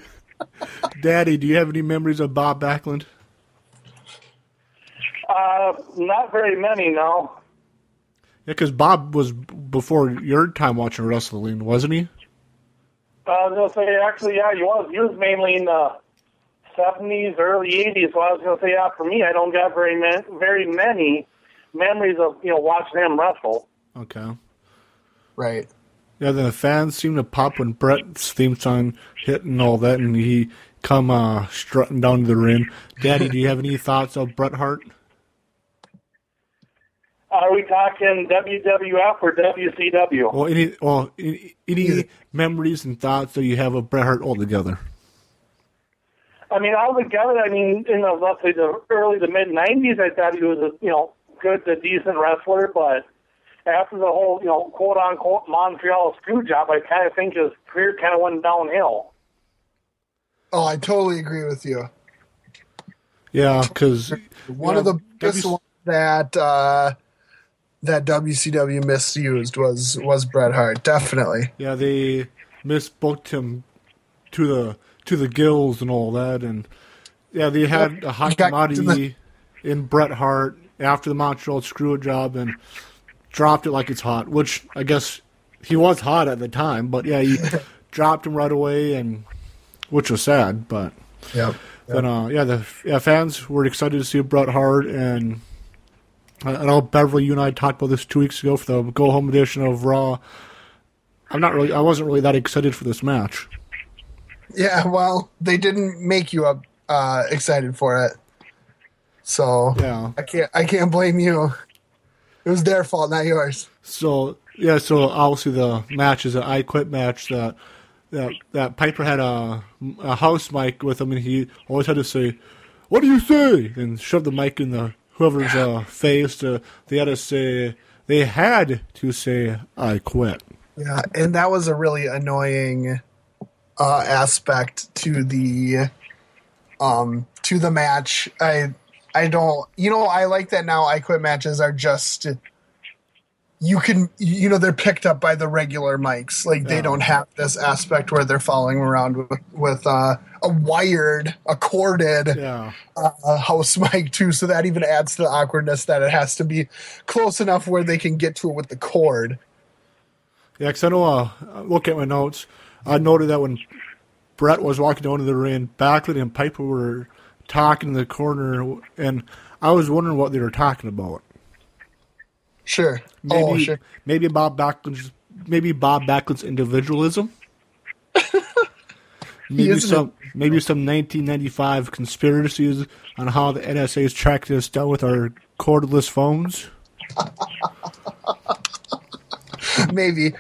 Daddy, do you have any memories of Bob Backlund? Uh, not very many, no. Yeah, because Bob was before your time watching wrestling, wasn't he? Uh, I was gonna say actually, yeah, he was. He was mainly in the seventies, early eighties. So I was gonna say, yeah, for me, I don't got very many, very many memories of you know watching him wrestle. Okay. Right. Yeah, then the fans seemed to pop when Bret's theme song hit and all that, and he come uh, strutting down to the ring. Daddy, do you have any thoughts of Bret Hart? Are we talking WWF or WCW? Well, any well any, any memories and thoughts that you have of Bret Hart altogether? I mean, altogether, I mean, in the let's say the early to mid '90s, I thought he was a you know good to decent wrestler, but after the whole you know quote unquote Montreal screw job, I kind of think his career kind of went downhill. Oh, I totally agree with you. Yeah, because One of the biggest ones that uh, that WCW misused was was Bret Hart. Definitely. yeah they misbooked him to the to the gills and all that, and yeah they had a hot He got to commodity in Bret Hart after the Montreal screw job and dropped it like it's hot, which I guess he was hot at the time, but yeah he *laughs* dropped him right away, and which was sad, but. Yep. But uh, yeah, the yeah, fans were excited to see Bret Hart, and I, I know Beverly, you and I talked about this two weeks ago for the go home edition of Raw. I'm not really, I wasn't really that excited for this match. Yeah. Well, they didn't make you up uh, excited for it, so Yeah. I can't I can't blame you. It was their fault, not yours. So yeah, so obviously the match is an I Quit match that that that Piper had a, a house mic with him, and he always had to say, "What do you say?" and shove the mic in the whoever's uh, face. To, they had to say they had to say, "I quit." Yeah, and that was a really annoying uh, aspect to the um to the match. I I don't you know I like that now. I quit matches are just you can you know they're picked up by the regular mics. Like they Yeah. don't have this aspect where they're following around with with uh, a wired, a corded Yeah. uh, house mic too. So that even adds to the awkwardness that it has to be close enough where they can get to it with the cord. Yeah, because I know, uh, look at my notes. I noted that when Bret was walking down to the ring, Backlund and Piper were talking in the corner, and I was wondering what they were talking about. Sure. Oh, maybe, oh, sure. maybe Bob Backlund's, maybe Bob Backlund's individualism. *laughs* maybe some, maybe some 1995 conspiracies on how the NSA is tracking us down with our cordless phones. *laughs* Maybe.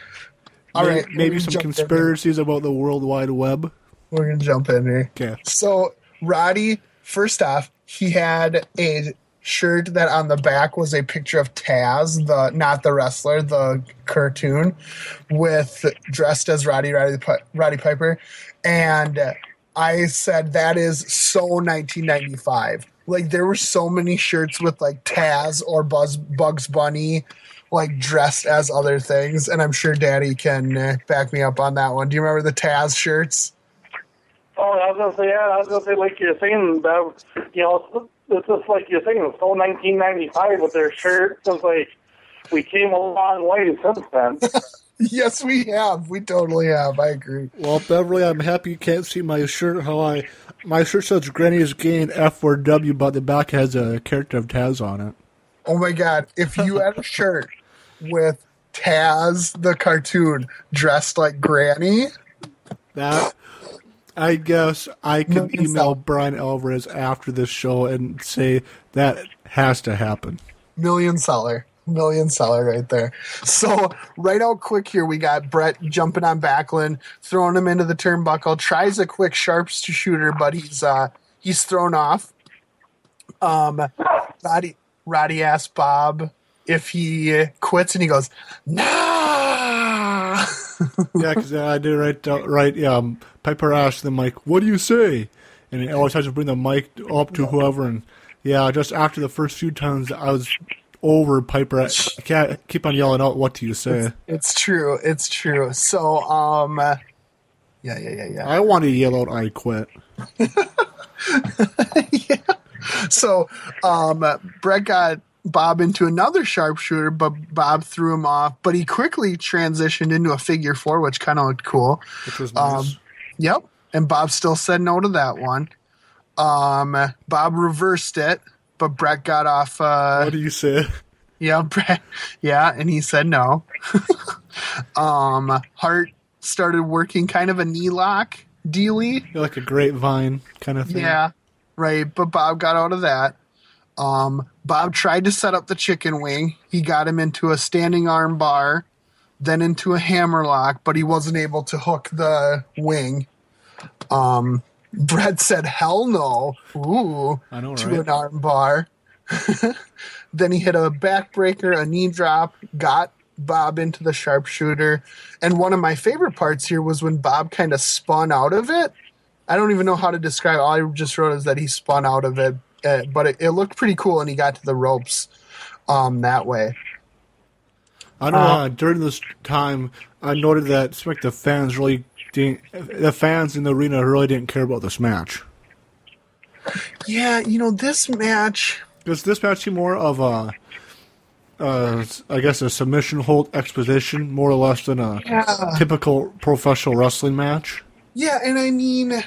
All May- right. maybe some conspiracies about the World Wide Web. We're gonna jump in here. Okay. So Roddy, first off, he had a shirt that on the back was a picture of Taz, the not the wrestler, the cartoon, with dressed as Roddy Roddy Roddy Piper, and I said that is so 1995. Like there were so many shirts with like Taz or Buzz Bugs Bunny. Like dressed as other things, and I'm sure Daddy can uh, back me up on that one. Do you remember the Taz shirts? Oh, I was gonna say, yeah, I was gonna say, like you're saying, that you know, it's just like you're saying, it's so 1995 with their shirts. It's like we came a long way since then. *laughs* Yes, we have. We totally have. I agree. Well, Beverly, I'm happy you can't see my shirt. How I my shirt says Granny's Gain F4W, but the back has a character of Taz on it. Oh my god! If you had a shirt with Taz the cartoon dressed like Granny, That I guess I can email. Bryan Alvarez after this show and say that has to happen. million seller, million seller right there. So right out quick here, we got Bret jumping on Backlund, throwing him into the turnbuckle. Tries a quick sharps to shooter, but he's uh he's thrown off. Um, Roddy Roddy asked Bob if he quits, and he goes, Nah. *laughs* yeah, because I did right. Uh, right. Yeah, um, Piper asked the mic, "What do you say?" And he always has to bring the mic up to whoever. And yeah, just after the first few times, I was over Piper. I can't keep on yelling out, "What do you say?" It's true. It's true. So, um, yeah, yeah, yeah, yeah. I want to yell out, "I quit." *laughs* *laughs* Yeah. So, um, Bret got Bob into another sharpshooter, but Bob threw him off. But he quickly transitioned into a figure four, which kind of looked cool. Which was Um. Yep. And Bob still said no to that one. Um, Bob reversed it, but Bret got off. Uh, what do you say? Yeah, *laughs* Bret. Yeah, and he said no. *laughs* um, Hart started working kind of a knee lock dealy. Like a grapevine kind of thing. Yeah, right. But Bob got out of that. Um, Bob tried to set up the chicken wing. He got him into a standing arm bar, then into a hammerlock, but he wasn't able to hook the wing. Um, Bret said, "Hell no!" Ooh, I know, to right? an arm bar. *laughs* then he hit a backbreaker, a knee drop, got Bob into the sharpshooter. And one of my favorite parts here was when Bob kind of spun out of it. I don't even know how to describe. All I just wrote is that he spun out of it, uh, but it, it looked pretty cool, and he got to the ropes um, that way. I know Uh, uh, during this time, I noted that like the fans really didn't, the fans in the arena really didn't care about this match. Yeah, you know this match. Because this match seemed more of a, uh, I guess, a submission hold exposition, more or less than a Yeah. typical professional wrestling match. Yeah, and I mean,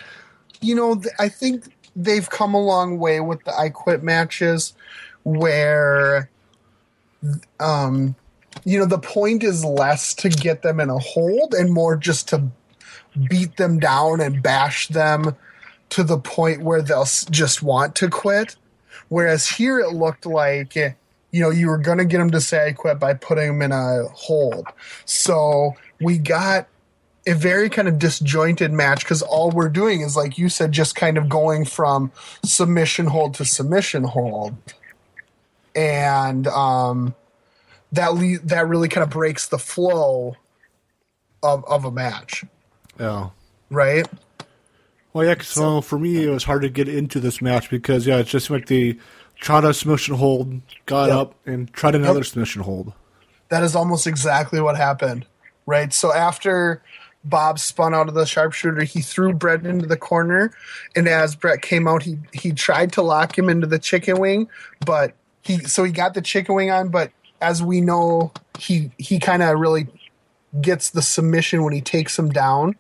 you know, th- I think they've come a long way with the I Quit matches where, um, you know, the point is less to get them in a hold and more just to beat them down and bash them to the point where they'll just want to quit. Whereas here it looked like, you know, you were going to get them to say I quit by putting them in a hold. So we got a very kind of disjointed match because all we're doing is like you said just kind of going from submission hold to submission hold and um that le- that really kind of breaks the flow of of a match Yeah. right Well, yeah, 'cause, so for me, it was hard to get into this match because, yeah, it's just like the tried a submission hold, got Yep. up, and tried another Yep. submission hold. that is almost exactly what happened right so after Bob spun out of the sharpshooter. He threw Bret into the corner, and as Bret came out, he he tried to lock him into the chicken wing, but he so he got the chicken wing on. But as we know, he he kind of really gets the submission when he takes him down,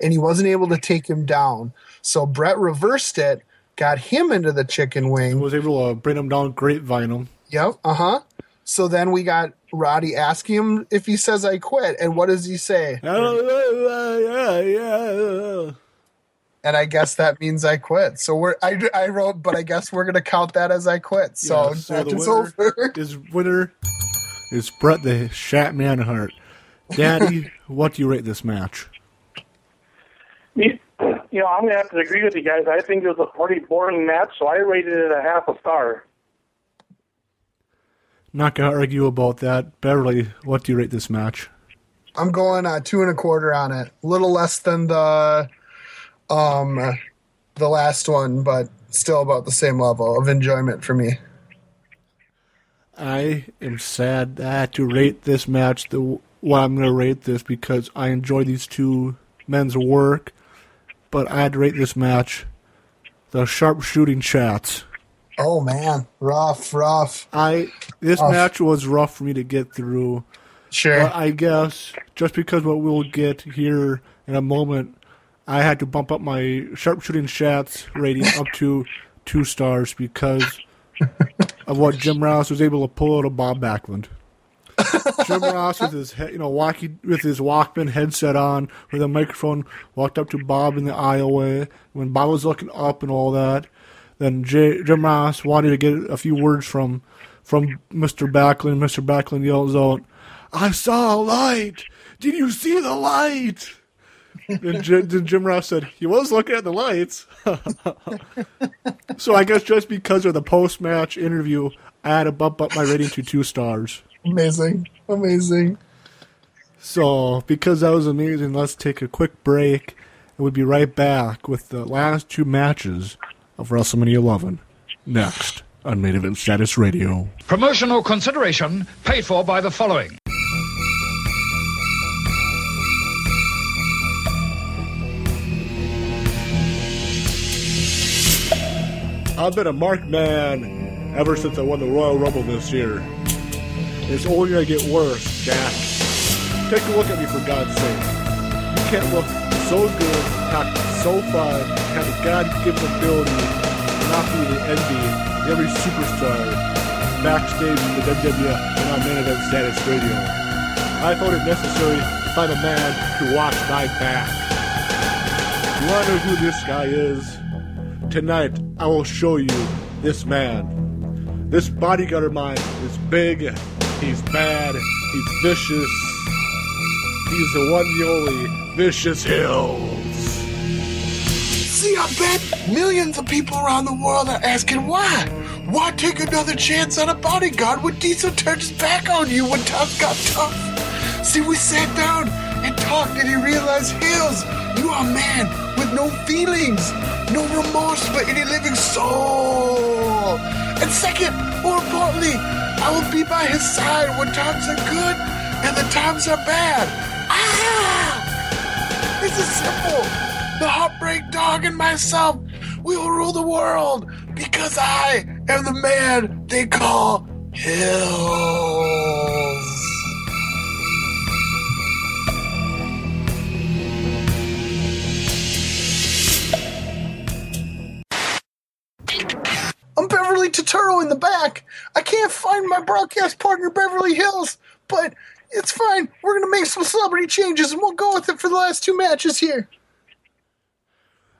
and he wasn't able to take him down. So Bret reversed it, got him into the chicken wing. Was able to bring him down, grapevine him. Yep. Uh huh. So then we got Roddy asking him if he says I quit, and what does he say? *laughs* yeah, yeah. And I guess that means I quit. So we're I, I wrote, but I guess we're gonna count that as I quit. So, Yeah, so the is *laughs* winner over. is winner is Bret the Shat Manhart. Daddy, *laughs* what do you rate this match? You you know, I'm gonna have to agree with you guys. I think it was a pretty boring match, so I rated it a half a star. Not gonna argue about that. Beverly, what do you rate this match? I'm going uh, two and a quarter on it. A little less than the um the last one, but still about the same level of enjoyment for me. I am sad that I had to rate this match the what I'm going to rate this because I enjoy these two men's work, but I had to rate this match the sharp shooting chats. Oh man, rough, rough. I this Rough. match was rough for me to get through. Sure. But I guess just because what we'll get here in a moment, I had to bump up my sharpshooting shots rating up to two stars because of what Jim Ross was able to pull out of Bob Backlund. Jim Ross with his you know walkie with his Walkman headset on with a microphone walked up to Bob in the aisleway when Bob was looking up and all that. Then J- Jim Ross wanted to get a few words from from Mr. Backlund. Mr. Backlund yells out, "I saw a light. Did you see the light?" *laughs* and Jim, Jim Ross said, "He was looking at the lights." *laughs* so I guess just because of the post match interview, I had to bump up my rating to two stars. Amazing. Amazing. So, because that was amazing, let's take a quick break, and we'll be right back with the last two matches of WrestleMania 11 next on Main Event Status Radio. Promotional consideration paid for by the following. I've been a marked man ever since I won the Royal Rumble this year. It's only going to get worse, Jack. Take a look at me, for God's sake. You can't look so good, act so fun, had a God-given ability, and not be the envy of every superstar backstage in the WWF and on main event status radio. I found it necessary to find a man to watch my back. You want to know who this guy is? Tonight, I will show you this man. This bodyguard of mine is big, he's bad, he's vicious. He's the one, the only Vicious Hills. See, I bet millions of people around the world are asking why. Why take another chance on a bodyguard when Diesel turned his back on you when times got tough? See, we sat down and talked, and he realized, Hills, you are a man with no feelings, no remorse for any living soul. And second, more importantly, I will be by his side when times are good and the times are bad. Ah! This is simple. The heartbreak dog and myself, we will rule the world because I am the man they call Hills. I'm Beverly Totoro in the back. I can't find my broadcast partner, Beverly Hills, but it's fine. We're going to make some celebrity changes and we'll go with it for the last two matches here.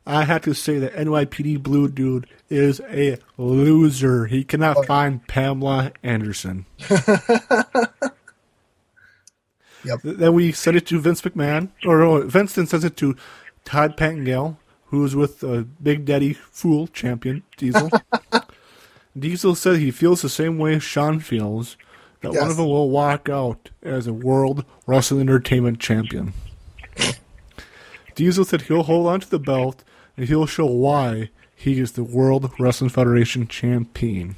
I have to say that NYPD Blue Dude is a loser. He cannot find Pamela Anderson. *laughs* Yep. Then we send it to Vince McMahon, or no, Vince then sends it to Todd Pettengill, who's with uh, Big Daddy Fool champion Diesel. *laughs* Diesel said he feels the same way Shawn feels, that one of them will walk out as a World Wrestling Entertainment champion. Diesel said he'll hold on to the belt and he'll show why he is the World Wrestling Federation champion.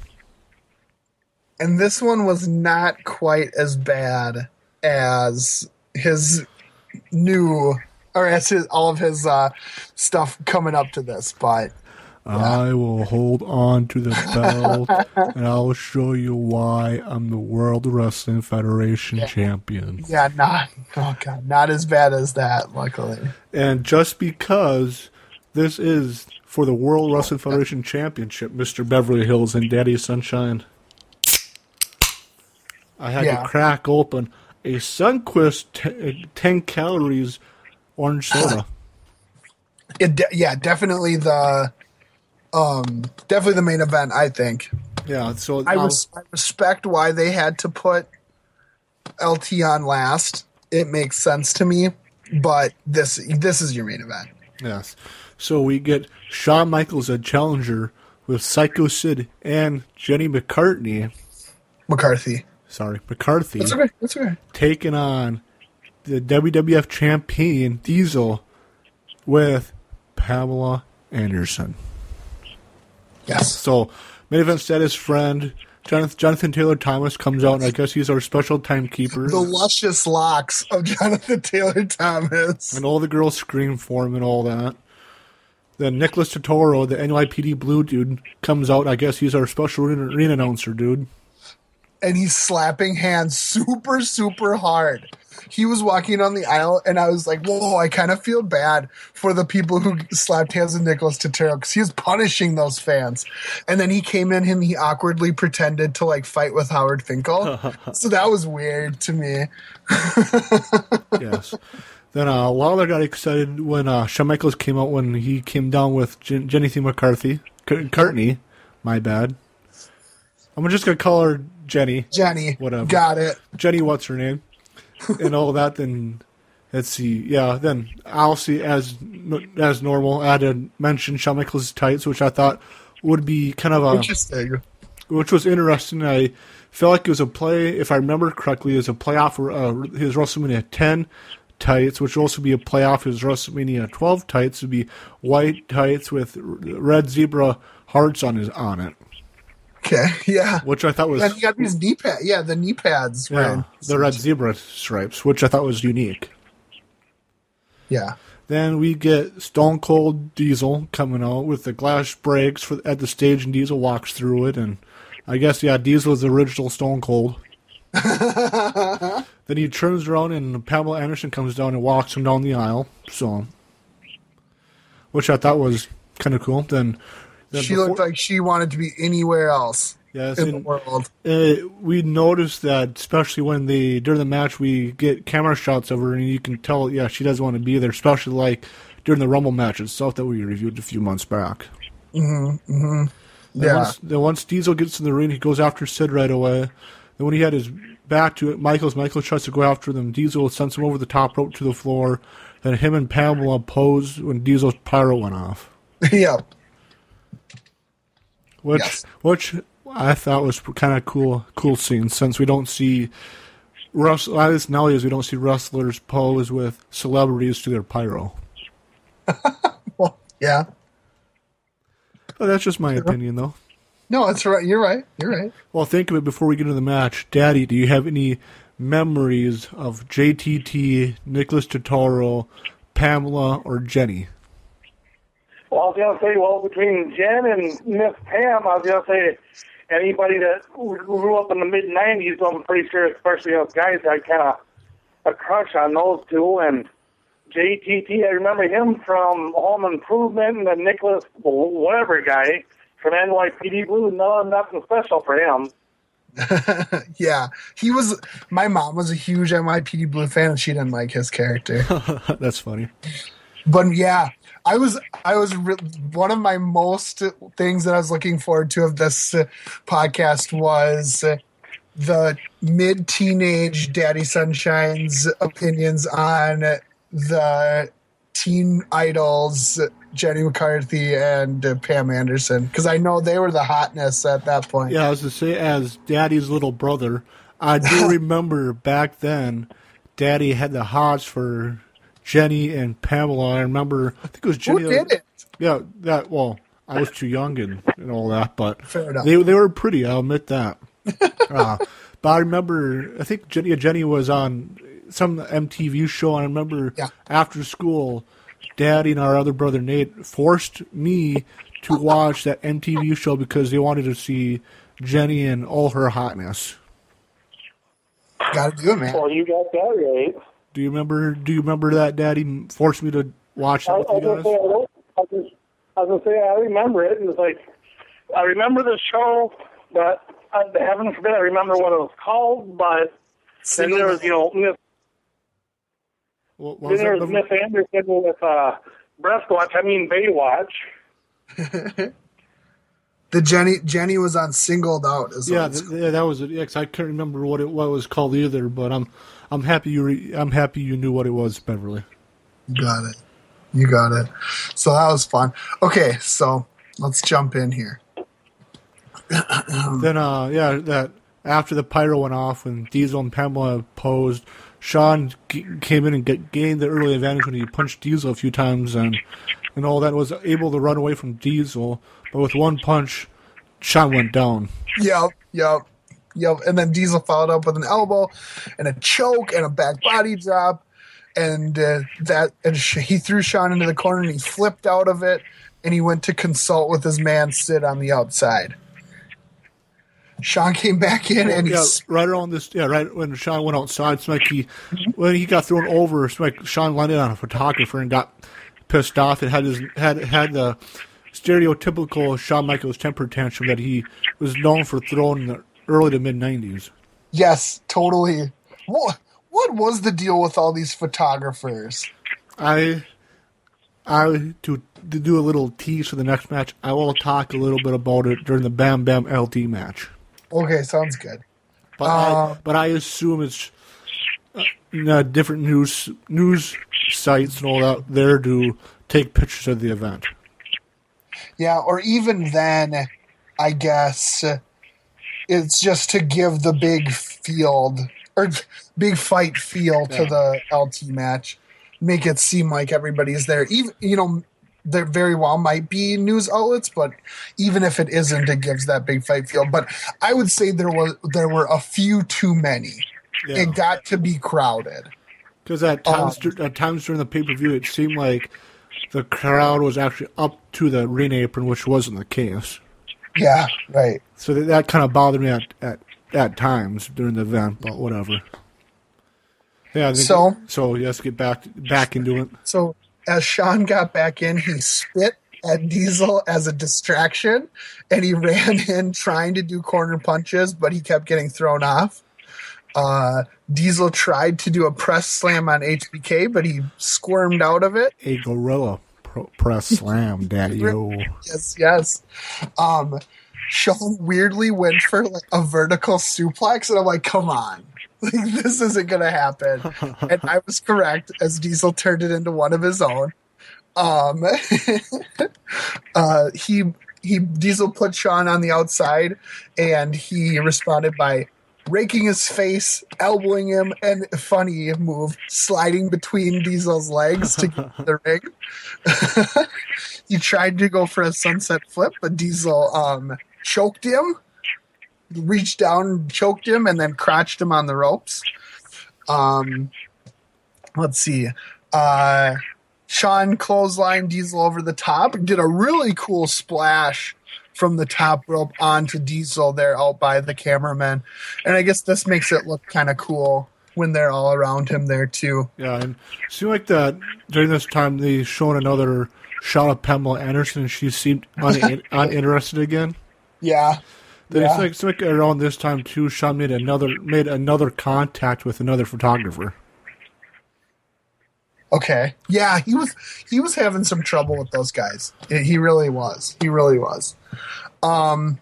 And this one was not quite as bad as his new, or as his, all of his uh, stuff coming up to this, but I will hold on to the belt *laughs* and I'll show you why I'm the World Wrestling Federation champion. yeah, not, oh god, not as bad as that, luckily. And just because this is for the World Wrestling Federation Championship, Mr. Beverly Hills and Daddy Sunshine, I had Yeah. to crack open a Sunkist t- 10 calories orange soda. *laughs* It, de- yeah, definitely the, um, definitely the main event, I think. yeah, so I, res- I respect why they had to put LT on last. It makes sense to me, but this this is your main event. Yes. So we get Shawn Michaels a challenger with Psycho Sid and Jenny McCartney. McCarthy. Sorry, McCarthy That's okay. That's okay. taking on the WWF champion Diesel with Pamela Anderson. Yes. So main event status friend Jonathan, Jonathan Taylor Thomas comes out, and I guess he's our special timekeeper. The luscious locks of Jonathan Taylor Thomas. and all the girls scream for him and all that. Then Nicholas Turturro, the NYPD Blue dude, comes out. I guess he's our special arena announcer dude. And he's slapping hands super, super hard. He was walking on the aisle, and I was like, whoa, I kind of feel bad for the people who slapped hands with Nicholas Turturro because he was punishing those fans. And then he came in and he awkwardly pretended to like fight with Howard Finkel. *laughs* so that was weird to me. *laughs* Yes. then uh, Lawler got excited when uh, Shawn Michaels came out when he came down with Jen- Jenny C. McCarthy. C- Cartney, my bad. I'm just gonna call her Jenny. Jenny, Whatever. got it. Jenny, what's her name? And all that. Then let's see. Yeah, then I'll see as as normal. I had to mention Shawn Michaels' tights, which I thought would be kind of a Interesting. which was interesting. I felt like it was a play, if I remember correctly, it was a playoff for uh, his WrestleMania 10 tights, which would also be a playoff his WrestleMania 12 tights. would be white tights with red zebra hearts on his on it, Okay, yeah. which I thought was And you got these knee pad, yeah, the knee pads. yeah, the red zebra stripes, which I thought was unique. yeah. Then we get Stone Cold Diesel coming out with the glass breaks for at the stage, and Diesel walks through it. And I guess yeah, Diesel is the original Stone Cold. *laughs* then he turns around, and Pamela Anderson comes down and walks him down the aisle. So, which I thought was kind of cool. Then, She looked like she wanted to be anywhere else yes, in the world. uh, we noticed that especially when they during the match we get camera shots of her and you can tell yeah she doesn't want to be there especially like during the Rumble match itself that we reviewed a few months back. Mm-hmm. Mm-hmm. Then Yeah. Once, then once Diesel gets in the ring, he goes after Sid right away. Then when he had his back to it, Michaels, Michaels tries to go after them. Diesel sends him over the top rope to the floor. Then him and Pamela pose when Diesel's pyro went off. *laughs* yeah. Which, Yes. which I thought was kind of cool, cool scene since we don't see Russ. At least nowadays we don't see wrestlers pose with celebrities to their pyro. *laughs* Well, yeah. But that's just my opinion, though. No, that's right. You're right. You're right. Well, think of it before we get into the match. Daddy, do you have any memories of JTT, Nicholas Turturro, Pamela, or Jenny? Well, I was going to say, well, between Jen and Miss Pam, I was going to say anybody that grew up in the mid 90s, I'm pretty sure, especially us guys, had kind of a crush on those two. And JTT, I remember him from Home Improvement and the Nicholas, whatever guy from NYPD Blue. No, nothing special for him. *laughs* yeah, he was. My mom was a huge NYPD Blue fan, and she didn't like his character. *laughs* That's funny. But yeah, I was. I was re- one of my most things that I was looking forward to of this uh, podcast was uh, the mid-teenage Daddy Sunshine's opinions on the teen idols Jenny McCarthy and uh, Pam Anderson because I know they were the hotness at that point. Yeah, I was to say, as Daddy's little brother, I do *laughs* remember back then, Daddy had the hots for Jenny and Pamela. I remember, I think it was Jenny. Who Jenny. did it? Yeah, that. Well, I was too young and, and all that, but Fair enough. they they were pretty. I'll admit that. *laughs* uh, but I remember, I think Jenny Jenny was on some MTV show, and I remember Yeah. after school, Daddy and our other brother Nate forced me to watch that MTV show because they wanted to see Jenny and all her hotness. Got to do it, man. Well, you got that right. Do you remember? Do you remember that Daddy forced me to watch I, that I you was gonna guys? say, I, I, was, I was gonna say, I remember it. It was like, I remember the show, but I, heaven forbid I remember what it was called. But then there was, you know, Miss, What, what then there was? Miss Anderson with uh, Breast Watch. I mean Baywatch. *laughs* The Jenny Jenny was on singled out as Yeah, th- yeah, that was it. Yeah, I couldn't remember what it what it was called either. But I'm I'm happy you re- I'm happy you knew what it was, Beverly. You got it. You got it. So that was fun. Okay, so let's jump in here. *clears throat* then uh yeah that after the pyro went off when Diesel and Pamela posed, Shawn g- came in and gained the early advantage when he punched Diesel a few times and and all that was able to run away from Diesel, but with one punch, Shawn went down. Yep, yep, yep. And then Diesel followed up with an elbow and a choke and a back body drop, and uh, that and he threw Shawn into the corner and he flipped out of it and he went to consult with his man Sid on the outside. Shawn came back in and he yeah, right around this. Yeah, right when Shawn went outside, it's like he when he got thrown over. It's like Shawn landed on a photographer and got pissed off. It had his had had the stereotypical Shawn Michaels temper tantrum that he was known for throwing in the early to mid '90s. yes, totally. What what was the deal with all these photographers? I I to to do a little tease for the next match. I will talk a little bit about it during the Bam Bam LT match. Okay, sounds good. But Uh, I, but I assume it's uh, you know, different news news sites and all that there to take pictures of the event. Yeah, or even then, I guess it's just to give the big field or big fight feel to the LT match, make it seem like everybody's there. Even you know, there very well might be news outlets, but even if it isn't, it gives that big fight feel. But I would say there was there were a few too many. Yeah. It got to be crowded. Because at um, times, dur- at times during the pay per view, it seemed like the crowd was actually up to the ring apron, which wasn't the case. Yeah, right. So that, that kind of bothered me at, at at times during the event, but whatever. Yeah. So- so let's get back back into it. So as Shawn got back in, he spit at Diesel as a distraction, and he *laughs* ran in trying to do corner punches, but he kept getting thrown off. Uh, Diesel tried to do a press slam on HBK, but he squirmed out of it. A gorilla pro- press slam, *laughs* daddy. Yes, yes. Um, Shawn weirdly went for like a vertical suplex, and I'm like, come on. *laughs* Like, this isn't gonna happen. *laughs* and I was correct as Diesel turned it into one of his own. Um, uh, he he Diesel put Shawn on the outside, and he responded by raking his face, elbowing him, and funny move, sliding between Diesel's legs to get the *laughs* ring. *laughs* he tried to go for a sunset flip, but Diesel um, choked him, reached down, choked him, and then crotched him on the ropes. Um, let's see. Uh, Shawn clotheslined Diesel over the top, did a really cool splash from the top rope onto Diesel there out by the cameraman. And I guess this makes it look kind of cool when they're all around him there too. Yeah, and it seemed like that during this time they shown another shot of Pamela Anderson and she seemed *laughs* un- uninterested again. Yeah. Then Yeah. it's like, it's like around this time too, Shawn made another made another contact with another photographer. Okay. Yeah, he was he was having some trouble with those guys. He really was. He really was. Um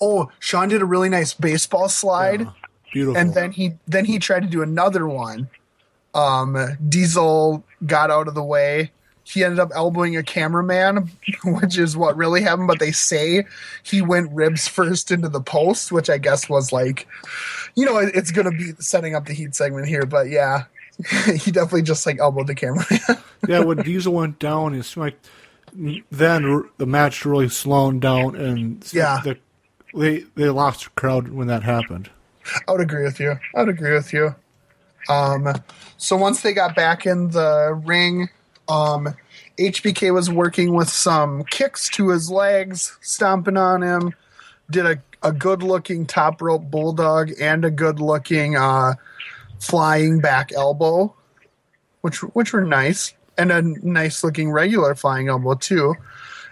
Oh, Shawn did a really nice baseball slide. Beautiful. and then he then he tried to do another one. Um, Diesel got out of the way. He ended up elbowing a cameraman, *laughs* which is what really happened. But they say he went ribs first into the post, which I guess was like, you know, it's going to be setting up the heat segment here. But yeah, *laughs* he definitely just like elbowed the camera. *laughs* yeah, when Diesel went down, it seemed like then the match really slowed down, and Yeah. the, they they lost the crowd when that happened. I would agree with you. I would agree with you. Um, so once they got back in the ring, um, HBK was working with some kicks to his legs, stomping on him. Did a, a good looking top rope bulldog and a good looking uh, flying back elbow, which which were nice, and a nice looking regular flying elbow too.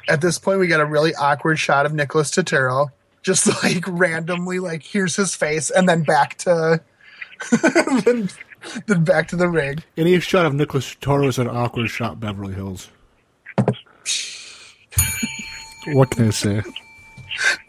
At this point, we got a really awkward shot of Nicholas Turturro, just *laughs* like randomly, like here's his face, and then back to *laughs* then, then back to the ring. Any shot of Nicholas Toro is an awkward shot, Beverly Hills. what can I say? *laughs*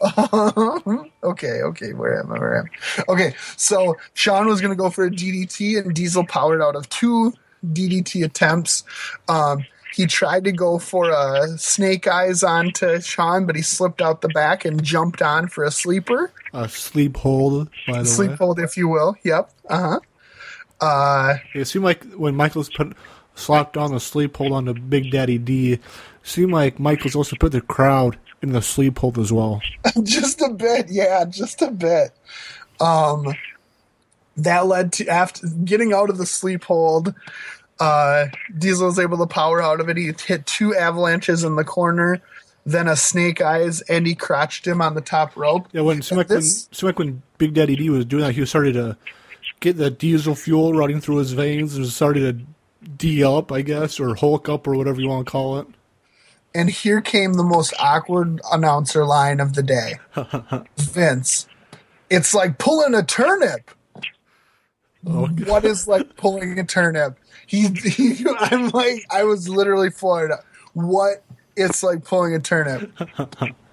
okay, okay, where am I? Where am I? Okay, so Shawn was going to go for a DDT, and Diesel powered out of two DDT attempts. Um, he tried to go for a snake eyes onto Shawn, but he slipped out the back and jumped on for a sleeper. A sleep hold, by the Sleep way. hold, if you will. Yep. Uh-huh. Uh It seemed like when Michaels put slapped on the sleep hold on the Big Daddy D, it seemed like Michaels also put the crowd in the sleep hold as well. *laughs* just a bit, yeah, just a bit. Um, that led to after getting out of the sleep hold. Uh, Diesel was able to power out of it. He hit two avalanches in the corner, then a snake eyes, and he crotched him on the top rope. Yeah, when it seemed like, when, This- like when Big Daddy D was doing that, he started to get the diesel fuel running through his veins and started to D up, I guess, or Hulk up, or whatever you want to call it. And here came the most awkward announcer line of the day. *laughs* Vince, it's like pulling a turnip. What is like pulling a turnip? He, he, *laughs* I'm like, I was literally floored. What? It's like pulling a turnip. *laughs*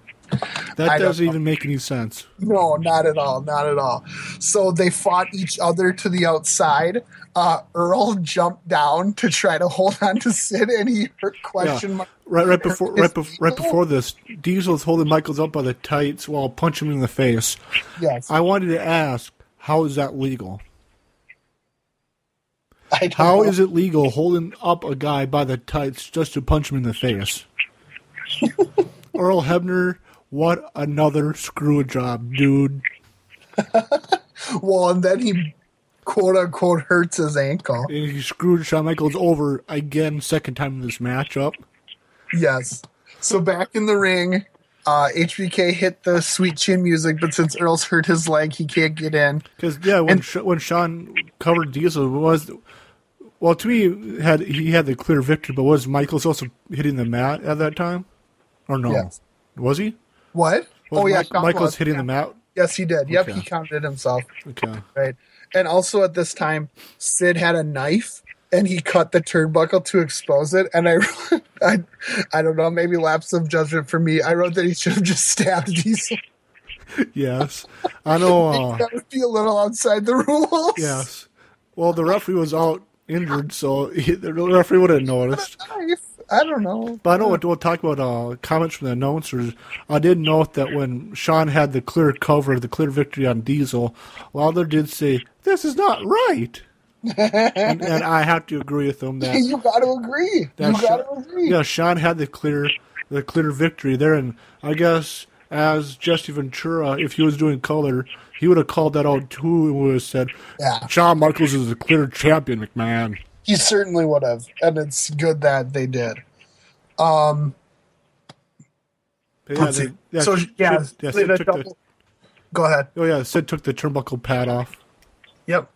That doesn't even make any sense. No, not at all, not at all. So they fought each other to the outside. Uh, Earl jumped down to try to hold on to Sid, and he *laughs* hurt question Yeah. mark. Right, right before, right, bef- right Diesel- before this, Diesel's holding Michaels up by the tights while punching him in the face. Yes, I wanted to ask, how is that legal? How know. is it legal holding up a guy by the tights just to punch him in the face? *laughs* Earl Hebner, what another screw job, dude. *laughs* Well, and then he quote unquote hurts his ankle. And he screwed Shawn Michaels over again, second time in this matchup. Yes. So back in the ring, uh, HBK hit the sweet chin music, but since Earl's hurt his leg, he can't get in. Because yeah, when And- Sh- when Shawn covered Diesel, was well to me had he had the clear victory, but was Michaels also hitting the mat at that time, or no? Yes. Was he? What? Was oh yeah, Mike- Michaels was, hitting yeah. the mat Yes, he did. Yep, Okay. he counted himself. Okay. Right. And also at this time, Sid had a knife and he cut the turnbuckle to expose it. And I, *laughs* I, I don't know, maybe lapse of judgment for me. I wrote that he should have just stabbed Diesel. *laughs* Yes. I know. *laughs* Uh, that would be a little outside the rules. yes. Well, the referee was out injured, so he, the referee would have noticed. I don't know. But I know what we'll talk about uh, comments from the announcers. I did note that when Shawn had the clear cover, the clear victory on Diesel, Lawler did say, This is not right. *laughs* and, and I have to agree with him that *laughs* you got to agree. that you got to agree. Yeah, Shawn had the clear the clear victory there, and I guess as Jesse Ventura, if he was doing color, he would have called that out too and would have said, Yeah. Shawn Michaels is a clear champion, McMahon." He certainly would have, and it's good that they did. Um, yeah, let's they- see. yeah, so Sid- yeah, yeah, they Sid took the, go ahead. oh yeah, Sid took the turnbuckle pad off. Yep.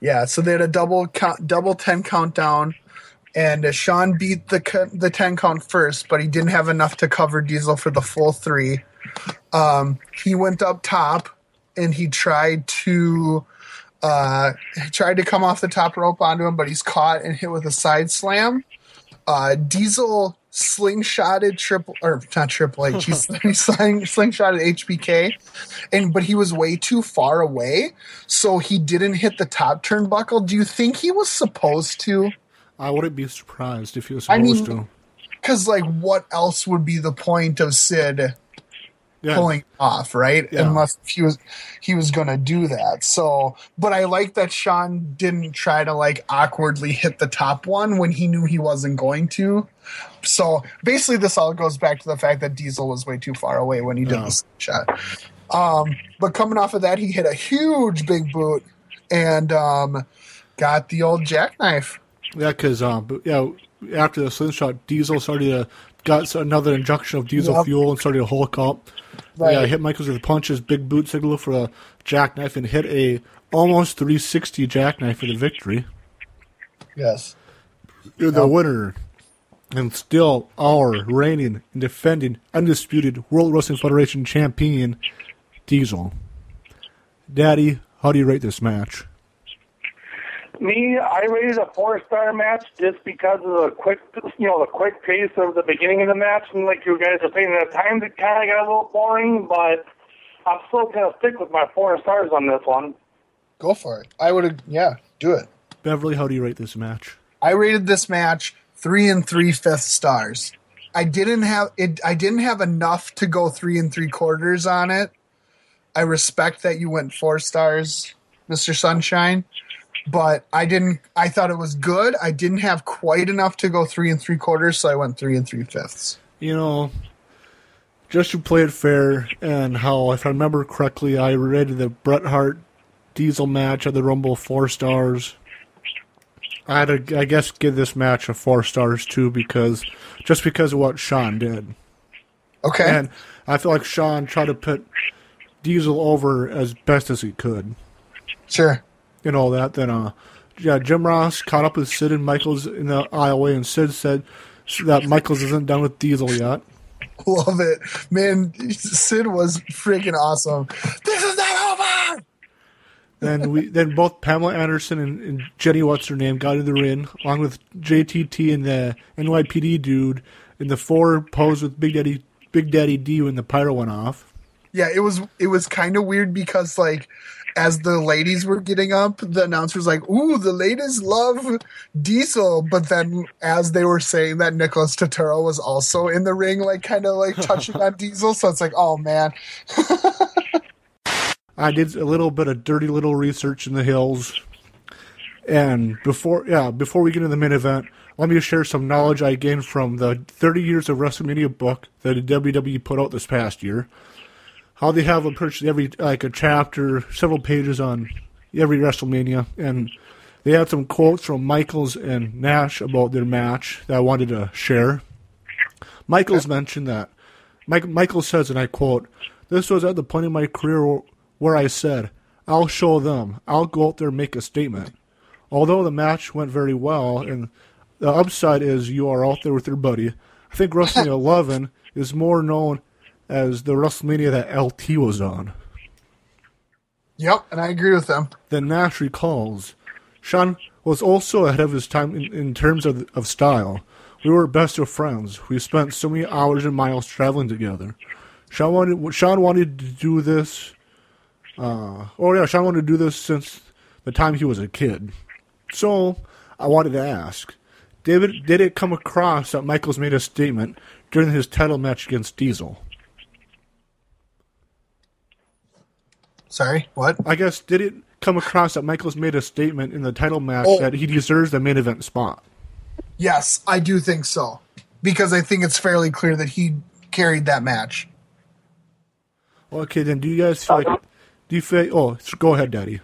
Yeah. So they had a double count, double ten countdown, and uh, Shawn beat the the ten count first, but he didn't have enough to cover Diesel for the full three. Um, he went up top, and he tried to uh, tried to come off the top rope onto him, but he's caught and hit with a side slam. Uh, Diesel slingshotted triple or not triple H. He sling, *laughs* sling, slingshotted HBK, and but he was way too far away, so he didn't hit the top turnbuckle. Do you think he was supposed to? I wouldn't be surprised if he was I supposed mean- to. Because like, what else would be the point of Sid Yeah, pulling off, right? Yeah. Unless he was he was gonna do that. So, but I like that Shawn didn't try to like awkwardly hit the top one when he knew he wasn't going to. So basically, this all goes back to the fact that Diesel was way too far away when he did Yeah. the shot. Um, but coming off of that, he hit a huge big boot and um, got the old jackknife. yeah, because um, yeah, after the slingshot, Diesel started to got another injection of diesel Yep. fuel and started to hulk up. Right. Yeah, hit Michaels with punches, big boot signal for a jackknife, and hit a almost 360 jackknife for the victory. Yes. You're the winner, and still our reigning and defending undisputed World Wrestling Federation champion, Diesel. Daddy, how do you rate this match? Me, I rated a four star match just because of the quick, you know, the quick pace of the beginning of the match, and like you guys are saying, at times it kind of got a little boring, but I'm still gonna stick with my four stars on this one. Go for it. I would have, yeah, do it. Beverly, how do you rate this match? I rated this match three and three fifth stars. I didn't have it. I didn't have enough to go three and three quarters on it. I respect that you went four stars, Mister Sunshine, but I didn't. I thought it was good. I didn't have quite enough to go three and three quarters, so I went three and three fifths. You know, just to play it fair, and how, if I remember correctly, I rated the Bret Hart Diesel match at the Rumble four stars. I had to, I guess, give this match a four stars too, because just because of what Shawn did. Okay. And I feel like Shawn tried to put Diesel over as best as he could. Sure. And all that. Then, uh, yeah, Jim Ross caught up with Sid and Michaels in the aisleway, and Sid said that Michaels isn't done with Diesel yet. Love it, man. Sid was freaking awesome. This is not over. Then we then both Pamela Anderson and, and Jenny what's her name got in the ring along with JTT and the NYPD dude and the four posed with Big Daddy Big Daddy D when the pyro went off. Yeah, it was it was kind of weird because like as the ladies were getting up, the announcer was like, "Ooh, the ladies love Diesel," but then as they were saying that, Nicholas Turturro was also in the ring, like kind of like touching on Diesel. So it's like, oh man, *laughs* I did a little bit of dirty little research in the hills. And before yeah, before we get into the main event, let me share some knowledge I gained from the 30 years of WrestleMania book that WWE put out this past year. How they have approached every like a chapter, several pages on every WrestleMania, and they had some quotes from Michaels and Nash about their match that I wanted to share. Michaels mentioned that. Mike, Michael says, and I quote, This was at the point in my career where- where I said, I'll show them. I'll go out there and make a statement. Although the match went very well, and the upside is you are out there with your buddy, I think *laughs* WrestleMania 11 is more known as the WrestleMania that LT was on. Yep, and I agree with them. Then Nash recalls, Shawn was also ahead of his time in, in terms of, of style. We were best of friends. We spent so many hours and miles traveling together. Shawn wanted, Shawn wanted to do this. Uh, oh yeah, Shawn wanted to do this since the time he was a kid. So I wanted to ask, David, did it come across that Michaels made a statement during his title match against Diesel? Sorry, what? I guess did it come across that Michaels made a statement in the title match Oh. that he deserves the main event spot? Yes, I do think so. Because I think it's fairly clear that he carried that match. Okay, then do you guys feel like do you feel? Oh, go ahead, Daddy.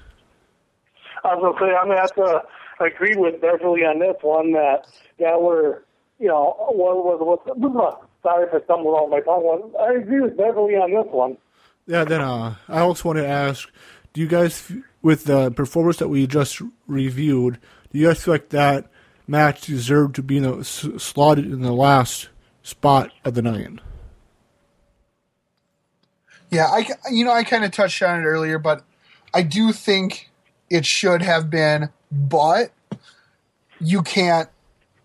I was gonna say I'm gonna have to agree with Beverly on this one that that we're you know what was what *laughs* sorry if I stumbled on my tongue one. I agree with Beverly on this one. Yeah, then uh, I also want to ask, do you guys, with the performance that we just reviewed, do you guys feel like that match deserved to be in the, slotted in the last spot of the night? Yeah, I you know I kind of touched on it earlier, but I do think it should have been. But you can't,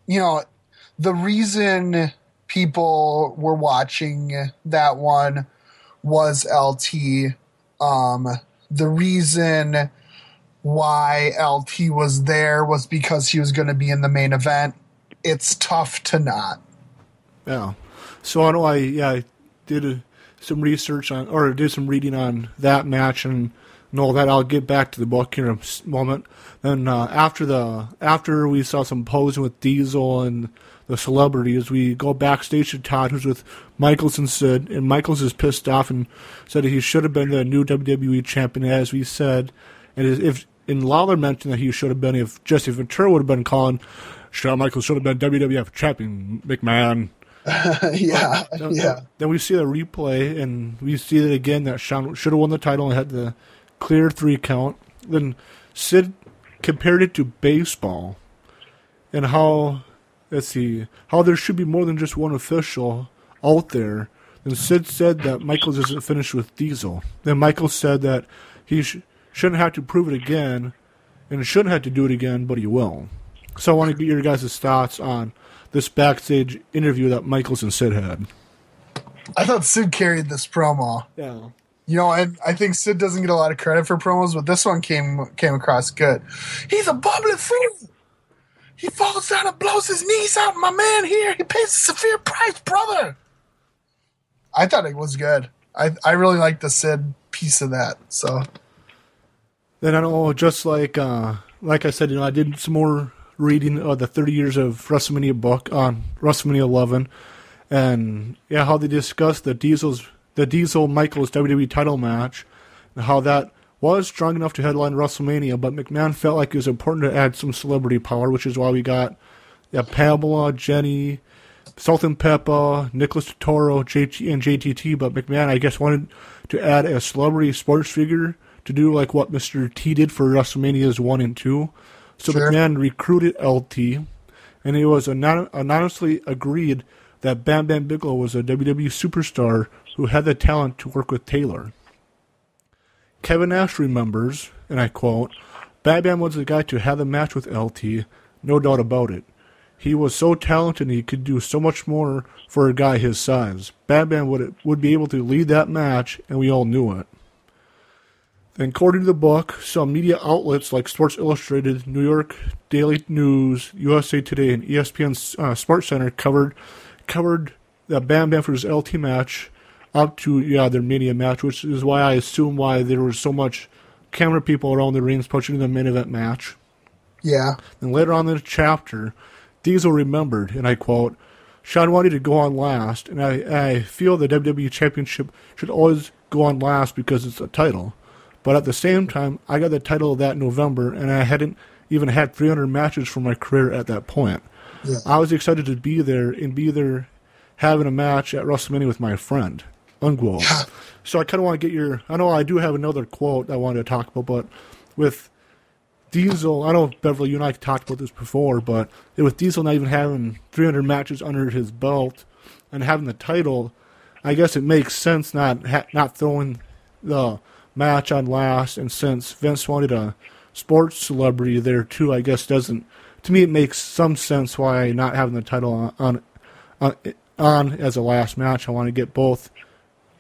you know, the reason people were watching that one was LT. Um, the reason why LT was there was because he was going to be in the main event. It's tough to not. Yeah. So I know I yeah I did uh some research on or did some reading on that match and know that I'll get back to the book in a moment. Then uh, after the after we saw some posing with Diesel and the celebrity as we go backstage to Todd, who's with Michaels and Sid, and Michaels is pissed off and said that he should have been the new WWE champion, as we said, and if and Lawler mentioned that he should have been if Jesse Ventura would have been calling. Shawn Michaels should have been WWF champion, McMahon. *laughs* yeah, Then- yeah. Then we see the replay, and we see it again that Shawn should have won the title and had the clear three count. Then Sid compared it to baseball, and how let's see how there should be more than just one official out there. And Sid said that Michaels isn't finished with Diesel. Then Michaels said that he sh- shouldn't have to prove it again, and shouldn't have to do it again, but he will. So I want to get your guys' thoughts on this backstage interview that Michaels and Sid had. I thought Sid carried this promo. Yeah. You know, and I think Sid doesn't get a lot of credit for promos, but this one came came across good. He's a bubbly fool. He falls down and blows his knees out. My man here, he pays a severe price, brother. I thought it was good. I I really liked the Sid piece of that. So Then I know, just like uh, like I said, you know, I did some more reading of the 30 years of WrestleMania book on WrestleMania 11, and yeah, how they discussed the Diesel's the Diesel Michaels WWE title match, and how that was strong enough to headline WrestleMania, but McMahon felt like it was important to add some celebrity power, which is why we got yeah, Pamela, Jenny, Salt and Pepper, Nicholas Turturro, JT, and JTT, but McMahon, I guess, wanted to add a celebrity sports figure to do like what Mr. T did for WrestleManias 1 and 2. So Sure. McMahon recruited LT, and it was anon- anonymously agreed that Bam Bam Bigelow was a WWE superstar who had the talent to work with Taylor. Kevin Nash remembers, and I quote, Bam Bam was the guy to have the match with LT, no doubt about it. He was so talented he could do so much more for a guy his size. Bam Bam would, would be able to lead that match, and we all knew it. And according to the book, some media outlets like Sports Illustrated, New York Daily News, USA Today, and ESPN uh, Sports Center covered covered the Bam Bam LT match up to yeah their Mania match, which is why I assume why there was so much camera people around the rings pushing the main event match. yeah, And later on in the chapter, Diesel remembered, and I quote, Shawn wanted to go on last, and I, I feel the WWE Championship should always go on last because it's a title. But at the same time, I got the title that November, and I hadn't even had 300 matches for my career at that point. Yeah. I was excited to be there and be there having a match at WrestleMania with my friend, Unquote. so I kind of want to get your. I know I do have another quote I wanted to talk about, but with Diesel, I know Beverly, you and I talked about this before, but with Diesel not even having 300 matches under his belt and having the title, I guess it makes sense not ha- not throwing the match on last, and since Vince wanted a sports celebrity there too, I guess doesn't. To me, it makes some sense why not having the title on on, on, on as a last match. I want to get both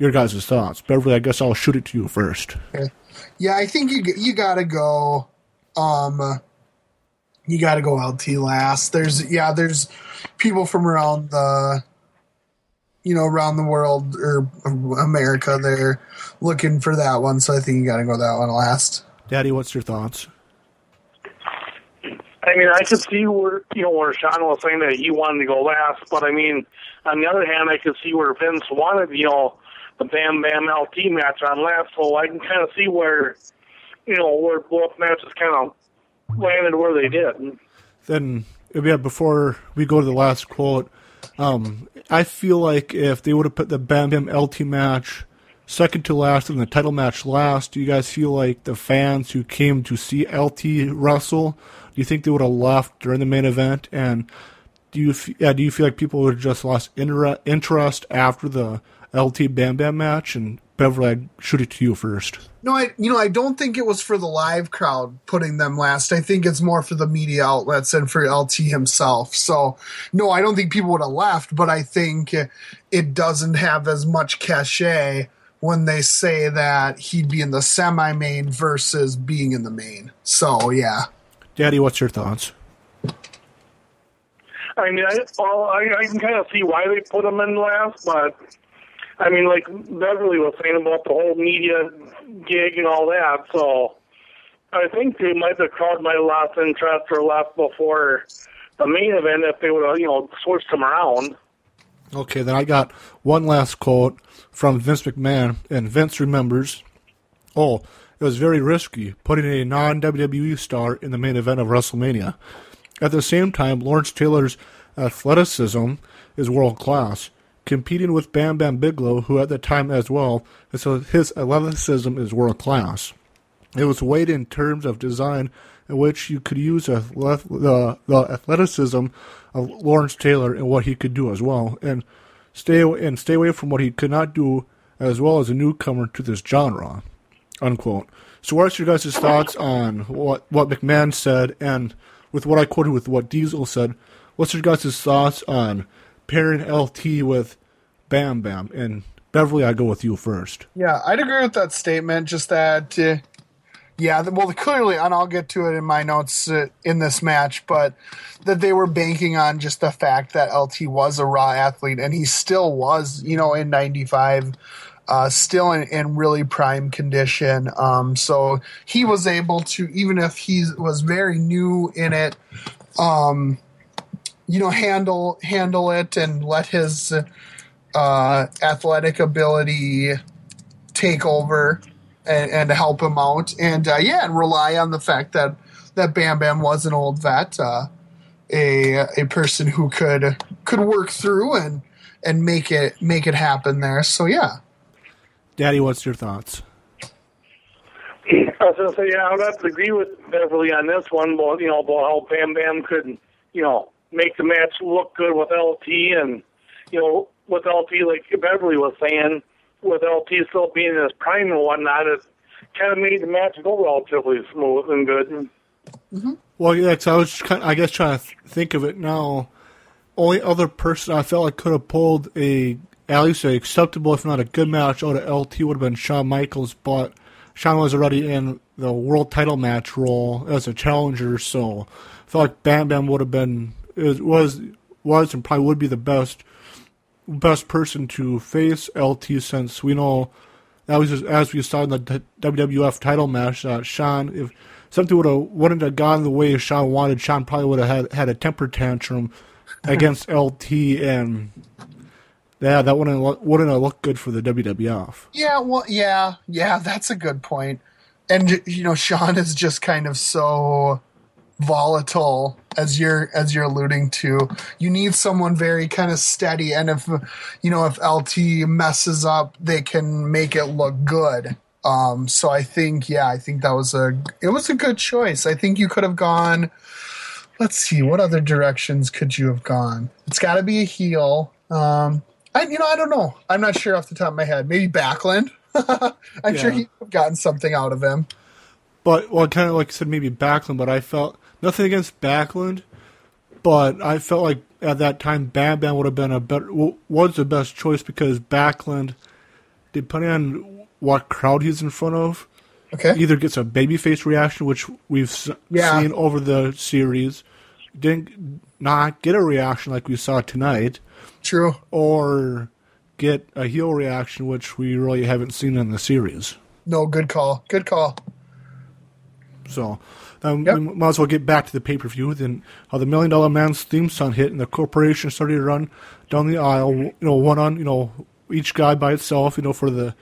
your guys' thoughts. Beverly, I guess I'll shoot it to you first. Yeah, I think you you gotta go. Um, you gotta go LT last. There's yeah, there's people from around the, you know, around the world or America. They're looking for that one, so I think you gotta go that one last. Daddy, what's your thoughts? I mean, I could see where you know where Shawn was saying that he wanted to go last, but I mean, on the other hand, I could see where Vince wanted you know the Bam Bam LT match on last, so I can kind of see where you know where both matches kind of landed where they did. then yeah, before we go to the last quote, um, I feel like if they would have put the Bam Bam LT match second to last and the title match last, do you guys feel like the fans who came to see LT wrestle, do you think they would have left during the main event? And do you yeah, do you feel like people would have just lost inter- interest after the LT Bam Bam match? And Beverly, I'd shoot it to you first. No, I you know I don't think it was for the live crowd putting them last. I think it's more for the media outlets and for LT himself. So no, I don't think people would have left, but I think it doesn't have as much cachet when they say that he'd be in the semi main versus being in the main. So yeah. Daddy, what's your thoughts? I mean, I, well, I, I can kind of see why they put him in last, but I mean, like Beverly was saying about the whole media gig and all that, so I think they might the crowd might have lost interest or left before the main event if they would have, you know, switched them around. Okay, then I got one last quote from Vince McMahon, and Vince remembers, "Oh, it was very risky putting a non-WWE star in the main event of WrestleMania. At the same time, Lawrence Taylor's athleticism is world class, competing with Bam Bam Bigelow, who at the time as well, and so his athleticism is world class. It was weighed in terms of design in which you could use athleth- the, the athleticism of Lawrence Taylor and what he could do as well, and stay and stay away from what he could not do as well as a newcomer to this genre." Unquote. So, what's your guys' thoughts on what what McMahon said, and with what I quoted with what Diesel said? What's your guys' thoughts on pairing LT with Bam Bam? And Beverly, I go with you first. Yeah, I'd agree with that statement. Just that, uh, yeah, well, clearly, and I'll get to it in my notes uh, in this match, but that they were banking on just the fact that LT was a raw athlete, and he still was, you know, in '95. Uh, still in, in really prime condition. Um, so he was able to, even if he was very new in it, um, you know, handle handle it and let his uh, athletic ability take over and, and help him out. And uh, yeah, and rely on the fact that that Bam Bam was an old vet, uh, a a person who could could work through and and make it make it happen there. So yeah. Daddy, what's your thoughts? I was going to say, yeah, I would have to agree with Beverly on this one, but you know, about how Bam Bam could, you know, make the match look good with LT, and you know, with LT, like Beverly was saying, with LT still being in his prime and whatnot, it kind of made the match go relatively smooth and good. Mm-hmm. Well, yeah, 'cause I was kind I guess trying to think of it now. Only other person I felt like could have pulled a at least a acceptable, if not a good match out of LT would have been Shawn Michaels, but Shawn was already in the world title match role as a challenger, so I felt like Bam Bam would have been it was was and probably would be the best best person to face LT since we know that was just, as we saw in the WWF title match that Shawn if something would have wouldn't have gone the way Shawn wanted, Shawn probably would have had, had a temper tantrum *laughs* against LT and yeah, that wouldn't wouldn't have looked good for the WWF. Yeah, well, yeah, yeah, that's a good point. And you know, Shawn is just kind of so volatile as you're as you're alluding to. You need someone very kind of steady, and if you know if LT messes up, they can make it look good. Um, so I think, yeah, I think that was a it was a good choice. I think you could have gone. Let's see, what other directions could you have gone? It's got to be a heel. Um, I you know I don't know. I'm not sure off the top of my head. Maybe Backlund. *laughs* I'm sure Yeah. he'd have gotten something out of him. But well, kind of like I said, maybe Backlund. But I felt nothing against Backlund, but I felt like at that time Bam Bam would have been a better was the best choice because Backlund, depending on what crowd he's in front of, Okay. either gets a babyface reaction, which we've Yeah. seen over the series, didn't not get a reaction like we saw tonight, True. or get a heel reaction, which we really haven't seen in the series. No, good call. Good call. So um, Yep. we might as well get back to the pay per view. Then how the Million Dollar Man's theme song hit, and the corporation started to run down the aisle. You know, one on you know each guy by itself. You know, for the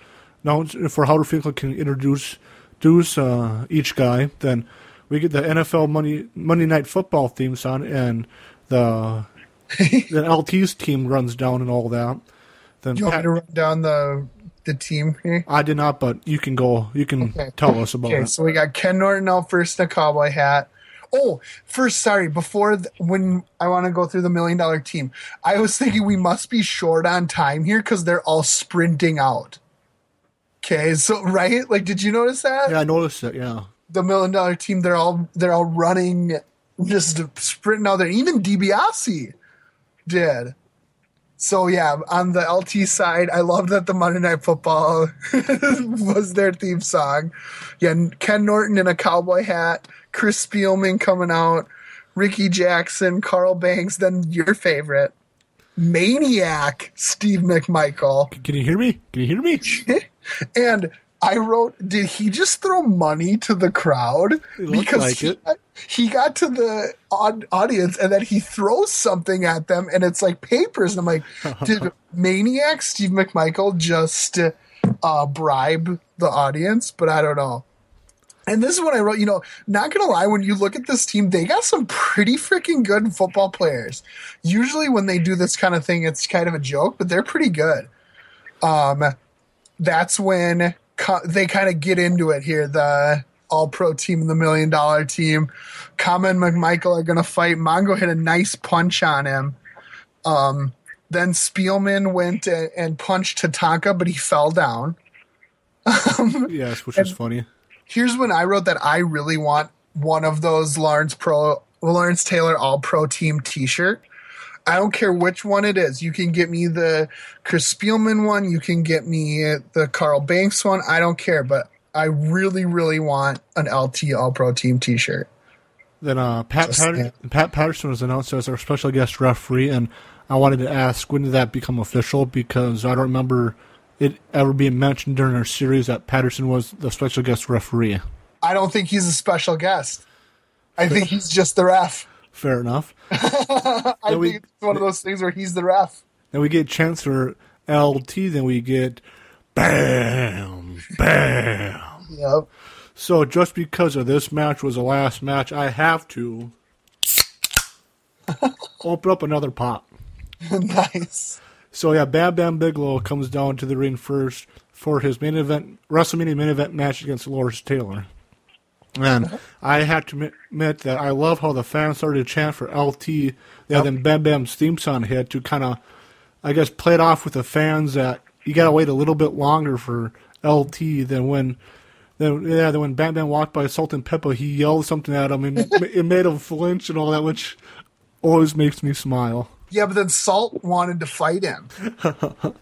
now for Howard Finkel can introduce introduce uh, each guy. Then we get the NFL Monday Monday Night Football theme song, and the *laughs* the LT's team runs down and all that. Then You want me to run down the the team here? I did not, but you can go. You can Okay. tell us about Okay, it. so we got Ken Norton out first in a cowboy hat. Oh, first, sorry, before th- when I want to go through the million dollar team, I was thinking we must be short on time here because they're all sprinting out. Okay, so *laughs* right, like, did you notice that Yeah, I noticed it. Yeah. the million dollar team they're all they're all running, just sprinting out there. Even DiBiase did. So yeah, on the LT side, I love that the Monday Night Football *laughs* was their theme song. Yeah, Ken Norton in a cowboy hat, Chris Spielman coming out, Rickey Jackson, Carl Banks, then your favorite, Maniac, Steve McMichael. Can you hear me? Can you hear me? *laughs* And I wrote, did he just throw money to the crowd? It looked like he, it. He got to the audience and then he throws something at them and it's like papers. And I'm like, *laughs* did Maniac Steve McMichael just uh, bribe the audience? But I don't know. And this is what I wrote, you know, not gonna lie, when you look at this team, they got some pretty freaking good football players. Usually when they do this kind of thing, it's kind of a joke, but they're pretty good. Um, that's when co- they kind of get into it here. The all pro team and the million dollar team. Kama and McMichael are going to fight. Mongo hit a nice punch on him. Um, then Spielman went a- and punched Tatanka, but he fell down. *laughs* Yes, which is funny. Here's when I wrote that I really want one of those Lawrence Pro Lawrence Taylor All Pro Team T-shirt. I don't care which one it is. You can get me the Chris Spielman one. You can get me the Carl Banks one. I don't care, but I really, really want an LT All Pro Team T-shirt. Then uh, Pat Patter- Pat Patterson was announced as our special guest referee, and I wanted to ask when did that become official because I don't remember it ever being mentioned during our series that Patterson was the special guest referee. I don't think he's a special guest. I think he's just the ref. Fair enough. *laughs* I Then we- think it's one of those things where he's the ref. Then we get Chancellor LT. Then we get bam, bam. Yep. So just because of this match was the last match, I have to *laughs* open up another pot. nice. So yeah, Bam Bam Bigelow comes down to the ring first for his main event WrestleMania main event match against Lawrence Taylor. And I have to admit- that I love how the fans started to chant for LT. Yeah, then Bam Bam's theme song hit to kind of, I guess, play it off with the fans that you got to wait a little bit longer for LT than when, then yeah, then when Bam Bam walked by Salt and Pepper, he yelled something at him and it made him flinch and all that, which always makes me smile. Yeah, but then Salt wanted to fight him. *laughs*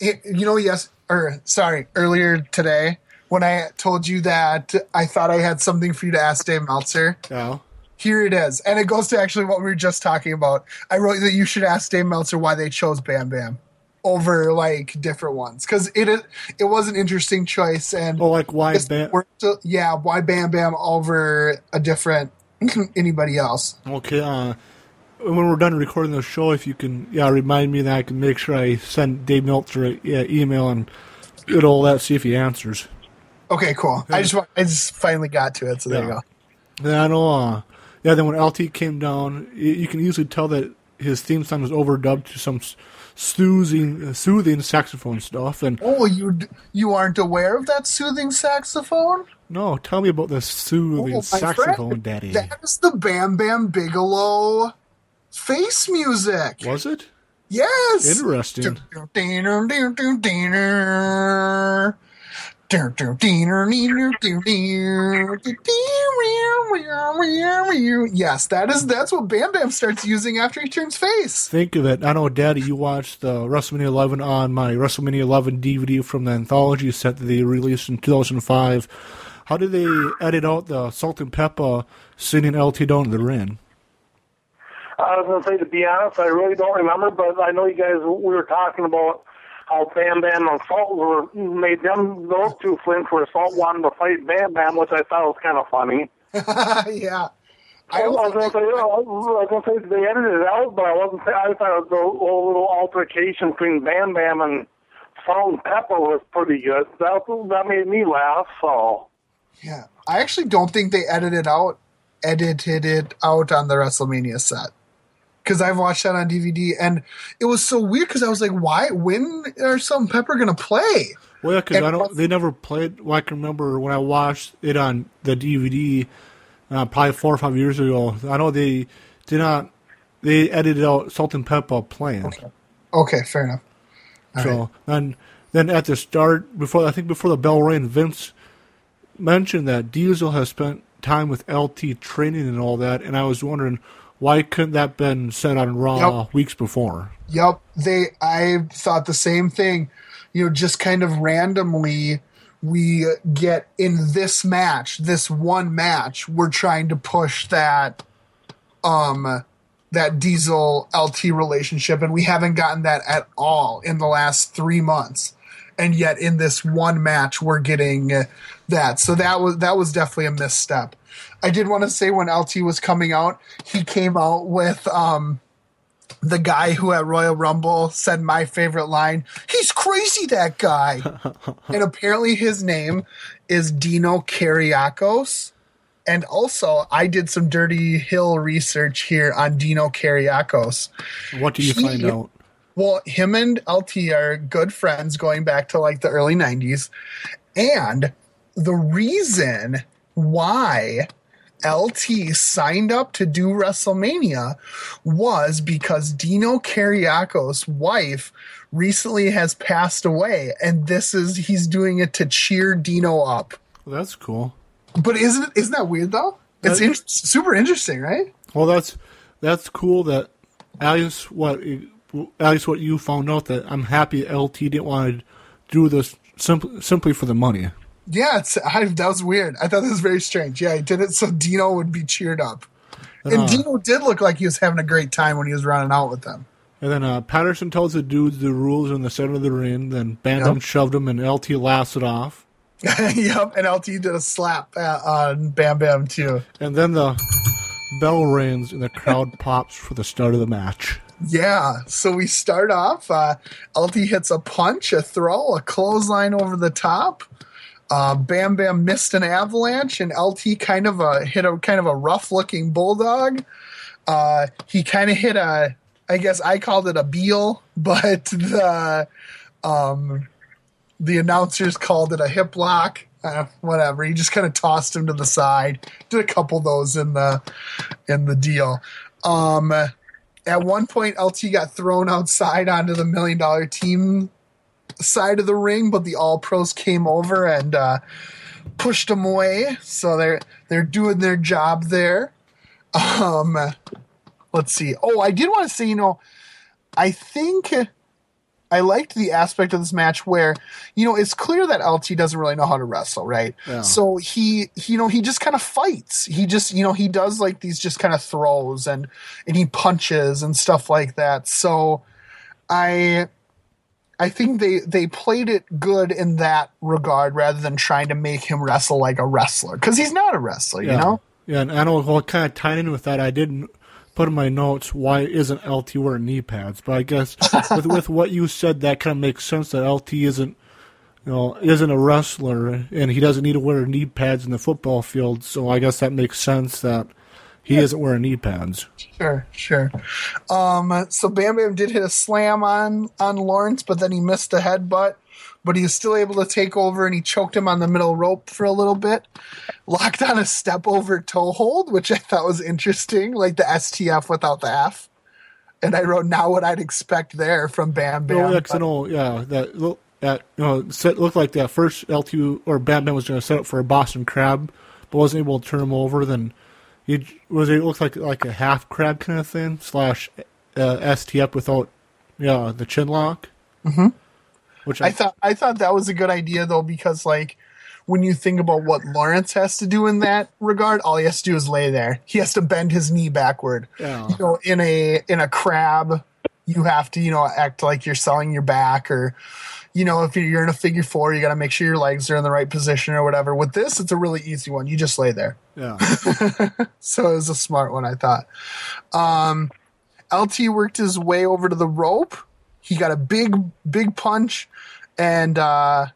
It- you know, yes, or sorry, earlier today when I told you that I thought I had something for you to ask Dave Meltzer. Yeah. Here it is, and it goes to actually what we were just talking about. I wrote that you should ask Dave Meltzer why they chose Bam Bam over like different ones because it it was an interesting choice and Oh, like why Bam? worked- yeah, why Bam Bam over a different *clears throat* anybody else? Okay, uh, when we're done recording the show, if you can, yeah, remind me that I can make sure I send Dave Meltzer a yeah, email and get all that, see if he answers. Okay, cool. I just I just finally got to it, so there you go. Then I know, uh, yeah, then when LT came down, you can easily tell that his theme song was overdubbed to some soothing, uh, soothing saxophone stuff. And Oh, you d- you aren't aware of that soothing saxophone? no, tell me about the soothing Oh, saxophone, friend, Daddy. That is the Bam Bam Bigelow face music. Was it? Yes. Interesting. Yes, that is that's what Bam Bam starts using after he turns face. Think of it. I know, Daddy, you watched the WrestleMania 11 on my WrestleMania 11 DVD from the anthology set that they released in 2005. How did they edit out the Salt and Pepper sending LT down to the ring? I was gonna say to be honest, I really don't remember, but I know you guys we were talking about how Bam Bam and Salt were made them those two flinch where Salt wanted to fight Bam Bam, which I thought was kind of funny. *laughs* yeah. I, was gonna say, I was gonna say they edited it out, but I wasn't. I thought the whole little altercation between Bam Bam and Salt and Pepper was pretty good. That that made me laugh. So Yeah. I actually don't think they edited out edited it out on the WrestleMania set. Cause I've watched that on DVD and it was so weird because I was like, why when are Salt and Pepper gonna play? Well, because I don't. They never played. Well, I can remember when I watched it on the DVD, uh, probably four or five years ago. I know they did not. They edited out Salt and Pepper playing. Okay, fair enough. so and then at the start, before I think before the bell rang, Vince mentioned that Diesel has spent time with LT training and all that, and I was wondering why couldn't that been said on Raw Yep. weeks before? Yep, they. I thought the same thing. You know, just kind of randomly, we get in this match, this one match, we're trying to push that, um, that Diesel LT relationship, and we haven't gotten that at all in the last three months. And yet, in this one match, we're getting that. So that was that was definitely a misstep. I did want to say when LT was coming out, he came out with um the guy who at Royal Rumble said my favorite line, he's crazy, that guy. *laughs* and apparently his name is Dino Kariakos. And also, I did some Dirty Hill research here on Dino Kariakos. What do you He- find out? Well, him and LT are good friends going back to like the early 90s. And the reason why LT signed up to do WrestleMania was because Dino Kariakos' wife recently has passed away, and this is he's doing it to cheer Dino up. Well, that's cool. But isn't isn't that weird though? It's in, super interesting, right? Well, that's that's cool. That at least what at least what you found out that I'm happy LT didn't want to do this simply simply for the money. Yeah, it's I, that was weird. I thought that was very strange. Yeah, he did it so Dino would be cheered up, and Uh. Dino did look like he was having a great time when he was running out with them. And then uh, Patterson tells the dudes the rules in the center of the ring. Then Bam Bam Yep. shoved him, and LT laughs it off. yep, and LT did a slap uh, on Bam Bam too. And then the bell rings, and the crowd *laughs* pops for the start of the match. Yeah, so we start off. Uh, LT hits a punch, a throw, a clothesline over the top. Uh, Bam Bam missed an avalanche, and LT kind of a hit a kind of a rough looking bulldog. Uh, he kind of hit a, I guess I called it a biel, *laughs* but the um, the announcers called it a hip lock. Uh, whatever. He just kind of tossed him to the side. Did a couple those in the in the deal. Um, at one point, LT got thrown outside onto the million dollar team side of the ring, but the All Pros came over and uh, pushed him away. So they're they're doing their job there. Um, let's see. Oh, I did want to say, you know, I think I liked the aspect of this match where, you know, it's clear that LT doesn't really know how to wrestle, right? Yeah. So he, he, you know, he just kind of fights. He just, you know, he does like these just kind of throws and and he punches and stuff like that. So I I think they they played it good in that regard rather than trying to make him wrestle like a wrestler because he's not a wrestler, you know. Yeah, and I know what kind of tied in with that. I didn't put in my notes why isn't LT wearing knee pads, but I guess *laughs* with with what you said, that kind of makes sense. That LT isn't, you know, isn't a wrestler, and he doesn't need to wear knee pads in the football field. So I guess that makes sense that he isn't wearing knee pads. Sure, sure. Um, so Bam Bam did hit a slam on on Lawrence, but then he missed a headbutt. But he was still able to take over, and he choked him on the middle rope for a little bit. Locked on a step over toe hold, which I thought was interesting, like the STF without the F. And I wrote now what I'd expect there from Bam Bam. Oh, yeah, 'cause I but- know, yeah, that well, at you know set looked like that first LT or Bam Bam was going to set up for a Boston Crab, but wasn't able to turn him over. Then he was it looked like like a half crab kind of thing slash uh, STF without yeah the chin lock. Mm-hmm. Which I thought I thought that was a good idea though because like when you think about what Lawrence has to do in that regard, all he has to do is lay there. He has to bend his knee backward. Yeah. You know, in a in a crab, you have to you know act like you're selling your back or. You know, if you're in a figure four, you got to make sure your legs are in the right position or whatever. With this, it's a really easy one. You just lay there. yeah. *laughs* so it was a smart one, I thought. Um, LT worked his way over to the rope. He got a big, big punch, and uh,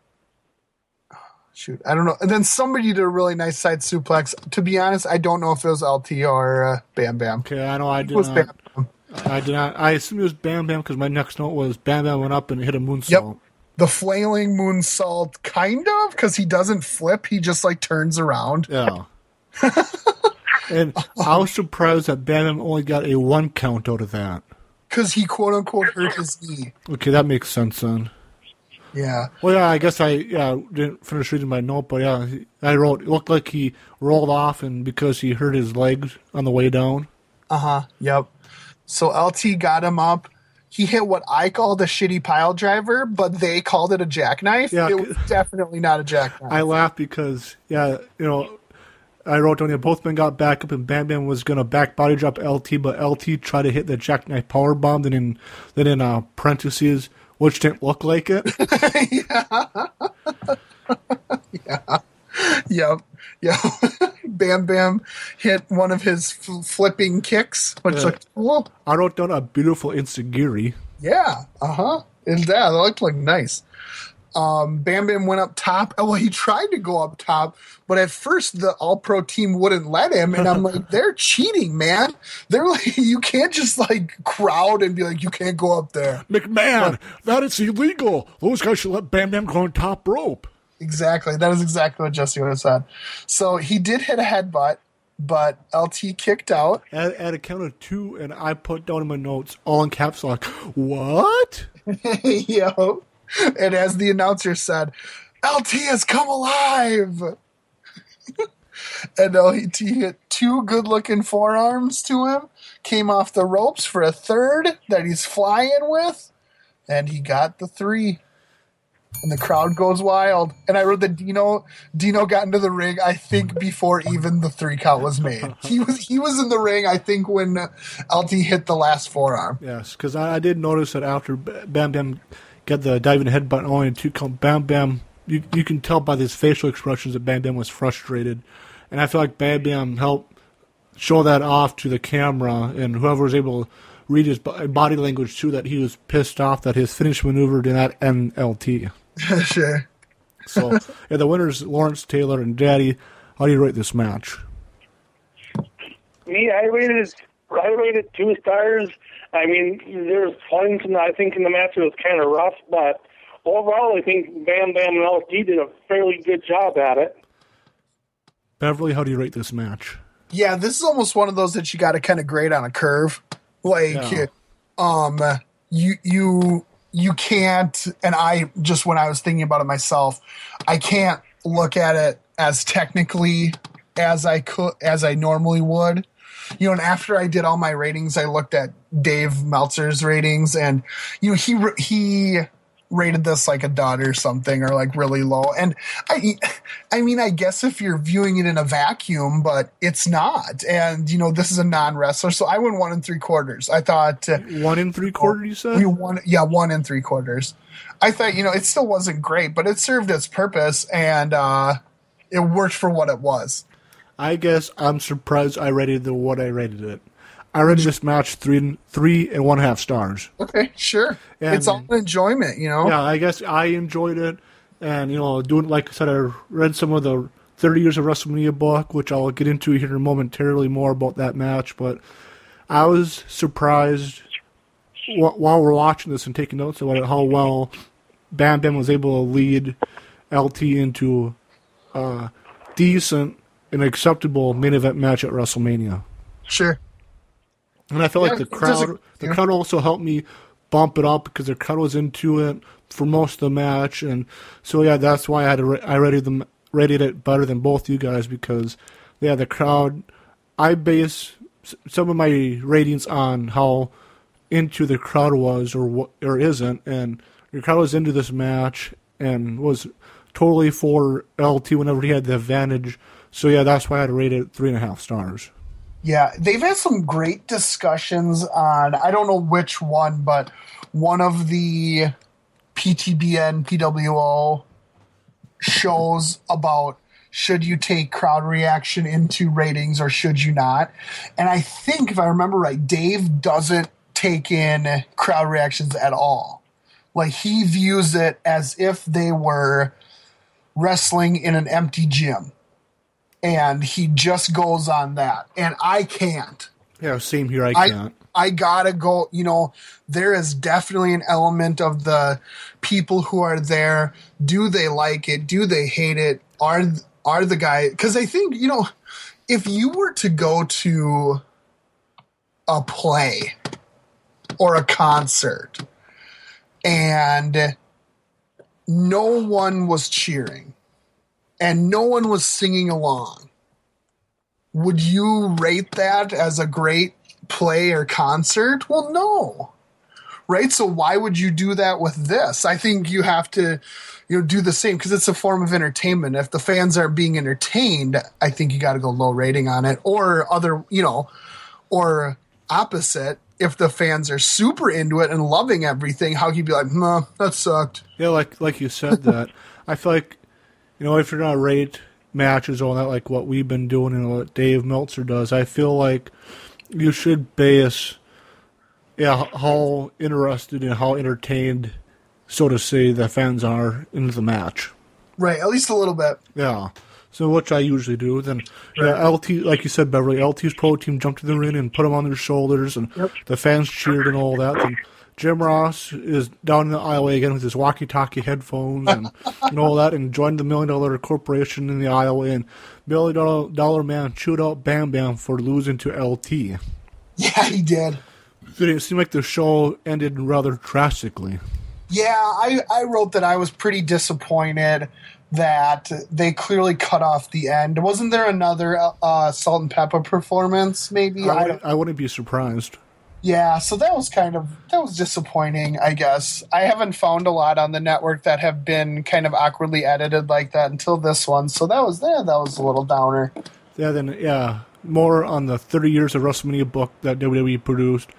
shoot, I don't know. And then somebody did a really nice side suplex. To be honest, I don't know if it was LT or uh, Bam Bam. Okay, I know I It did was not. Bam Bam. I did not. I assume it was Bam Bam because my next note was Bam Bam went up and hit a moonsault. Yep. The flailing moonsault, kind of, because he doesn't flip. He just like turns around. Yeah. *laughs* and I was surprised that Bam only got a one count out of that. Because he quote unquote hurt his knee. Okay, that makes sense then. Yeah. Well, yeah, I guess I yeah didn't finish reading my note, but yeah, I wrote it looked like he rolled off and because he hurt his legs on the way down. Uh huh. Yep. So LT got him up. He hit what I called a shitty pile driver, but they called it a jackknife. Yeah, it was definitely not a jackknife. I laughed because yeah, you know, I wrote down that both men got back up and Bam Bam was gonna back body drop LT, but LT tried to hit the jackknife power bomb. Then in then in uh, parentheses, which didn't look like it. *laughs* *laughs* yep. Yep. *laughs* Bam Bam hit one of his f- flipping kicks, which Yeah. looked cool. I wrote down a beautiful enzuigiri. Yeah. Uh huh. And Yeah, that looked like nice. Um, Bam Bam went up top. Oh, well, he tried to go up top, but at first the All Pro team wouldn't let him, and I'm like, *laughs* they're cheating, man. They're like, *laughs* you can't just like crowd and be like, you can't go up there. McMahon, that is illegal. Those guys should let Bam Bam go on top rope. Exactly. That is exactly what Jesse would have said. So he did hit a headbutt, but LT kicked out. At, at a count of two, and I put down in my notes, all in caps lock, what? *laughs* Yo. And as the announcer said, LT has come alive. *laughs* and LT hit two good looking forearms to him, came off the ropes for a third that he's flying with, and he got the three. And the crowd goes wild. And I wrote that Dino Dino got into the ring, I think, *laughs* before even the three count was made. He was he was in the ring, I think, when uh, LT hit the last forearm. Yes, because I, I did notice that after Bam Bam got the diving headbutt and only two count, Bam Bam, you, you can tell by his facial expressions that Bam Bam was frustrated. And I feel like Bam Bam helped show that off to the camera, and whoever was able to read his body language too, that he was pissed off that his finish maneuver did not end LT. *laughs* sure. So, yeah, the winners, Lawrence Taylor and Daddy. How do you rate this match? Me, I rated I rated two stars. I mean, there's points in the, I think in the match it was kind of rough, but overall, I think Bam Bam and LT did a fairly good job at it. Beverly, how do you rate this match? Yeah, this is almost one of those that you got to kind of grade on a curve. Like, Yeah. um, you you you can't. And I just when I was thinking about it myself, I can't look at it as technically as I could as I normally would. You know, and after I did all my ratings, I looked at Dave Meltzer's ratings, and you know he he rated this like a dot or something or like really low. And i i mean i guess if you're viewing it in a vacuum but it's not. And you know this is a non-wrestler so i went one and three quarters. I thought uh, One in three quarters you said? we won yeah one and three quarters. I thought you know it still wasn't great but it served its purpose and uh it worked for what it was. I guess I'm surprised I rated the what I rated it. I rated this match three and three and one half stars. okay sure And- it's all enjoyment you know Yeah, I guess I enjoyed it, and you know, doing like I said, I read some of the 30 years of WrestleMania book, which I'll get into here momentarily more about that match. But I was surprised wh- while we're watching this and taking notes about it how well Bam Bam was able to lead LT into a decent and acceptable main event match at WrestleMania. sure And I felt Yeah, like the crowd, the yeah. crowd also helped me bump it up because the crowd was into it for most of the match, and so yeah, that's why I had to I rated them rated it better than both you guys because yeah, the crowd. I base some of my ratings on how into the crowd was or or isn't, and the crowd was into this match and was totally for LT whenever he had the advantage. So yeah, that's why I had to rate it three and a half stars. Yeah, they've had some great discussions on I don't know which one, but one of the PTBN PWO shows about should you take crowd reaction into ratings or should you not? And I think if I remember right, Dave doesn't take in crowd reactions at all. Like he views it as if they were wrestling in an empty gym. And he just goes on that. And I can't. Yeah, same here. I I can't. I gotta go. You know, there is definitely an element of the people who are there. Do they like it? Do they hate it? Are are the guy? Because I think you know, if you were to go to a play or a concert and no one was cheering and no one was singing along would you rate that as a great play or concert? Well, no. Right? So why would you do that with this? I think you have to you know do the same because it's a form of entertainment. If the fans aren't being entertained, I think you got to go low rating on it or other, you know, or opposite if the fans are super into it and loving everything, how can you be like, "Nah, that sucked." Yeah, like like you said that. *laughs* I feel like you know if you're gonna rate matches on that, like what we've been doing and what Dave Meltzer does, I feel like you should base yeah how interested and how entertained, so to say, the fans are in the match. Right, at least a little bit. Yeah. So which I usually do. Then yeah, LT, like you said, Beverly, LT's pro team jumped to the ring and put them on their shoulders, and the fans cheered and all that. And Jim Ross is down in the aisleway again with his walkie-talkie headphones and, and all that, and joined the Million Dollar Corporation in the aisleway. And Billy Dollar, Dollar Man chewed out Bam Bam for losing to LT. Yeah, he did. Did it seemed like the show ended rather drastically. Yeah, I, I wrote that I was pretty disappointed that they clearly cut off the end. Wasn't there another uh, Salt and Pepper performance? Maybe I, I I wouldn't be surprised. Yeah. So that was kind of that was disappointing. I guess I haven't found a lot on the network that have been kind of awkwardly edited like that until this one. So that was there. That was a little downer. Yeah, then yeah, more on the 30 years of WrestleMania book that WWE produced.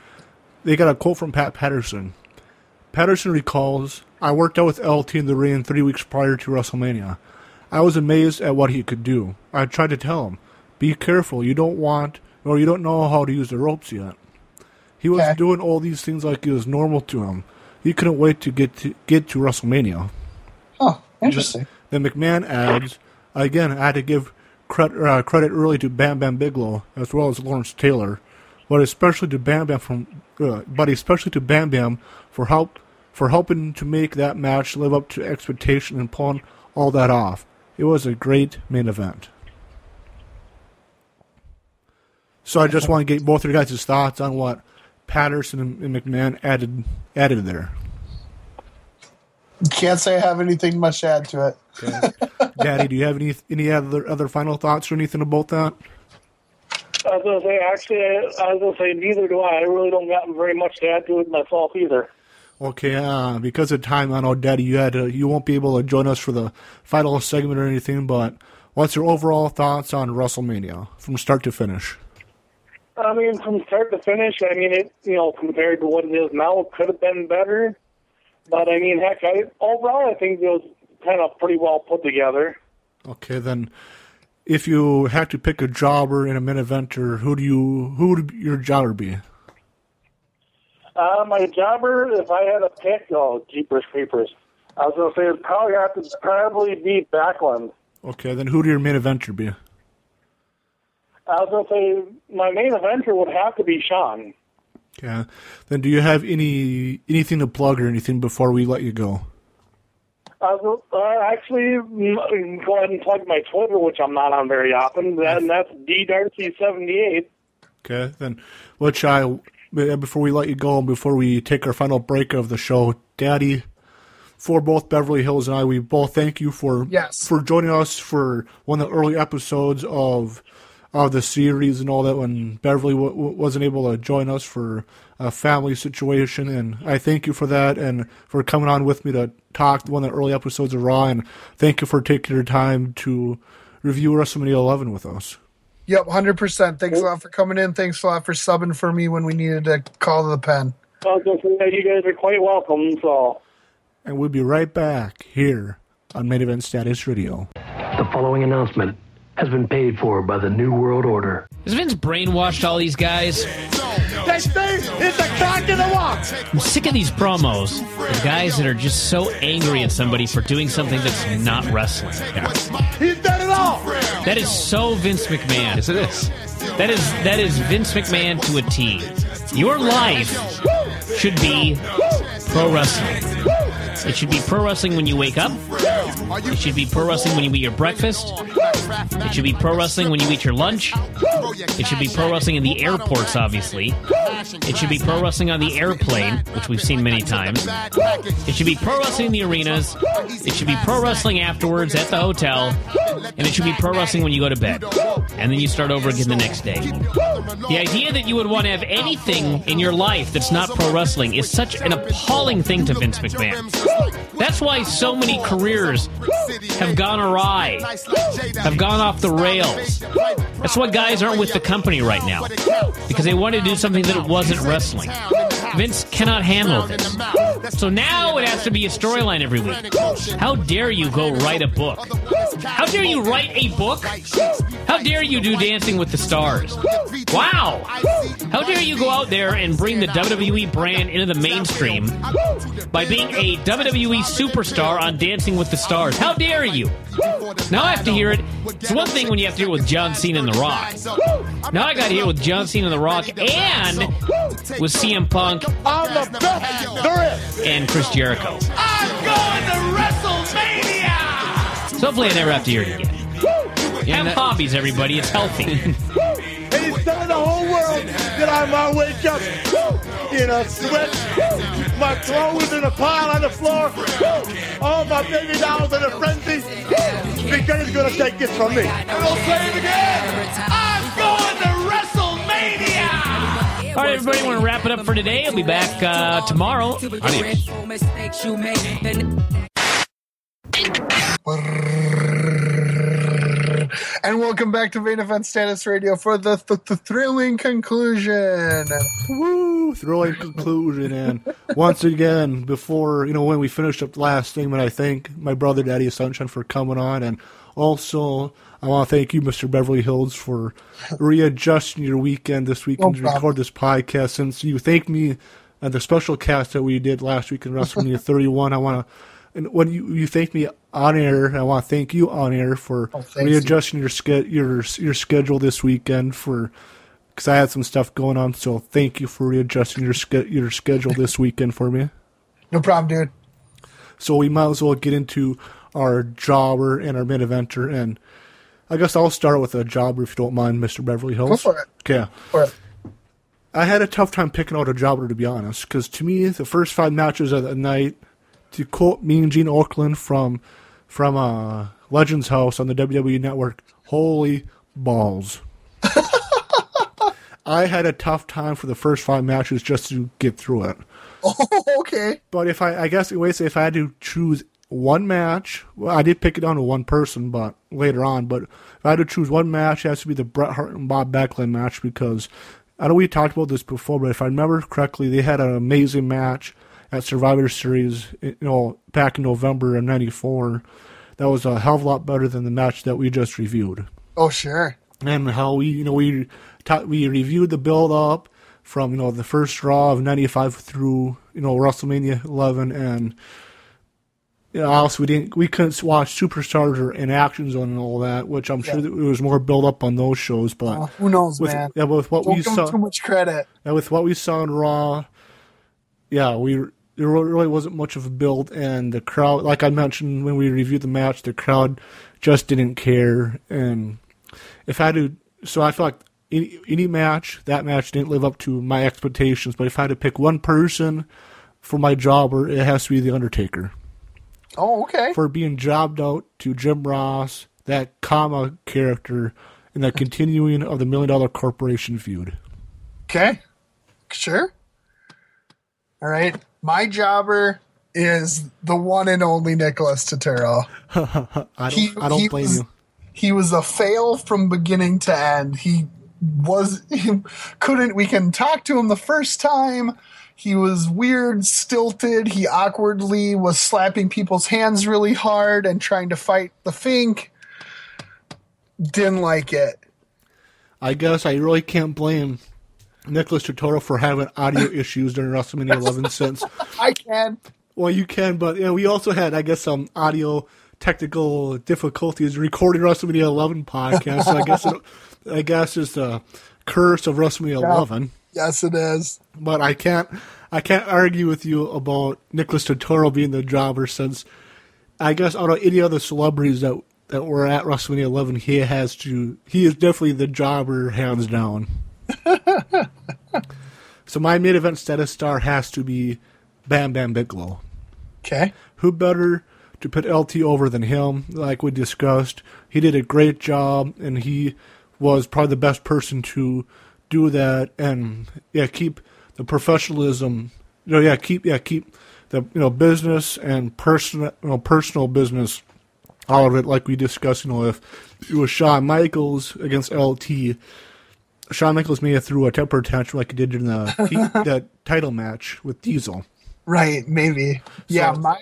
They got a quote from Pat Patterson. Patterson recalls, "I worked out with LT in the ring three weeks prior to WrestleMania. I was amazed at what he could do. I tried to tell him, be careful. You don't want, or you don't know how to use the ropes yet. He was Okay. doing all these things like it was normal to him. He couldn't wait to get to get to WrestleMania." Oh, interesting. Then McMahon adds, again, I had to give credit, uh, credit early to Bam Bam Bigelow as well as Lawrence Taylor, but especially to Bam Bam from, uh, but especially to Bam Bam for help for helping to make that match live up to expectation and pulling all that off. It was a great main event. So I just want to get both of your guys' thoughts on what Patterson and, and McMahon added added there. Can't say I have anything much to add to it. Okay. *laughs* Daddy, do you have any any other other final thoughts or anything about that? I was gonna say, actually, I, I was gonna say neither do I. I really don't got very much to add to it myself either. Okay, uh, because of time, I know, Daddy, you had to, you won't be able to join us for the final segment or anything. But what's your overall thoughts on WrestleMania from start to finish? I mean, from start to finish, I mean, it you know compared to what it is now, it could have been better. But I mean, heck, I overall I think it was kind of pretty well put together. Okay, then, if you had to pick a jobber in a main eventer, who do you who would your jobber be? Uh, my jobber, if I had a pick, oh, jeepers creepers. I was gonna say it'd probably have to probably be Backlund. Okay, then who do your main eventer be? I was gonna say my main eventer would have to be Shawn. Yeah. then do you have any anything to plug or anything before we let you go? I was, uh, actually, mm, go ahead and plug my Twitter, which I'm not on very often. And that's ddarcy78. Okay, then which I before we let you go, and before we take our final break of the show, Daddy, for both Beverly Hills and I, we both thank you for Yes. for joining us for one of the early episodes of of the series and all that when Beverly w- w- wasn't able to join us for a family situation, and I thank you for that and for coming on with me to talk one of the early episodes of Raw, and thank you for taking your time to review WrestleMania 11 with us. Yep, hundred percent. Thanks a lot for coming in. Thanks a lot for subbing for me when we needed to call to the pen. I was gonna say, you guys are quite welcome. So. And we'll be right back here on Main Event Status Radio. The following announcement has been paid for by the New World Order. Has Vince brainwashed all these guys? That thing is a cock in the walk. I'm sick of these promos. The guys that are just so angry at somebody for doing something that's not wrestling. He's done it all. That is so Vince McMahon. Yes, it is. That is that is Vince McMahon to a T. Your life should be pro wrestling. It should be pro wrestling when you wake up. It should be pro wrestling when you eat your breakfast. It should be pro wrestling when you eat your lunch. It should be pro wrestling in the airports, obviously. It should be pro wrestling on the airplane, which we've seen many times. It should be pro wrestling in the arenas. It should be pro wrestling afterwards at the hotel. And it should be pro wrestling when you go to bed. And then you start over again the next day. The idea that you would want to have anything in your life that's not pro wrestling is such an appalling thing to Vince McMahon. That's why so many careers have gone awry, have gone off the rails. That's why guys aren't with the company right now. Because they want to do something that wasn't wrestling. Vince cannot handle this. So now it has to be a storyline every week. How dare you go write a book? How dare you write a book? How dare you do Dancing with the Stars? Wow! How dare you go out there and bring the WWE brand into the mainstream by being a WWE superstar on Dancing with the Stars? How dare you? Now I have to hear it. It's one thing when you have to hear it with John Cena and The Rock. Now I got to hear it with John Cena and The Rock and with CM Punk I'm the best there is. and Chris Jericho. I'm going to WrestleMania. So hopefully I never have to hear it again. Have hobbies, everybody. It's healthy. And he's telling the whole world that I might wake up in a sweat, my clothes in a pile on the floor, all my baby dolls in a frenzy, because he's going to take this from me. And I'll say it again. I'm going to WrestleMania. All right, everybody, want to wrap it up for today. I'll be back uh, tomorrow. Adios. And welcome back to Main Event Status Radio for the, th- the thrilling conclusion. Woo! Thrilling conclusion. And once again, before, you know, when we finished up the last segment, I thank my brother, Daddy Sunshine, for coming on. And also, I want to thank you, Mr. Beverly Hills, for readjusting your weekend this weekend to record this podcast. Since you thanked me at the special cast that we did last week in WrestleMania *laughs* 31, I want to. And when you, you thank me on air, I want to thank you on air for Oh, readjusting your ske- your your schedule this weekend for because I had some stuff going on. So thank you for readjusting your ske- your schedule this weekend for me. No problem, dude. So we might as well get into our jobber and our mid eventer, and I guess I'll start with a jobber if you don't mind, Mister Beverly Hills. Go for it. Okay. All right. I had a tough time picking out a jobber to be honest, because to me the first five matches of the night, to quote Mean Gene Okerlund from from uh, Legends House on the WWE Network, holy balls. *laughs* I had a tough time for the first five matches just to get through it. Oh, *laughs* okay. But if I, I guess, wait, if I had to choose one match, well, I did pick it down to one person, but later on. But if I had to choose one match, it has to be the Bret Hart and Bob Backlund match because I know we talked about this before, but if I remember correctly, they had an amazing match at Survivor Series, you know, back in November of '94. That was a hell of a lot better than the match that we just reviewed Oh, sure. and how we you know we ta- we reviewed the build up from you know the first draw of 95 through you know WrestleMania 11 and you know, also we didn't we couldn't watch Superstars or in Action Zone and all that which I'm sure Yeah. that there was more build up on those shows but Oh, who knows, with, man? yeah, with what Don't we saw too much credit. and with what we saw in Raw, yeah, we there really wasn't much of a build, and the crowd, like I mentioned when we reviewed the match, the crowd just didn't care. And if I had to, so I feel like any, any match, that match didn't live up to my expectations. But if I had to pick one person for my jobber, it has to be the Undertaker Oh, okay. for being jobbed out to Jim Ross, that Kama character, and the continuing of the Million Dollar Corporation feud. Okay. Sure. All right. My jobber is the one and only Nicholas Turturro. *laughs* I don't, He- I don't blame was- you. He was a fail from beginning to end. He was *laughs* he couldn't we can talk to him the first time. He was weird, stilted. He awkwardly was slapping people's hands really hard and trying to fight the Fink. Didn't like it. I guess I really can't blame Nicholas Turturro for having audio *laughs* issues during WrestleMania 11 *laughs* since I can. Well, you can, but yeah, we also had, I guess, some audio technical difficulties recording WrestleMania 11 podcast. So I guess, it, *laughs* I guess it's the curse of WrestleMania 11. Yes, it is. But I can't, I can't argue with you about Nicholas Turturro being the jobber since I guess out of any other celebrities that that were at WrestleMania 11, he has to, he is definitely the jobber, hands down. *laughs* so my main event status star has to be Bam Bam Bigelow Okay. who better to put LT over than him? Like we discussed, he did a great job, and he was probably the best person to do that. And yeah, keep the professionalism. You know, yeah, keep yeah keep the you know business and personal you know, personal business out of it. Like we discussed, you know, if it was Shawn Michaels against LT. Shawn Michaels may have threw a temper tantrum like he did in the *laughs* that title match with Diesel. Right, maybe. Yeah, my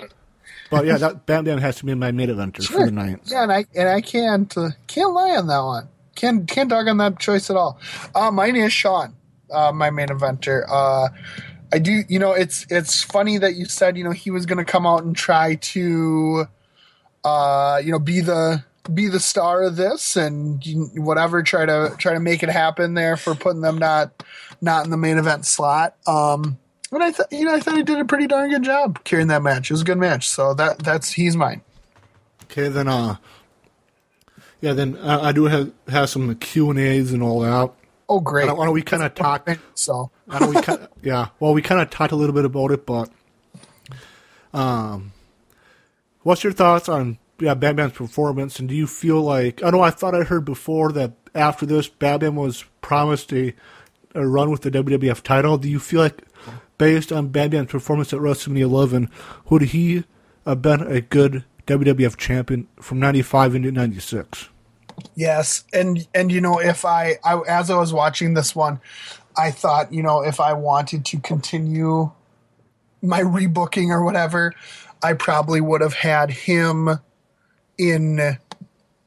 But yeah, that Bam Bam has to be my main eventer for the night. Yeah, and I and I can't uh, can't lie on that one. Can't can't dog on that choice at all. Uh, mine is Shawn, uh, my main eventer. Uh, I do, you know, it's it's funny that you said, you know, he was going to come out and try to, uh, you know, be the be the star of this and whatever, try to try to make it happen there for putting them not not in the main event slot. Um, but I thought, you know, I thought he did a pretty darn good job carrying that match. It was a good match, so that that's he's mine. Okay, then uh, yeah, then uh, I do have have some Q and A's and all that. Oh, great! Why don't we kind of talk? So I know we kind *laughs* yeah. Well, we kind of talked a little bit about it, but um, what's your thoughts on yeah Bam Bam's performance? And do you feel like I know I thought I heard before that after this Bam was promised a, a run with the WWF title. Do you feel like based on Bam Bam's performance at WrestleMania 11, would he have been a good WWF champion from '95 into '96? Yes, and and you know if I, I as I was watching this one, I thought you know if I wanted to continue my rebooking or whatever, I probably would have had him in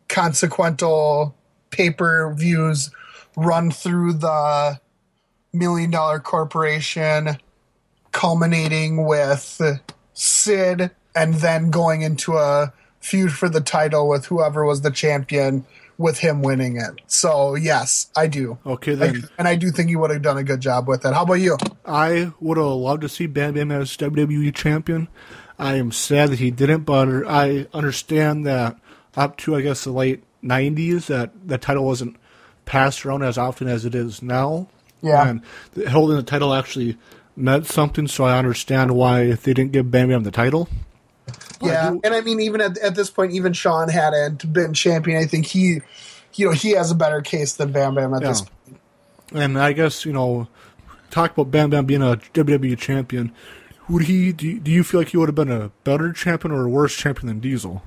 consequential pay per views run through the million dollar corporation, culminating with Sid, and then going into a feud for the title with whoever was the champion, with him winning it. So yes, I do. Okay, I, and I do think you would have done a good job with it. How about you? I would have loved to see Bam Bam as WWE champion. I am sad that he didn't, but I understand that up to I guess the late '90s, that the title wasn't passed around as often as it is now. Yeah. and holding the title actually meant something. So I understand why if they didn't give Bam Bam the title. Yeah, and I mean, even at, at this point, even Shawn hadn't been champion. I think he, you know, he has a better case than Bam Bam at Yeah. this. And I guess you know, talk about Bam Bam being a WWE champion. Would he? Do you, do you feel like he would have been a better champion or a worse champion than Diesel?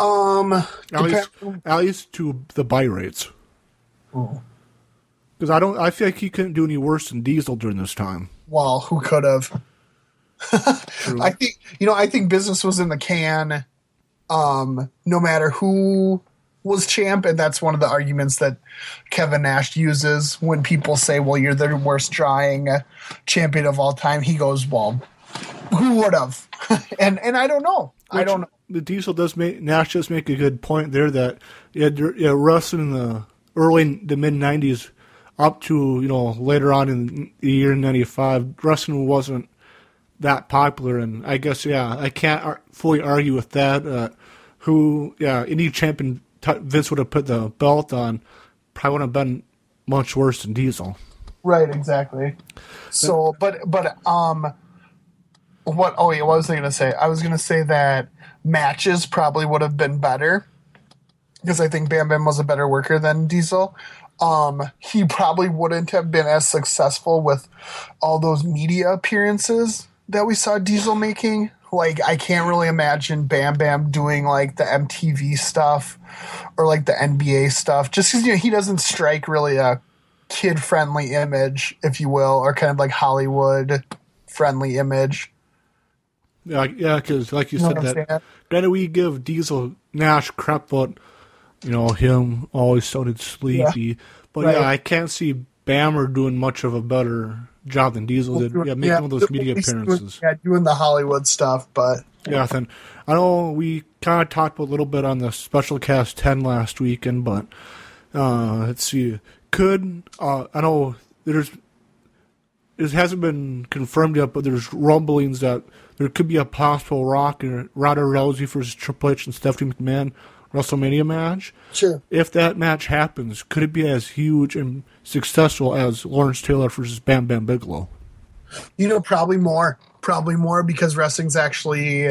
Um, At least, at least to the buy rates. Because I don't, I feel like he couldn't do any worse than Diesel during this time. well, who could have? *laughs* I think you know. I think business was in the can. Um, no matter who was champ, and that's one of the arguments that Kevin Nash uses when people say, "Well, you're the worst drawing champion of all time." He goes, "Well, who would have?" *laughs* and and I don't know. I don't know. The Diesel does make Nash does make a good point there that yeah, yeah Russ in the early the mid '90s up to you know later on in the year '95, wrestling wasn't that popular, and I guess yeah, I can't ar- fully argue with that. Uh, who yeah, any champion Vince would have put the belt on, probably wouldn't have been much worse than Diesel. Right, exactly. So, but but um, what? Oh yeah, what was I going to say? I was going to say that matches probably would have been better because I think Bam Bam was a better worker than Diesel. Um, he probably wouldn't have been as successful with all those media appearances that we saw Diesel making. Like, I can't really imagine Bam Bam doing like the MTV stuff or like the NBA stuff, just because you know he doesn't strike really a kid friendly image, if you will, or kind of like Hollywood friendly image. Yeah, yeah, because like you You know said, that granted we give Diesel Nash crap, but you know him always sounded sleepy. But Right. yeah, I can't see Bammer doing much of a better job than Diesel did. Yeah, making all those media least doing- appearances. yeah, doing the Hollywood stuff, but Yeah, then I know we kind of talked a little bit on the special cast ten last weekend, but uh, let's see. Could uh, I know there's it hasn't been confirmed yet, but there's rumblings that there could be a possible Rock and Ronda Rousey versus Triple H and Stephanie McMahon WrestleMania match. Sure. If that match happens, could it be as huge and successful as Lawrence Taylor versus Bam Bam Bigelow? you know, probably more, probably more because wrestling's actually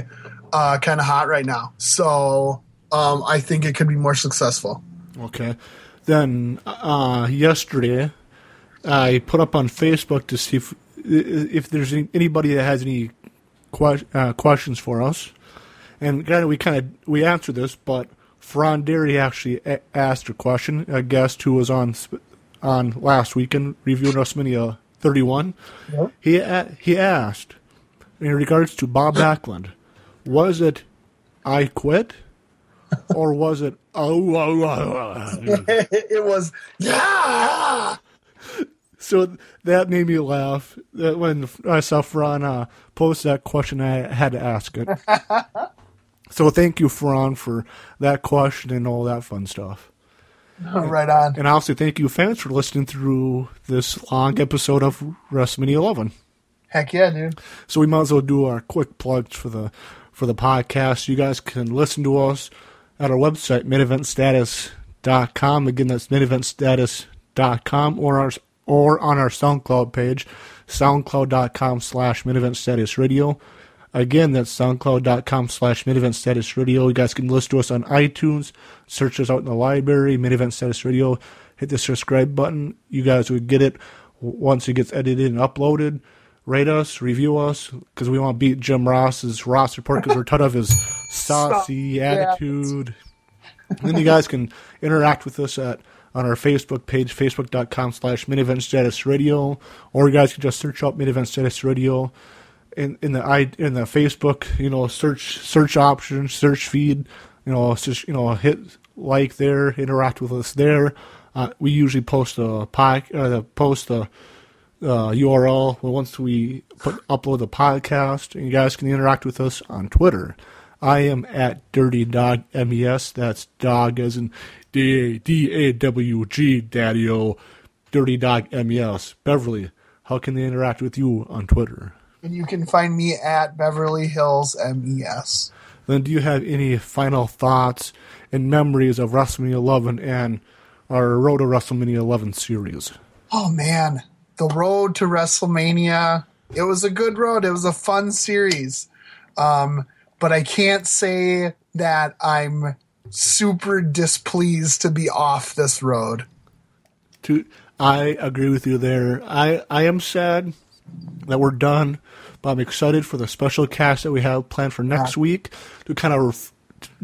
uh, kind of hot right now. So um, I think it could be more successful. Okay. Then uh, yesterday, I put up on Facebook to see if if there's any- anybody that has any que- uh, questions for us. And granted, we kind of we answered this, but Fran Derry actually a- asked a question. A guest who was on sp- on last weekend reviewing WrestleMania 31. Yep. He a- he asked in regards to Bob *clears throat* Backlund, was it I quit, or was it *laughs* oh, oh, oh, oh. *laughs* it was yeah. So that made me laugh. That When I saw Fran uh, post that question, I had to ask it. *laughs* so thank you, Fran, for that question and all that fun stuff. Oh, right on. And also thank you, fans, for listening through this long episode of WrestleMania 11. Heck yeah, dude. So we might as well do our quick plugs for the for the podcast. You guys can listen to us at our website, mideventstatus.com. Again, that's mideventstatus.com or our or on our SoundCloud page, soundcloud.com slash mideventstatusradio. Again, that's soundcloud.com slash mideventstatusradio. You guys can listen to us on iTunes, search us out in the library, Main Event Status Radio. Hit the subscribe button. You guys would get it once it gets edited and uploaded rate us, review us, because we want to beat Jim Ross's Ross report because we're tired of his *laughs* saucy Yeah. attitude. then you guys can interact with us at on our Facebook page, facebook.com slash mid-event status radio, or you guys can just search up mid-event status radio in, in the in the Facebook, you know, search search options, search feed, you know, just you know, hit like there, interact with us there. Uh, we usually post a pod, uh, post a uh, URL once we put, upload the podcast, and you guys can interact with us on Twitter. I am at Dirty Dog MES. That's dog as in D A D A W G Daddy O. Dirty Dog MES. Beverly, how can they interact with you on Twitter? And you can find me at Beverly Hills MES. Then, do you have any final thoughts and memories of WrestleMania 11 and our Road to WrestleMania 11 series? Oh man, the road to WrestleMania. It was a good road. It was a fun series. Um, but I can't say that I'm super displeased to be off this road. to I agree with you there. I I am sad that we're done, but I'm excited for the special cast that we have planned for next week to kind of ref,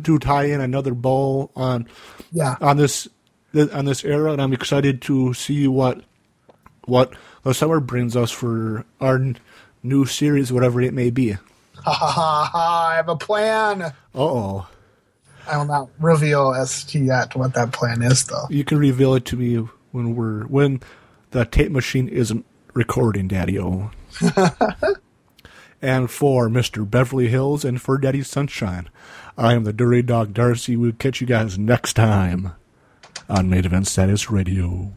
to tie in another bowl on Yeah. on this on this era, and I'm excited to see what what the summer brings us for our n- new series, whatever it may be. Ha ha ha ha! I have a plan. Uh oh. I will not reveal as to yet what that plan is, though. You can reveal it to me when we're when the tape machine isn't recording, Daddy O. *laughs* and for Mr. Beverly Hills and for Daddy Sunshine, I am the Dirty Dog Darcy. We'll catch you guys next time on Main Event Status Radio.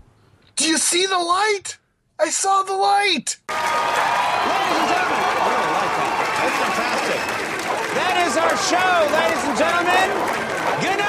Do you see the light? I saw the light. Ladies and gentlemen, That is our show, ladies and gentlemen. Good night.